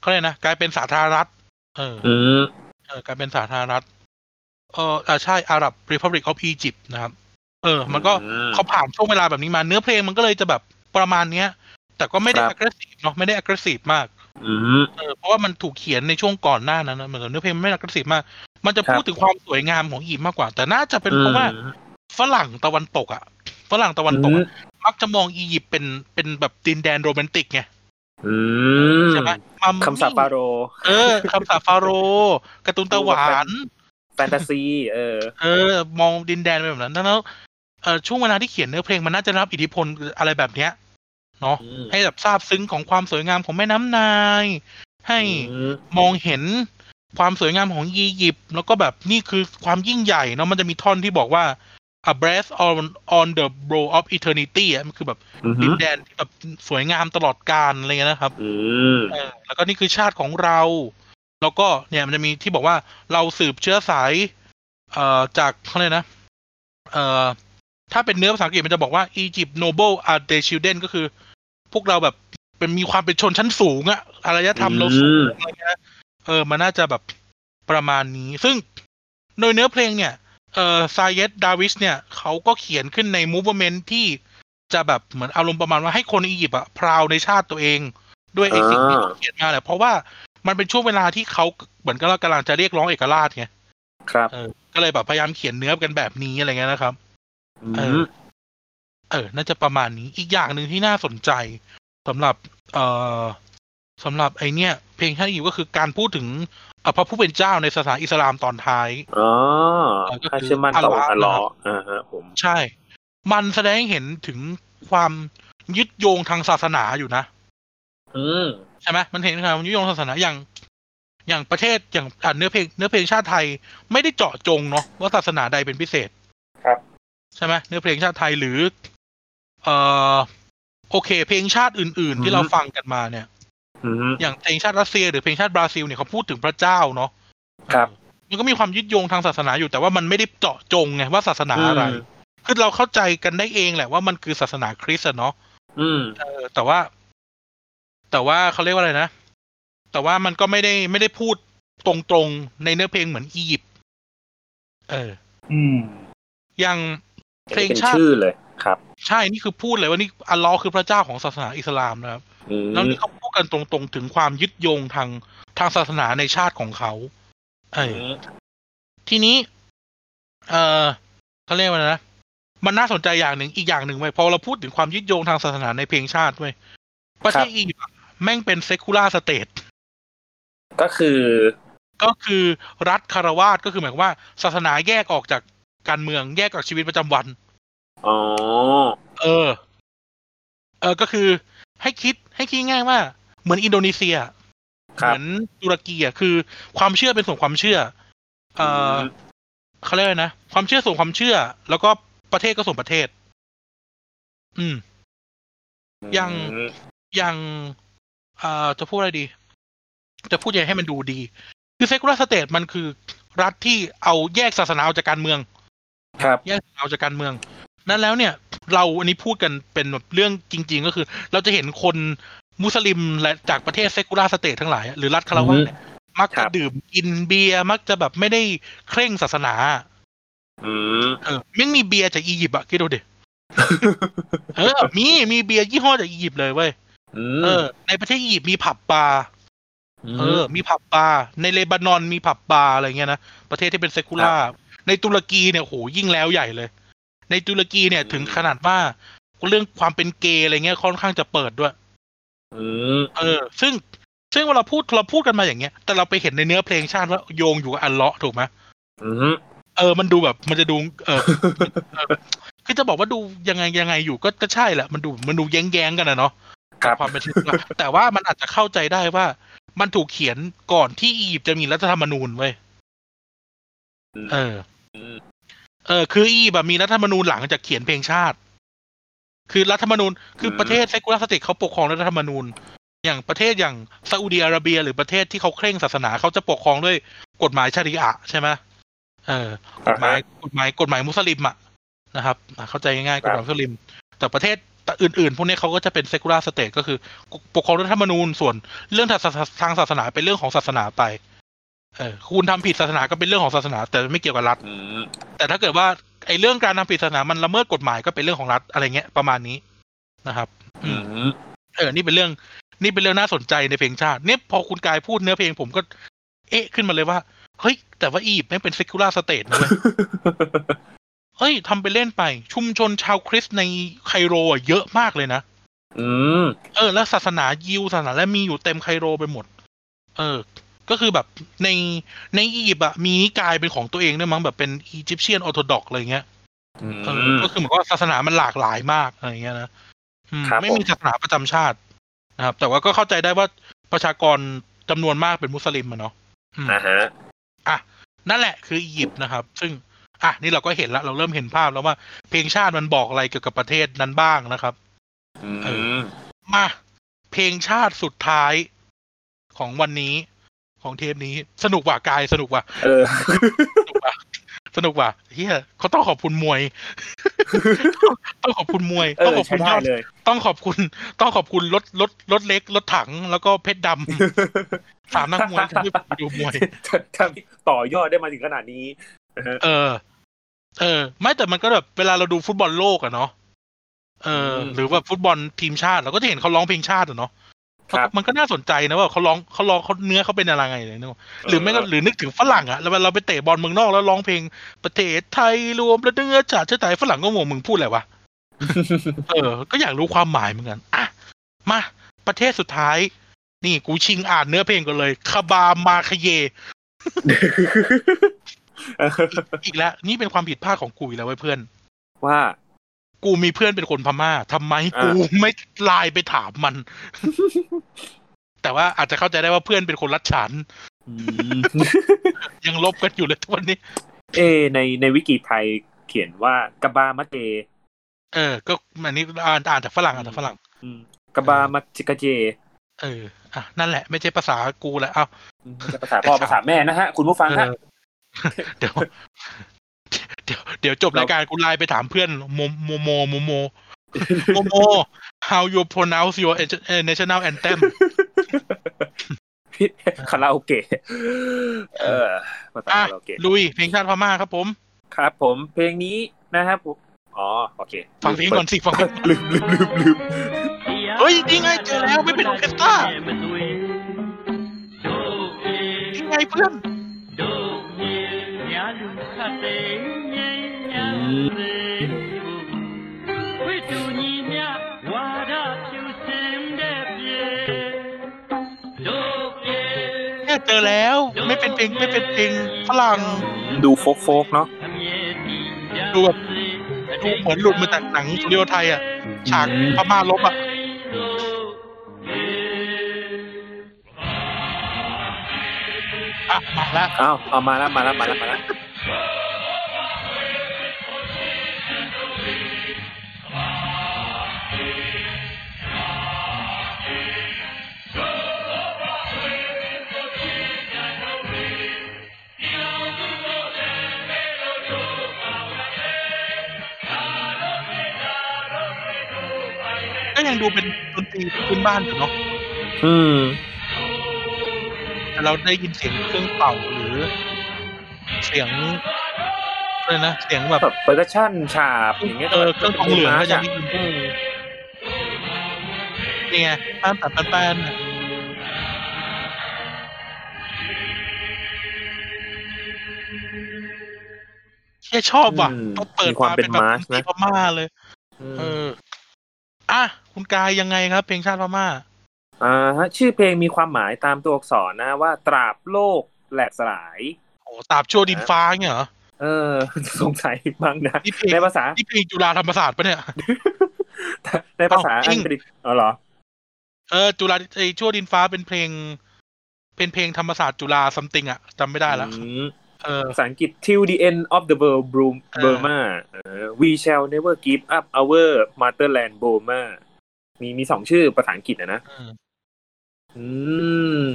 Speaker 1: เขาเรียกนะกลายเป็นสาธารณรัฐเออเออกลายเป็นสาธารณรัฐเอออ่าใช่อาหรับ Republic of Egypt นะครับ เออ มันก็เขาผ่านช่วงเวลาแบบนี้มาเนื้อเพลงมันก็เลยจะแบบประมาณเนี้ย แต่ก็ไม่ได้ aggressive เนาะไม่ได้ aggressive มากเออเพราะว่ามันถูกเขียนในช่วงก่อนหน้านั้นนะเหมือนเนื้อเพลงไม่ aggressive มาก มันจะพูดถึงความสวยงามของอียิปต์มากกว่า แต่น่าจะเป็นเพราะว่าฝรั่งตะวันตกอะฝรั่งตะวันตกมักจะมองอียิปต์เป็นเป็นแบบดินแดนโรแมนติกไง
Speaker 2: ใช่ไหมคำสาปฟาโร
Speaker 1: เออคำสาปฟาโรการ์ตูนตะหวาน
Speaker 2: แฟนตาซี เออ เอ
Speaker 1: อ มองดินแดนแบบนั้นแล้วเออช่วงเวลาที่เขียนเนื้อเพลงมันน่าจะรับอิทธิพลอะไรแบบเนี้ยเนาะให้แบบทราบซึ้งของความสวยงามของแม่น้ำนาย ให้มองเห็น ความสวยงามของอียิปต์แล้วก็แบบนี่คือความยิ่งใหญ่เนาะมันจะมีท่อนที่บอกว่า a breath on on the brow of eternity อะมันคือแบบดินแดนที่แบบสวยงามตลอดกาลอะไรเงี้ยนะครับแล้วก็นี่คือชาติของเรา แล้วก็เนี่ยมันจะมีที่บอกว่าเราสืบเชื้อสาย เอ่อจากเขาเลยนะ เอ่อถ้าเป็นเนื้อภาษาอังกฤษมันจะบอกว่า Egypt noble are the children ก็คือ พวกเราแบบเป็นมีความเป็นชนชั้นสูงอะอารยธรรมเราสูงอะไรเงี้ย เออมันน่าจะแบบประมาณนี้ ซึ่งโดยเนื้อเพลงเนี่ยเอ่อซายเยตดาวิสเนี่ยเขาก็เขียนขึ้นในมูฟเมนต์ที่จะแบบเหมือนอารมณ์ประมาณว่าให้คนอียิปต์อะพราวในชาติตัวเอง ด้วยไอ้สิ่งที่เขาเขียนมาแหละเพราะว่ามันเป็นช่วงเวลาที่เขาเหมือนกับกำลังจะเรียกร้องเอกราชไง
Speaker 2: ครับ
Speaker 1: เออก็เลยแบบพยายามเขียนเนื้อกันแบบนี้อะไรเงี้ยนะครับเออเออ น่าจะประมาณนี้อีกอย่างหนึ่งที่น่าสนใจสำหรับ เอ่อ สำหรับไอเนี้ยเพลงชาติอียิปต์ก็คือการพูดถึงพระผู้เป็นเจ้าในศาสนาอิสลามตอนท้าย
Speaker 2: อ๋อก็คือมันต่ออัลลอฮ์อ่าฮะผม
Speaker 1: ใช่ มันแสดงให้เห็นถึงความยึดโยงทางศาสนาอยู่นะ
Speaker 2: อืม
Speaker 1: ใช่ไหมมันเห็นความยึดโยงศาสนาอย่าง อย่างประเทศอย่างเนื้อเพลงเนื้อเพลงชาติไทยไม่ได้เจาะจงเนาะว่าศาสนาใดเป็นพิเศษ
Speaker 2: ครับ
Speaker 1: ใช่ไหมเนื้อเพลงชาติไทยหรือ เอ่อโอเค เพลงชาติอื่น ๆ ที่เราฟังกันมาเนี่ย อย่างเพลงชาติรัสเซียหรือเพลงชาติบราซิลเนี่ยเขาพูดถึงพระเจ้าเนาะ
Speaker 2: ครับ
Speaker 1: มันก็มีความยึดโยงทางศาสนาอยู่แต่ว่ามันไม่ได้เจาะจงไงว่าศาสนาอะไร คือเราเข้าใจกันได้เองแหละว่ามันคือศาสนาคริสต์เนาะ
Speaker 2: อืม
Speaker 1: เออแต่ว่า แต่ว่าเขาเรียกว่าอะไรนะ แต่ว่ามันก็ไม่ได้ไม่ได้พูดตรงๆในเนื้อเพลงเหมือนอียิปต์เออ
Speaker 2: อืม
Speaker 1: อย่างเพลง
Speaker 2: ชาติชื่อเลย ครับ
Speaker 1: ใช่นี่คือพูดเลยว่านี่อัลลอฮ์คือพระเจ้าของศาสนาอิสลามนะครับแล้วนี่เขาพูด กันตรงๆ ถึงความยึดโยงทางทางศาสนาในชาติของเขาเออทีนี้ เออเขาเรียกว่านะมันน่าสนใจอย่างหนึ่งอีกอย่างหนึ่งไว้พอเราพูดถึงความยึดโยงทางศาสนาในเพลงชาติด้วยประเทศอียิปต์แม่งเป็น secular state
Speaker 2: ก็คือ
Speaker 1: ก็คือรัฐฆราวาสก็คือหมายความว่า ศาสนาแยกออกจากการเมืองแยกออกชีวิตประจำวัน
Speaker 2: อ๋อ
Speaker 1: เออ เออก็คือ ให้คิดให้คิดง่ายว่า เหมือนอินโดนีเซียเหมือนตุรกีอะคือความเชื่อเป็นส่วนความเชื่อเออเขาเรียกนะความเชื่อส่วนความเชื่อ แล้วก็ประเทศก็ส่วนประเทศ อืม อย่างอย่างเอ่อจะพูดอะไรดี จะพูดยังไงให้มันดูดี คือ secular state มันคือรัฐที่เอาแยกศาสนาออกจากการเมือง
Speaker 2: ครับ
Speaker 1: แยกศาสนาออกจากการเมือง นั้นแล้วเนี่ย เราอันนี้พูดกันเป็นแบบเรื่องจริง ๆ ก็คือ เราจะเห็นคน มุสลิมและจากประเทศ secular state ทั้งหลาย หรือรัฐฆราวาสเนี่ยมักจะดื่มกินเบียร์มักจะแบบไม่ได้เคร่งศาสนาเออไม่มีเบียร์จากอียิปต์อะคิดดูดิเออ มีมีเบียร์ยี่ห้อจากอียิปต์เลยเว้ยเออ ในประเทศอียิปต์มีผับบาร์เออ มีผับบาร์ในเลบานอนมีผับบาร์อะไรเงี้ยนะประเทศที่เป็นเซกูล่าในตุรกีเนี่ยโหยิ่งแล้วใหญ่เลย ในตุรกีเนี่ยถึงขนาดว่าเรื่องความเป็นเกย์อะไรเงี้ยค่อนข้างจะเปิดด้วย เออ ซึ่งซึ่งเวลาพูดเราพูดกันมาอย่างเงี้ย แต่เราไปเห็นในเนื้อเพลงชาติว่าโยงอยู่กับอัลเลาะถูกไหม
Speaker 2: อื
Speaker 1: เเออ มันดูแบบมันจะดู เออคือจะบอกว่าดูยังไงยังไงอยู่ก็ก็ใช่แหละมันดูมันดูแย้งแย้งกันนะเนาะความเป็นแต่ว่ามันอาจจะเข้าใจได้ว่า มันถูกเขียนก่อนที่อียิปต์จะมีรัฐธรรมนูญไว้เออ เออ คืออีแบบมีรัฐธรรมนูญหลังจากเขียนเพลงชาติ คือรัฐธรรมนูญคือประเทศเซกุลาสติกเขาปกครองรัฐธรรมนูญ อย่างประเทศอย่างซาอุดีอาระเบีย หรือประเทศที่เขาเคร่งศาสนาเขาจะปกครองด้วยกฎหมายชาริอะใช่ไหมเออกฎหมายกฎหมายกฎหมายมุสลิมอะนะครับ เข้าใจง่ายๆกฎหมายมุสลิม แต่ประเทศอื่นๆ พวกนี้เขาก็จะเป็น secular state ก็คือ ปกครองรัฐธรรมนูญส่วนเรื่องทางศาสนาเป็นเรื่องของศาสนาไป เออคุณทำผิดศาสนาก็เป็นเรื่องของศาสนา แต่ไม่เกี่ยวกับรัฐแต่ถ้าเกิดว่า ไอ้เรื่องการทำผิดศาสนามันละเมิดกฎหมายก็เป็นเรื่องของรัฐอะไรเงี้ยประมาณนี้นะครับอืมเออ นี่เป็นเรื่อง นี่เป็นเรื่องน่าสนใจในเพลงชาติเนี่ยพอคุณกายพูดเนื้อเพลงผมก็ เอ๊ะขึ้นมาเลยว่า เฮ้ย แต่ว่าอียิปต์ไม่เป็น secular state นะเว้ยเฮ้ยทำไปเล่นไป ชุมชนชาวคริสต์ในไคโรเยอะมากเลยนะ
Speaker 2: อืม
Speaker 1: เออ แล้วศาสนายิวศาสนาและมีอยู่เต็มไคโรไปหมด เออ ก็คือแบบในในอียิปต์อะมีนิกายเป็นของตัวเองด้วยมั้งแบบเป็นอียิปเชียนออร์โธดอกอะไรเงี้ยเออก็คือเหมือนว่าศาสนามันหลากหลายมากอะไรเงี้ยนะไม่มีศาสนาประจำชาตินะครับ แต่ว่าก็เข้าใจได้ว่าประชากรจำนวนมากเป็นมุสลิมอะเนาะ
Speaker 2: อ่าฮะ
Speaker 1: อะนั่นแหละคืออียิปต์นะครับ ซึ่งอะนี่เราก็เห็นแล้วเราเริ่มเห็นภาพแล้วว่า เพลงชาติมันบอกอะไรเกี่ยวกับประเทศนั้นบ้างนะครับ
Speaker 2: เออ
Speaker 1: มาเพลงชาติสุดท้ายของวันนี้ ของเทปนี้สนุกว่ากายสนุกว่ะ
Speaker 2: เออ
Speaker 1: สนุกว่ะสนุกว่ะเฮียเขาต้องขอบคุณมวย ต้องขอบคุณมวยต้องขอบคุณยอดต้องขอบคุณ ต้องขอบคุณรถรถรถเล็กรถถังแล้วก็เพชรดำสามนักมวยที่ไปดูมวย
Speaker 2: ต่อยอดได้มาถึงขนาดนี้
Speaker 1: เออ เออ ไม่แต่มันก็แบบเวลาเราดูฟุตบอลโลกอะเนาะ เออหรือว่าฟุตบอลทีมชาติเราก็จะเห็นเขาร้องเพลงชาติอะเนาะ มันก็น่าสนใจนะว่าเขาร้องเขาร้องเขาเนื้อเขาเป็นอะไรไงเลยเนาะหรือไม่ก็หรือนึกถึงฝรั่งอะแล้วเราไปเตะบอลเมืองนอกแล้วร้องเพลงประเทศไทยรวมแล้วเนื้อจัดเชื้อไทยฝรั่งก็งงมึงพูดอะไรวะเออ ก็อยากรู้ความหมายเหมือนกันอะมาประเทศสุดท้าย นี่กูชิงอ่านเนื้อเพลงกันเลยคาบามาคเยอีกแล้ว นี่เป็นความผิดพลาดของกูอีกแล้วไว้เพื่อน
Speaker 2: ว่า
Speaker 1: กูมีเพื่อนเป็นคนพม่าทำไมกูไม่ไลน์ไปถามมัน แต่ว่าอาจจะเข้าใจได้ว่าเพื่อนเป็นคนรัดฉันยังลบกันอยู่เลยทุกวันนี้
Speaker 2: เอ ในในวิกิไทยเขียนว่ากบามะเจ
Speaker 1: เออ ก็อันนี้อ่านอ่านจากฝรั่งอ่านจากฝรั่ง
Speaker 2: กบามะจิกเจ
Speaker 1: เอออะนั่นแหละ ไม่ใช่ภาษากูแหละเอา
Speaker 2: ภาษาพ่อภาษาแม่นะฮะ คุณผู้ฟังฮะ
Speaker 1: เดี๋ยวเดี๋ยวเดี๋ยวจบรายการกูไลน์ไปถามเพื่อนโมโมโมโมโมโมโม how you pronounce your national anthem
Speaker 2: คาราโอเกะเออ
Speaker 1: มาคาราโอเกะลุยเพลงชาติพม่าครับผม
Speaker 2: ครับผมเพลงนี้นะครับอ๋อโอเค
Speaker 1: ฟังเพลงก่อนสิฟัง
Speaker 2: ลืมลืมลืมลืม
Speaker 1: เฮ้ยนี่ไงเจอแล้วไม่เป็นออเคสตรานี่ไงเพื่อน เจอแล้วไม่เป็นเพลงไม่เป็นเพลงฝรั่ง
Speaker 2: ดูโฟกโฟกเนาะ
Speaker 1: ดูแบบดูเหมือนหลุดมาจากหนังเรียวไทยอะ ฉากพม่าลบอะ แล้ว
Speaker 2: อ้าวเอามาแล้วมาแล้วมาแล้วมาแล้ว
Speaker 1: ก็ยังดูเป็นดนตรีพื้นบ้านอยู่เนาะ
Speaker 2: อืม
Speaker 1: แต่ เราได้ยินเสียงเครื่องเป่าหรือ เสียงอะไรนะเสียงแบบ
Speaker 2: percussion ฉาบอย่างเงี้ย
Speaker 1: เออเครื่องทองเหลืองก็ยังได้ยินนี่ไงป้านตัดป้านแค่ชอบว่ะ
Speaker 2: ต้องเปิดมาเป็นแบบ
Speaker 1: พม่าเลย เอออะคุณกายยังไงครับ เพลงชาติพม่า
Speaker 2: อ่าฮะชื่อเพลงมีความหมายตามตัวอักษรนะว่าตราบโลกแหลกสลาย
Speaker 1: โอ้ตราบชั่วดินฟ้าเนี่ยเหรอ
Speaker 2: เออ สงสัยบ้างนะ
Speaker 1: นี่เพลง
Speaker 2: ในภาษา
Speaker 1: นี่เพลงจุฬาธรรมศาสตร์ปะเนี่ย
Speaker 2: ในภาษา
Speaker 1: เอ้าจริ
Speaker 2: อั
Speaker 1: ง
Speaker 2: งกฤษอ๋อเหรอ
Speaker 1: เออจุฬาไอชั่วดินฟ้าเป็นเพลง เป็นเพลงธรรมศาสตร์จุฬาซัมติงอะจำไม่ได้แล้ว
Speaker 2: อืม
Speaker 1: เออ
Speaker 2: ภาษาอังกฤษ till the end of the world Brum
Speaker 1: เออ
Speaker 2: Burma เออ we shall never give up our motherland Burma มีมีสองชื่อภาษาอังกฤษนะนะ
Speaker 1: อืม
Speaker 2: อืม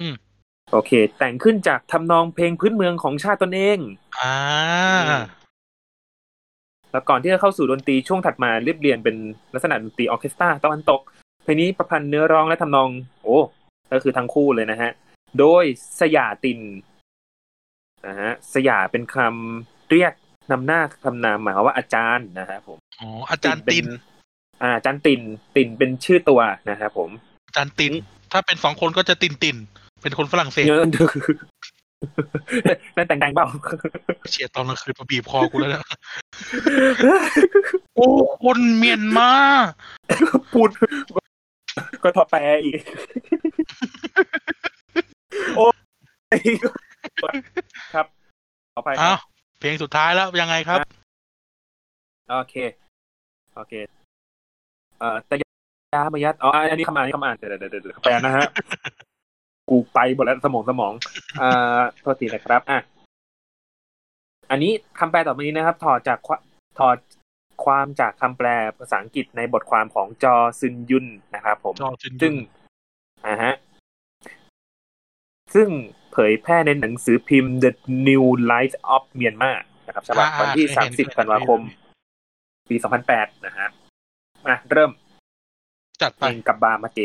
Speaker 1: อืม
Speaker 2: โอเค แต่งขึ้นจากทำนองเพลงพื้นเมืองของชาติตนเอง
Speaker 1: อ่า
Speaker 2: แล้วก่อนที่จะเข้าสู่ดนตรีช่วงถัดมาเรียบเรียงเป็นลักษณะดนตรีออร์เคสตราตะวันตก เพลงนี้ประพันธ์เนื้อร้องและทำนอง โอ้ก็คือทั้งคู่เลยนะฮะ โดยสยาตินนะฮะสยาเป็นคำเรียกนำหน้าคำนามหมายความว่าอาจารย์นะฮะผม
Speaker 1: อ๋ออาจารย์ติน
Speaker 2: อ่าอาจารย์ตินตินเป็นชื่อตัวนะครับผม
Speaker 1: อาจารย์ตินถ้าเป็นสองคนก็จะตินตินเป็นคนฝรั่งเศส
Speaker 2: เงินนั่นแต่งแต่งเปล่า
Speaker 1: เฉียดตอนกลางคืนมาบีบคอกูแล้วเนี่ยโอ้คนเมียนมา
Speaker 2: พูดก็ทอแปลอีก โอ้ยครับขอไปค
Speaker 1: อ้า
Speaker 2: รั
Speaker 1: ว
Speaker 2: บ
Speaker 1: เพลงสุดท้ายแล้วยังไงครับ
Speaker 2: โอเค โอเค เอ่อแต่ยามายัดอ๋ออันนี้คำอ่านอันนี้คำอ่านเดี๋ยวเดี๋ยวเดี๋ยวเดี๋ยวแปลนะฮะกูไปหมดแล้วสมองสมองอ่าโทษทีนะครับอะอันนี้คำแปลต่อไปนี้นะครับ ถอดจากควถอดความจากคำแปลภาษาอังกฤษในบทความของจอซึนยุนนะครับผม
Speaker 1: จอซึนยุน
Speaker 2: ซึ่งอ่าฮะซึ่งเผยแพร่ในหนังสือพิมพ์ The New Life of Myanmar นะครับฉบับวันที่
Speaker 1: อ่าเคยเห็น
Speaker 2: 30 ธันวาคม ปี 2008 นะฮะ มาเริ่ม
Speaker 1: จัด
Speaker 2: เพ
Speaker 1: ไป
Speaker 2: ลงกับบามาเจ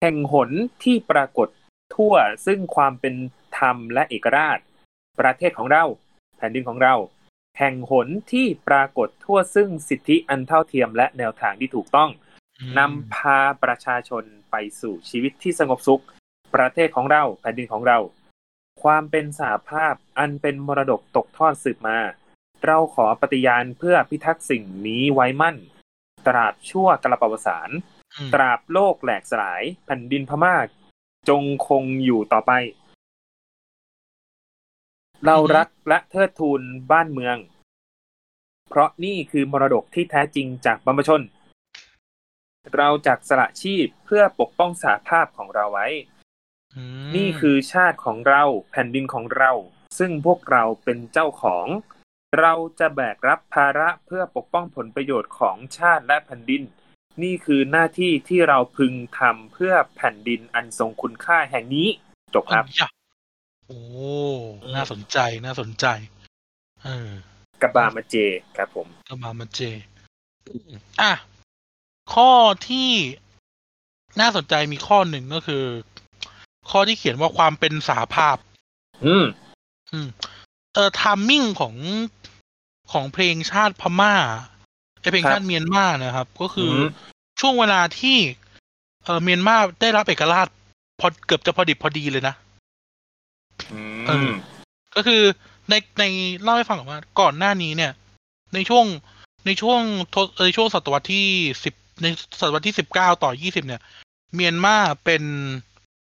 Speaker 2: แห่งหนที่ปรากฏทั่วซึ่งความเป็นธรรมและเอกราช ประเทศของเราแผ่นดินของเรา แห่งหนที่ปรากฏทั่วซึ่งสิทธิอันเท่าเทียมและแนวทางที่ถูกต้องนำพาประชาชนไปสู่ชีวิตที่สงบสุข ประเทศของเราแผ่นดินของเรา ความเป็นสหภาพอันเป็นมรดกตกทอดสืบมา เราขอปฏิญาณเพื่อพิทักษ์สิ่งนี้ไว้มั่น ตราบชั่วกระปวสาน
Speaker 1: อืม
Speaker 2: ตราบโลกแหลกสลายแผ่นดินพม่าจงคงอยู่ต่อไป เรารักและเทิดทูนบ้านเมือง เพราะนี่คือมรดกที่แท้จริงจากบรรพชน เราจักสละชีพเพื่อปกป้องสาภาพของเราไว้
Speaker 1: ม
Speaker 2: นี่คือชาติของเราแผ่นดินของเรา ซึ่งพวกเราเป็นเจ้าของ เราจะแบกรับภาระเพื่อปกป้องผลประโยชน์ของชาติและแผ่นดิน นี่คือหน้าที่ที่เราพึงทำเพื่อแผ่นดินอันทรงคุณค่าแห่งนี้ จบครับ
Speaker 1: อ้ยะโอ้ น่าสนใจ น่าสนใจ เออ
Speaker 2: กับบามาเจ ครับผม
Speaker 1: ก็มามาเจ อะ ข้อที่น่าสนใจมีข้อหนึ่งก็คือ ข้อที่เขียนว่าความเป็นสาภาพ
Speaker 2: อืม
Speaker 1: อืม เออทามมิ่งของของเพลงชาติพม่าไอเพลง
Speaker 2: ครับ
Speaker 1: ชาติเมียนมานะครับ ก็คืออ
Speaker 2: ม
Speaker 1: ช่วงเวลาที่ เออเมียนมาได้รับเอกราชพอเกือบจะพอดิบพอดีเลยนะเออก็คือในในเล่าให้ฟังก่อนว่าก่อนหน้านี้เนี่ย ในช่วงในช่วงทศในช่วงศตวรรษที่สิบในศตวรรษที่สิบเก้าต่อยี่สิบเนี่ย เมียนมาเป็น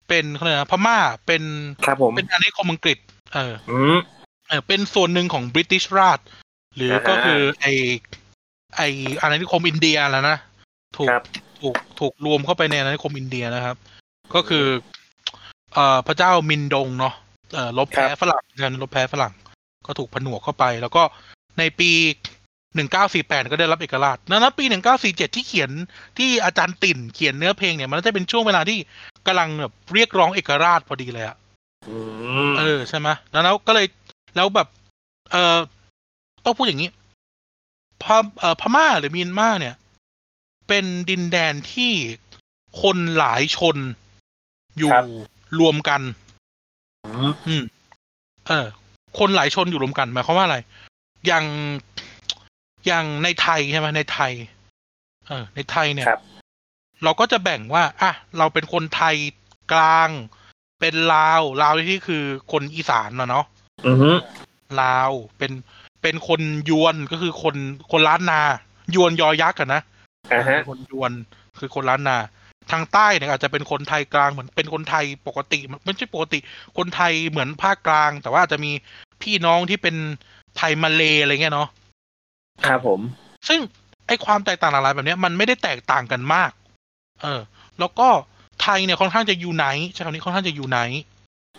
Speaker 1: เป็นเขาเรียกนะพม่าเป็น
Speaker 2: ครับผม
Speaker 1: เป็นอาณานิคมอังกฤษ เออ
Speaker 2: อืม
Speaker 1: เออเป็นส่วนหนึ่งของบริติชราช หรือก็
Speaker 2: อ่าฮะ
Speaker 1: คือไอไออาณานิคมอินเดียแล้วนะถูก
Speaker 2: ครับ
Speaker 1: ถูกถูกรวมเข้าไปในอาณานิคมอินเดียนะครับ ก็คือเอ่อพระเจ้ามินดงเนาะเอ่อลบแพ้
Speaker 2: ครับ
Speaker 1: ฝรั่งกันลบแพ้ฝรั่ง ก็ถูกผนวกเข้าไป แล้วก็ในปีหนึ่งเก้าสี่แปดก็ได้รับเอกราชนั้นปีหนึ่งเก้าสี่เจ็ดที่เขียนที่อาจารย์ติ่นเขียนเนื้อเพลงเนี่ย มันน่าจะเป็นช่วงเวลาที่กำลังแบบเรียกร้องเอกราชพอดีเลยอะ
Speaker 2: อืม
Speaker 1: เออใช่ไหมแล้วแล้วก็เลย แล้วแบบ เออต้องพูดอย่างนี้พมเอ่อพม่าหรือเมียนมาเนี่ย เป็นดินแดนที่คนหลายชนอยู่
Speaker 2: ครับ
Speaker 1: รวมกัน
Speaker 2: อืม
Speaker 1: อืม เออ คนหลายชนอยู่รวมกันหมายความว่าอะไร อย่างอย่างในไทยใช่ไหมในไทย เออ ในไทยเนี่ย
Speaker 2: ครับ
Speaker 1: เราก็จะแบ่งว่าอะเราเป็นคนไทยกลาง เป็นลาวลาวที่คือคนอีสานนะเนาะ
Speaker 2: อืม
Speaker 1: ลาวเป็นเป็นคนยวนก็คือคนคนล้านนา ยวนยอยักษ์กันนะ
Speaker 2: อ่าฮะ
Speaker 1: คนยวนคือคนล้านนา ทางใต้เนี่ยอาจจะเป็นคนไทยกลางเหมือนเป็นคนไทยปกติไม่ใช่ปกติ คนไทยเหมือนภาคกลาง แต่ว่าอาจจะมีพี่น้องที่เป็นไทยมาเลอะไรเงี้ยเนาะ
Speaker 2: ครับผม
Speaker 1: ซึ่งไอความแตกต่างหลากหลายแบบเนี้ยมันไม่ได้แตกต่างกันมาก เออ แล้วก็ไทยเนี่ยค่อนข้างจะยูไนท์ใช่คำนี้ค่อนข้างจะยูไนท์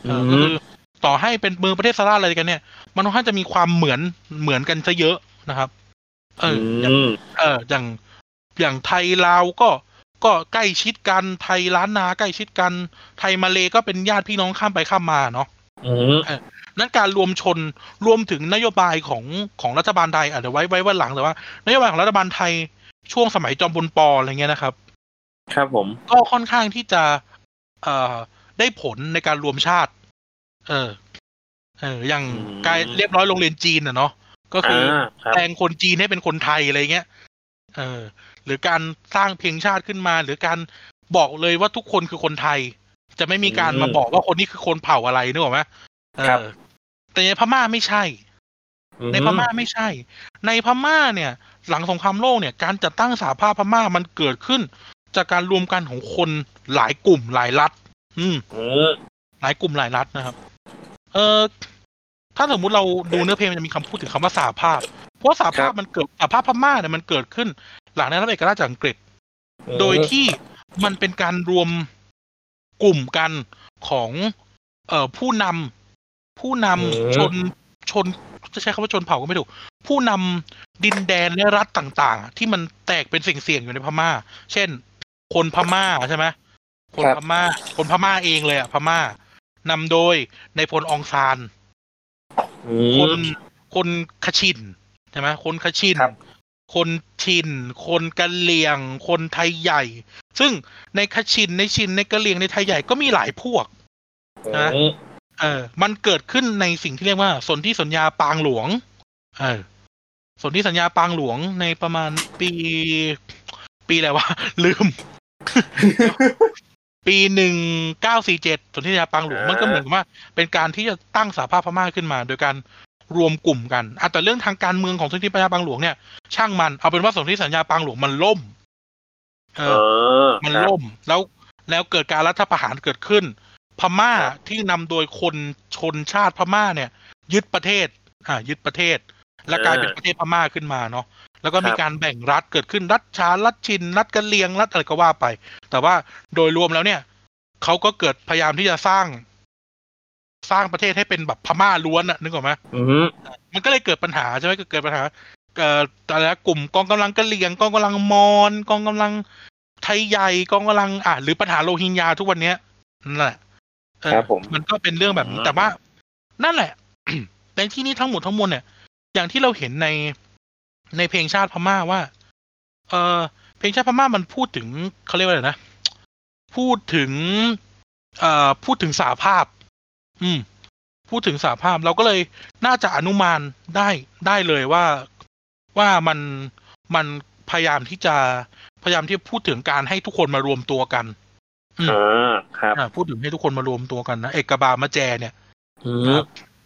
Speaker 1: เออคือ ต่อให้เป็นเมืองประเทศสาราอะไรกันเนี่ย มันค่อนข้างจะมีความเหมือนเหมือนกันซะเยอะนะครับ เอออย่างเอออย่างอย่างไทยลาวก็ก็ใกล้ชิดกันไทยล้านนาใกล้ชิดกัน ไทยมาเลก็เป็นญาติพี่น้องข้ามไปข้ามมาเนาะนั้นการรวมชนรวมถึงนโยบายของของรัฐบาลไทยอาจจะไว้ไว้วันหลังแต่ว่า นโยบายของรัฐบาลไทยช่วงสมัยจอมพลปออะไรเงี้ยนะครับ
Speaker 2: ครับผม
Speaker 1: ก็ค่อนข้างที่จะเอ่อได้ผลในการรวมชาติ เออเอออย่างกายเรียบร้อยโรงเรียนจีนอะเนาะก็คือแปลงคนจีนให้เป็นคนไทยอะไรเงี้ยเออ หรือการสร้างเพียงชาติขึ้นมา หรือการบอกเลยว่าทุกคนคือคนไทย จะไม่มีการมาบอกว่าคนนี้คือคนเผ่าอะไรนึกออกไหม
Speaker 2: ครับ
Speaker 1: แต่ในพม่าไม่ใช่ ในพม่าไม่ใช่ ในพม่าเนี่ย หลังสงครามโลกเนี่ย การจัดตั้งสหภาพพม่ามันเกิดขึ้น จากการรวมกันของคนหลายกลุ่มหลายรัฐ อืมหลายกลุ่มหลายรัฐนะครับ เออถ้าสมมุติเราดูเนื้อเพลงมันจะมีคำพูดถึงคำว่าสหภาพ เพราะสหภาพมันเกิดสหภาพพม่าเนี่ยมันเกิดขึ้น หลังได้รับเอกราชจากอังกฤษ โดยที่มันเป็นการรวมกลุ่มกันของ เอ่อผู้นำผู้นำชนชนจะใช้คำว่าชนเผ่าก็ไม่ถูก ผู้นำดินแดนและรัฐต่างๆ ที่มันแตกเป็นสิ่งเสี่ยงอยู่ในพม่า เช่น คนพม่าใช่ไหมคนพม่า คนพม่าเองเลยอะพม่า นำโดยในพลองซานคนคนคชินใช่ไหมคนคชินคนชิน คนกะเหลี่ยง คนไทยใหญ่ ซึ่งในคชินในชินในกะเหลี่ยงในไทยใหญ่ก็มีหลายพวกนะเออ มันเกิดขึ้นในสิ่งที่เรียกว่า สนที่สัญญาปางหลวง เออ สนที่สัญญาปางหลวงในประมาณปี ปีอะไรวะลืม ปีหนึ่งเก้าสี่เจ็ดสนธิสัญญาปางหลวงมันก็เหมือนว่า เป็นการที่จะตั้งสหภาพพม่าขึ้นมา โดยการรวมกลุ่มกันอะแต่เรื่องทางการเมืองของสนธิสัญญาปางหลวงเนี่ยช่างมันเอาเป็นว่าสนธิสัญญาปางหลวงมันล่ม เออ มันล่มแล้วแล้วเกิดการรัฐประหารเกิดขึ้น พม่าที่นำโดยคนชนชาติพม่าเนี่ย ยึดประเทศ อ่า ยึดประเทศ และกลายเป็นประเทศพม่าขึ้นมาเนาะ แล้วก็มีการแบ่งรัฐเกิดขึ้นรัฐชารัฐชินรัฐกะเลียงรัฐอะไรก็ว่าไป แต่ว่าโดยรวมแล้วเนี่ยเขาก็เกิดพยายามที่จะสร้าง สร้างประเทศให้เป็นแบบพม่าล้วนอะนึกออกไหมมันก็เลยเกิดปัญหาใช่ไหมเกิดปัญหาเอ่ออะไรกลุ่มกองกำลังกะเหลี่ยงกองกำลังมอนกองกำลังไทยใหญ่กองกำลังอะหรือปัญหาโรฮิงญาทุกวันเนี้ยนั่นแหละ
Speaker 2: ครับผม
Speaker 1: มันก็เป็นเรื่องแบบแต่ว่า นั่นแหละในที่นี้ทั้งหมดทั้งมวลเนี่ย อย่างที่เราเห็นใน ในเพลงชาติพม่าว่า เออเพลงชาติพม่ามันพูดถึงเขาเรียกว่าอะไรนะ พูดถึง เอ่อ พูดถึงสาภาพ อืม พูดถึงสาภาพ เราก็เลยน่าจะอนุมานได้ได้เลยว่าว่ามันมันพยายามที่จะพยายามที่พูดถึงการให้ทุกคนมารวมตัวกัน
Speaker 2: อ่าครับ
Speaker 1: พูดถึงให้ทุกคนมารวมตัวกันนะเอกบามาแจเนี่ย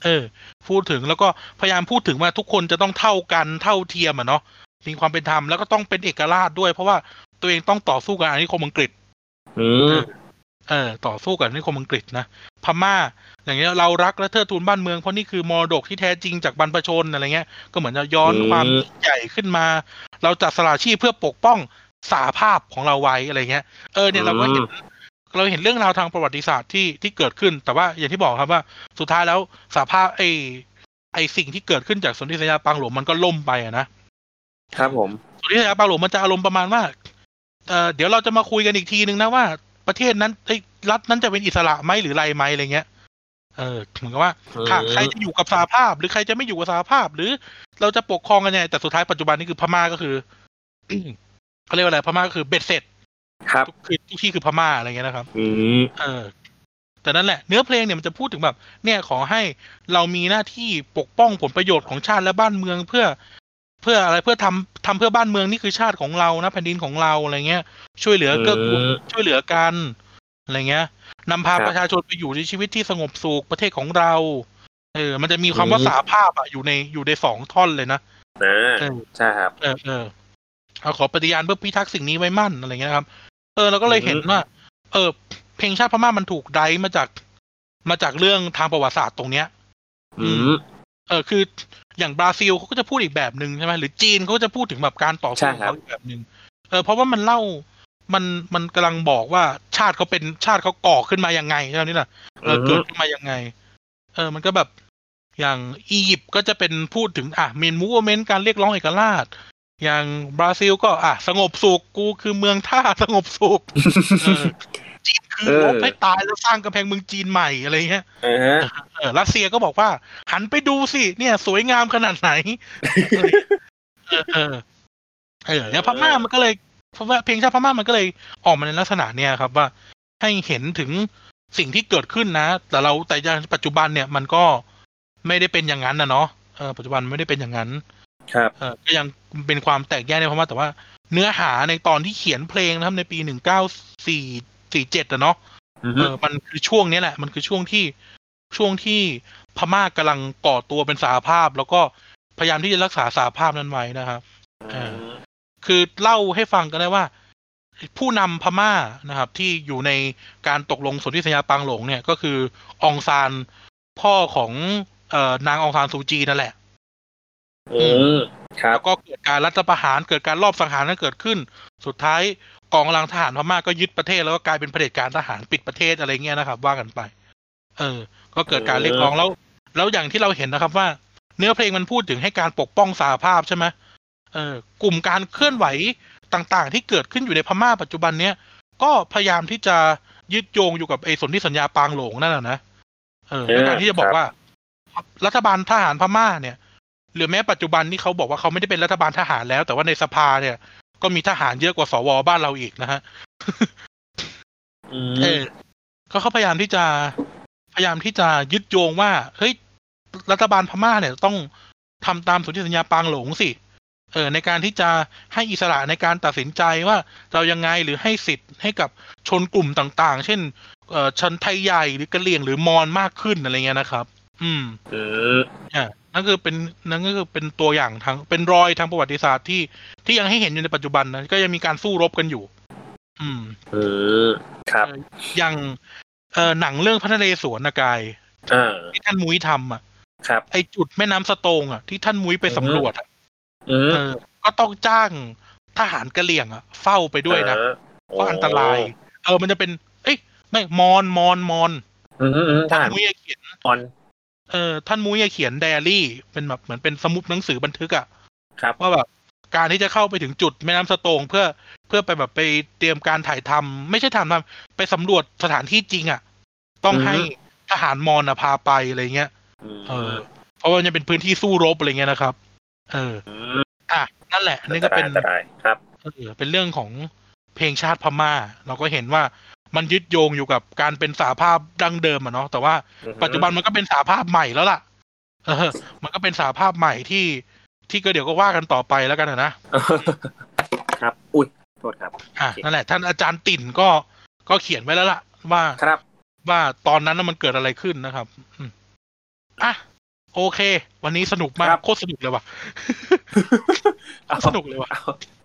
Speaker 1: เออ พูดถึงแล้วก็พยายามพูดถึงว่าทุกคนจะต้องเท่ากันเท่าเทียมอะเนาะมีความเป็นธรรมแล้วก็ต้องเป็นเอกราชด้วย เพราะว่าตัวเองต้องต่อสู้กับอาณานิคมอังกฤษเออ ต่อสู้กับอาณานิคมอังกฤษนะพม่า อย่างเงี้ยเรารักและเทิดทูนบ้านเมืองเพราะนี่คือมรดกที่แท้จริงจากบรรพชนอะไรเงี้ย ก็เหมือนจะย้อนความใหญ่ขึ้นมา เราจัดสละชีพเพื่อปกป้องสาภาพของเราไว้อะไรเงี้ย เออเนี่ยเราก็เห็น เราเห็นเรื่องราวทางประวัติศาสตร์ที่ที่เกิดขึ้น แต่ว่าอย่างที่บอกครับว่าสุดท้ายแล้วสภาพไอ้ไอ้สิ่งที่เกิดขึ้นจากสนธิสัญญาปางหลวงมันก็ล่มไปอะนะ
Speaker 2: ครับผม
Speaker 1: สนธิสัญญาปางหลวงมันจะอารมณ์ประมาณว่าเอ่อเดี๋ยวเราจะมาคุยกันอีกทีนึงนะว่า ประเทศนั้นไอ้รัฐนั้นจะเป็นอิสระไหมหรือไรไหมอะไรเงี้ยเออเหมือนกับว่าใครจะอยู่กับสหภาพ หรือใครจะไม่อยู่กับสหภาพ หรือเราจะปกครองกันยังไงแต่สุดท้ายปัจจุบันนี้คือพม่าก็คือเขาเรียกว่าอะไรพม่าก็คือเบ็ดเสร็จ
Speaker 2: ครับ
Speaker 1: คือทุกที่คือพม่าอะไรเงี้ยนะครับ
Speaker 2: อืม
Speaker 1: เออ แต่นั่นแหละ เนื้อเพลงเนี่ยมันจะพูดถึงแบบ เนี่ยขอให้เรามีหน้าที่ปกป้องผลประโยชน์ของชาติและบ้านเมืองเพื่อ เพื่ออะไรเพื่อทำทำเพื่อบ้านเมืองนี่คือชาติของเรานะแผ่นดินของเราอะไรเงี้ย ช่วยเหลือเกื้อกูลช่วยเหลือกันอะไรเงี้ยนำพาประชาชนไปอยู่ในชีวิตที่สงบสุขประเทศของเรา เออ มันจะมีความว่าสาภาพอะอยู่ในอยู่ในสองท่อนเลยนะ
Speaker 2: ใช่ครับ
Speaker 1: เออเออเอาขอปฏิญาณเพื่อพิทักษ์สิ่งนี้ไว้มั่นอะไรเงี้ยครับ เออเราก็เลยเห็นว่า เออ เพลงชาติพม่ามันถูกไดมาจาก มาจากเรื่องทางประวัติศาสตร์ตรงเนี้ย
Speaker 2: อืม
Speaker 1: เออคืออย่างบราซิลเขาก็จะพูดอีกแบบหนึ่งใช่ไหมหรือจีนเขาก็จะพูดถึงแบบการต่อสู้ของเขาอีกแบบหนึ่งเออเพราะว่ามันเล่ามันมันกำลังบอกว่าชาติเขาเป็นชาติเขาก่อขึ้นมายังไงใช่ไหมนี่แหละเออเกิดขึ้นมายังไง เออ มันก็แบบอย่างอียิปต์ก็จะเป็นพูดถึงอะเมนมูวเมนต์การเรียกร้องเอกราช อย่างบราซิลก็อะสงบสุขกูคือเมืองท่าสงบสุขจีนคือลบให้ตายแล้วสร้างกำแพงเมืองจีนใหม่อะไรเงี้ยเออรัสเซียก็บอกว่า หันไปดูสิเนี่ย สวยงามขนาดไหน เออเออเออเนี่ยพม่ามันก็เลยเพราะว่าเพลงชาติพม่ามันก็เลยออกมาในลักษณะเนี้ยครับว่าให้เห็นถึงสิ่งที่เกิดขึ้นนะ แต่เราแต่ปัจจุบันเนี่ยมันก็ไม่ได้เป็นอย่างนั้นนะเนาะเออปัจจุบันไม่ได้เป็นอย่างนั้น
Speaker 2: ครับ
Speaker 1: เออก็ยังเป็นความแตกแยกในพม่าแต่ว่า เนื้อหาในตอนที่เขียนเพลงนะครับในปีหนึ่งเก้าสี่สี่เจ็ดอะเนาะเออมันคือช่วงนี้แหละ มันคือช่วงที่ช่วงที่พม่ากำลังก่อตัวเป็นสาภาพ แล้วก็พยายามที่จะรักษาสาภาพนั้นไว้นะครับอคือเล่าให้ฟังกันได้ว่า ผู้นำพม่านะครับ ที่อยู่ในการตกลงสนธิสัญญาปางหลงเนี่ยก็คือองซานพ่อของเอ่อนางองซานซูจีนั่นแหละ
Speaker 2: อืมครับ
Speaker 1: แล้วก็เกิดการรัฐประหารเกิดการรอบสังหารนั้นเกิดขึ้น สุดท้ายกองกำลังทหารพม่าก็ยึดประเทศแล้วก็กลายเป็นเผด็จการทหารปิดประเทศอะไรเงี้ยนะครับ ว่ากันไป เออ ก็เกิดการเรียกร้องแล้ว แล้วอย่างที่เราเห็นนะครับว่า เนื้อเพลงมันพูดถึงให้การปกป้องสาภาพใช่ไหมเออกลุ่มการเคลื่อนไหวต่างๆ ที่เกิดขึ้นอยู่ในพม่าปัจจุบันเนี้ยก็พยายามที่จะยึดโยงอยู่กับไอ้สนธิสัญญาปางหลงนั่นแหละนะเออในการที่จะบอกว่า รัฐบาลทหารพม่าเนี่ย หรือแม้ปัจจุบันที่เขาบอกว่าเขาไม่ได้เป็นรัฐบาลทหารแล้ว แต่ว่าในสภาเนี่ย ก็มีทหารเยอะกว่าสวบ้านเราอีกนะฮะเออก็เขาพยายามที่จะพยายามที่จะยึดโยงว่าเฮ้ยรัฐบาลพม่าเนี่ยต้องทำตามสนธิสัญญาปางหลงสิเออในการที่จะให้อิสระในการตัดสินใจว่าเรายังไงหรือให้สิทธิ์ให้กับชนกลุ่มต่างๆ เช่นเอ่อชนไทยใหญ่หรือกะเหรี่ยงหรือมอญมากขึ้นอะไรเงี้ยนะครับ อืม
Speaker 2: เออ
Speaker 1: อ่า นั่นคือเป็นนั่นก็คือเป็นตัวอย่างทางเป็นรอยทางประวัติศาสตร์ที่ที่ยังให้เห็นอยู่ในปัจจุบันนะก็ยังมีการสู้รบกันอยู่ อืม
Speaker 2: เออครับ
Speaker 1: อย่างเอ่อหนังเรื่องพระนเรศวรนะกายที่ท่านมุ้ยทำอะ
Speaker 2: ครับ
Speaker 1: ไอจุดแม่น้ำสตงอะที่ท่านมุ้ยไปสำรวจอะ
Speaker 2: เอ
Speaker 1: อ ก็ต้องจ้างทหารกะเหลี่ยงอะเฝ้าไปด้วยนะเพราะอันตราย เออมันจะเป็น เอ้ยไม่มอนมอนมอนท่านมุ้ยเขียน
Speaker 2: มอน
Speaker 1: เออท่านมุ้ยเขียนไดอารี่ เป็นแบบเหมือนเป็นสมุดหนังสือบันทึกอะ
Speaker 2: ครับ
Speaker 1: ว่าแบบการที่จะเข้าไปถึงจุดแม่น้ำสตงเพื่อเพื่อไปแบบไปเตรียมการถ่ายทำไม่ใช่ทำทำไปสำรวจสถานที่จริงอะต้องให้ทหารมอนพาไปอะไรเงี้ยเออ เพราะว่าจะเป็นพื้นที่สู้รบอะไรเงี้ยนะครับ เอออะนั่นแหละนี่ก็เป็น
Speaker 2: ครับ
Speaker 1: เออเป็นเรื่องของเพลงชาติพม่า เราก็เห็นว่า มันยึดโยงอยู่กับการเป็นสาภาพดั้งเดิมอะเนาะแต่ว่าปัจจุบันมันก็เป็นสาภาพใหม่แล้วล่ะเออมันก็เป็นสาภาพใหม่ที่ที่ก็เดี๋ยวก็ว่ากันต่อไปแล้วกันนะ
Speaker 2: ครับ อุ้ยโทษครับ
Speaker 1: อะนั่นแหละ ท่านอาจารย์ติ่นก็ก็เขียนไว้แล้วล่ะ ว่า
Speaker 2: ครับ
Speaker 1: ว่าตอนนั้นมันเกิดอะไรขึ้นนะครับอืมอะโอเค วันนี้สนุกมากโคตรสนุกเลยว่ะสนุกเลยว่ะ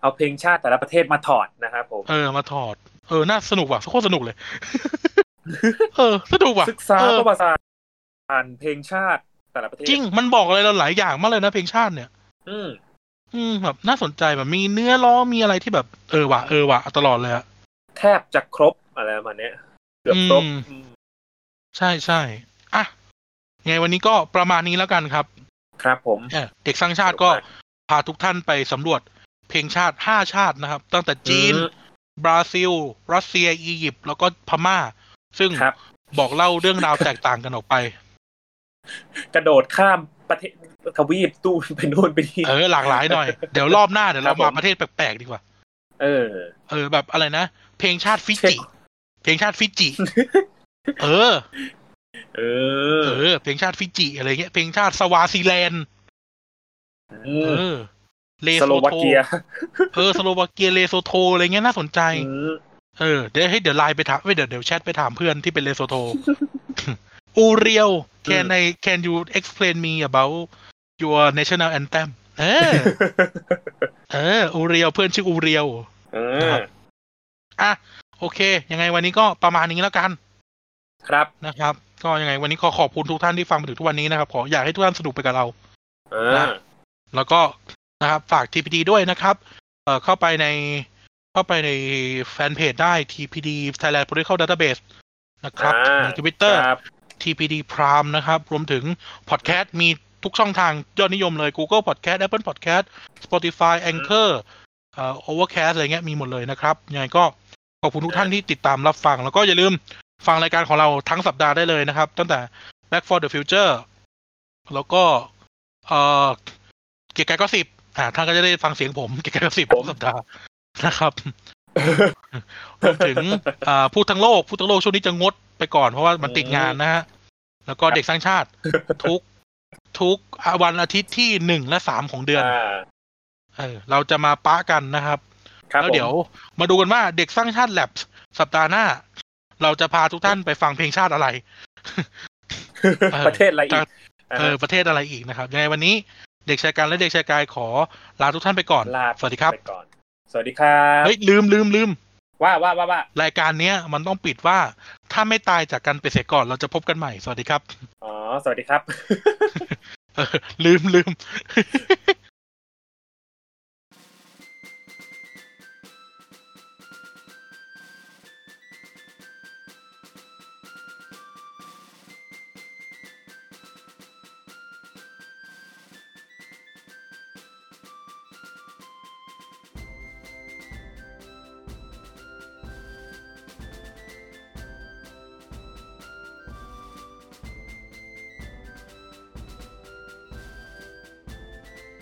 Speaker 2: เอาเพลงชาติแต่ละประเทศมาถอดนะครับผม
Speaker 1: เออมาถอดเออน่าสนุกว่ะโคตรสนุกเลย เออสนุกว่ะ
Speaker 2: ศึกษาประวัติศาสตร์อ่านเพลงชาติแต่ละประเทศ
Speaker 1: จริงมันบอกอะไรเราหลายอย่างมากเลยนะเพลงชาติเนี่ย
Speaker 2: อืม
Speaker 1: อืมแบบน่าสนใจแบบมีเนื้อล้อมีอะไรที่แบบเออว่ะเออว่ะตลอดเลยอะ
Speaker 2: แทบจะครบอะไรประมาณนี้ยเกือบครบ
Speaker 1: ใช่ใช่อะไงวันนี้ก็ประมาณนี้แล้วกันครับ
Speaker 2: ครับผม
Speaker 1: เด็กสร้างชาติก็พาทุกท่านไปสำรวจเพลงชาติห้าชาตินะครับ ตั้งแต่จีน บราซิล รัสเซีย อียิปต์แล้วก็พม่า ซึ่งบอกเล่าเรื่องราวแตกต่างกันออกไป
Speaker 2: กระโดดข้ามประเทศทวีปตู้ไปโน่นไปนี่
Speaker 1: เออหลากหลายหน่อย เดี๋ยวรอบหน้าเดี๋ยวเรามาประเทศแปลกๆดีกว่า
Speaker 2: เออ
Speaker 1: เออ แบบอะไรนะ เพลงชาติฟิจิ เพลงชาติฟิจิ เออ
Speaker 2: เอ
Speaker 1: อ เออ เพลงชาติฟิจิอะไรเงี้ย เพลงชาติสวาซีแลนด์ เออ เลโซโทเออสโลวาเกียเลโซโทอะไรเงี้ยน่าสนใจ เออเดี๋ยวให้เดี๋ยวไลน์ไปถามเดี๋ยวเดี๋ยวแชทไปถามเพื่อนที่เป็นเลโซโทอูเรียว can I can you explain me about your national anthem เออเอออูเรียวเพื่อนชื่ออูเรียว
Speaker 2: เออ
Speaker 1: อะโอเค ยังไงวันนี้ก็ประมาณนี้แล้วกัน
Speaker 2: ครับ
Speaker 1: นะครับ ก็ยังไงวันนี้ขอขอบคุณทุกท่านที่ฟังมาถึงทุกวันนี้นะครับ ขออยากให้ทุกท่านสนุกไปกับเรา
Speaker 2: อ่า
Speaker 1: แล้วก็ นะครับ ฝาก TPD ด้วยนะครับเอ่อเข้าไปในเข้าไปในแฟนเพจได้ TPD Thailand Political Database นะครับ
Speaker 2: อ่า
Speaker 1: ใน Twitter
Speaker 2: ครับ
Speaker 1: TPD Prime นะครับ รวมถึงพอดแคสต์มีทุกช่องทางยอดนิยมเลย Google Podcast Apple Podcast Spotify Anchor เอ่อ Overcast อะไรเงี้ยมีหมดเลยนะครับยังไงก็ขอบคุณทุกท่านที่ติดตามรับฟัง แล้วก็อย่าลืมฟังรายการของเราทั้งสัปดาห์ได้เลยนะครับ ตั้งแต่ Back for the Future แล้วก็เอ่อเกียร์กายก็สิบ อ่าท่านก็จะได้ฟังเสียงผมเกียร์กายก็สิบทุกสัปดาห์นะครับรวมถึงอ่าพูดทั้งโลกพูดทั้งโลกช่วงนี้จะงดไปก่อนเพราะว่ามันติดงานนะฮะแล้วก็เด็กสร้างชาติทุกทุกวันอาทิตย์ที่หนึ่งและสามของเดือน
Speaker 2: อ่า
Speaker 1: เออเราจะมาปะกันนะครับ
Speaker 2: ครับ
Speaker 1: แล้วเดี๋ยวมาดูกันว่าเด็กสร้างชาติแลบสัปดาห์หน้า เราจะพาทุกท่านไปฟังเพลงชาติอะไร
Speaker 2: ผมประเทศอะไรอีก
Speaker 1: เออประเทศอะไรอีกนะครับยังไงวันนี้ เด็กชายการและเด็กชายกายขอลาทุกท่านไปก่อน
Speaker 2: ลา
Speaker 1: สวัสดีครับ
Speaker 2: ไปก่อน สวัสดีครับ
Speaker 1: เฮ้ยลืมลืมลืม
Speaker 2: ว่าว่าว่าว่า
Speaker 1: รายการเนี้ยมันต้องปิดว่า ถ้าไม่ตายจากกันไปเสียก่อนเราจะพบกันใหม่ สวัสดีครับ
Speaker 2: อ๋อ สวัสดีครับ
Speaker 1: เออลืมลืม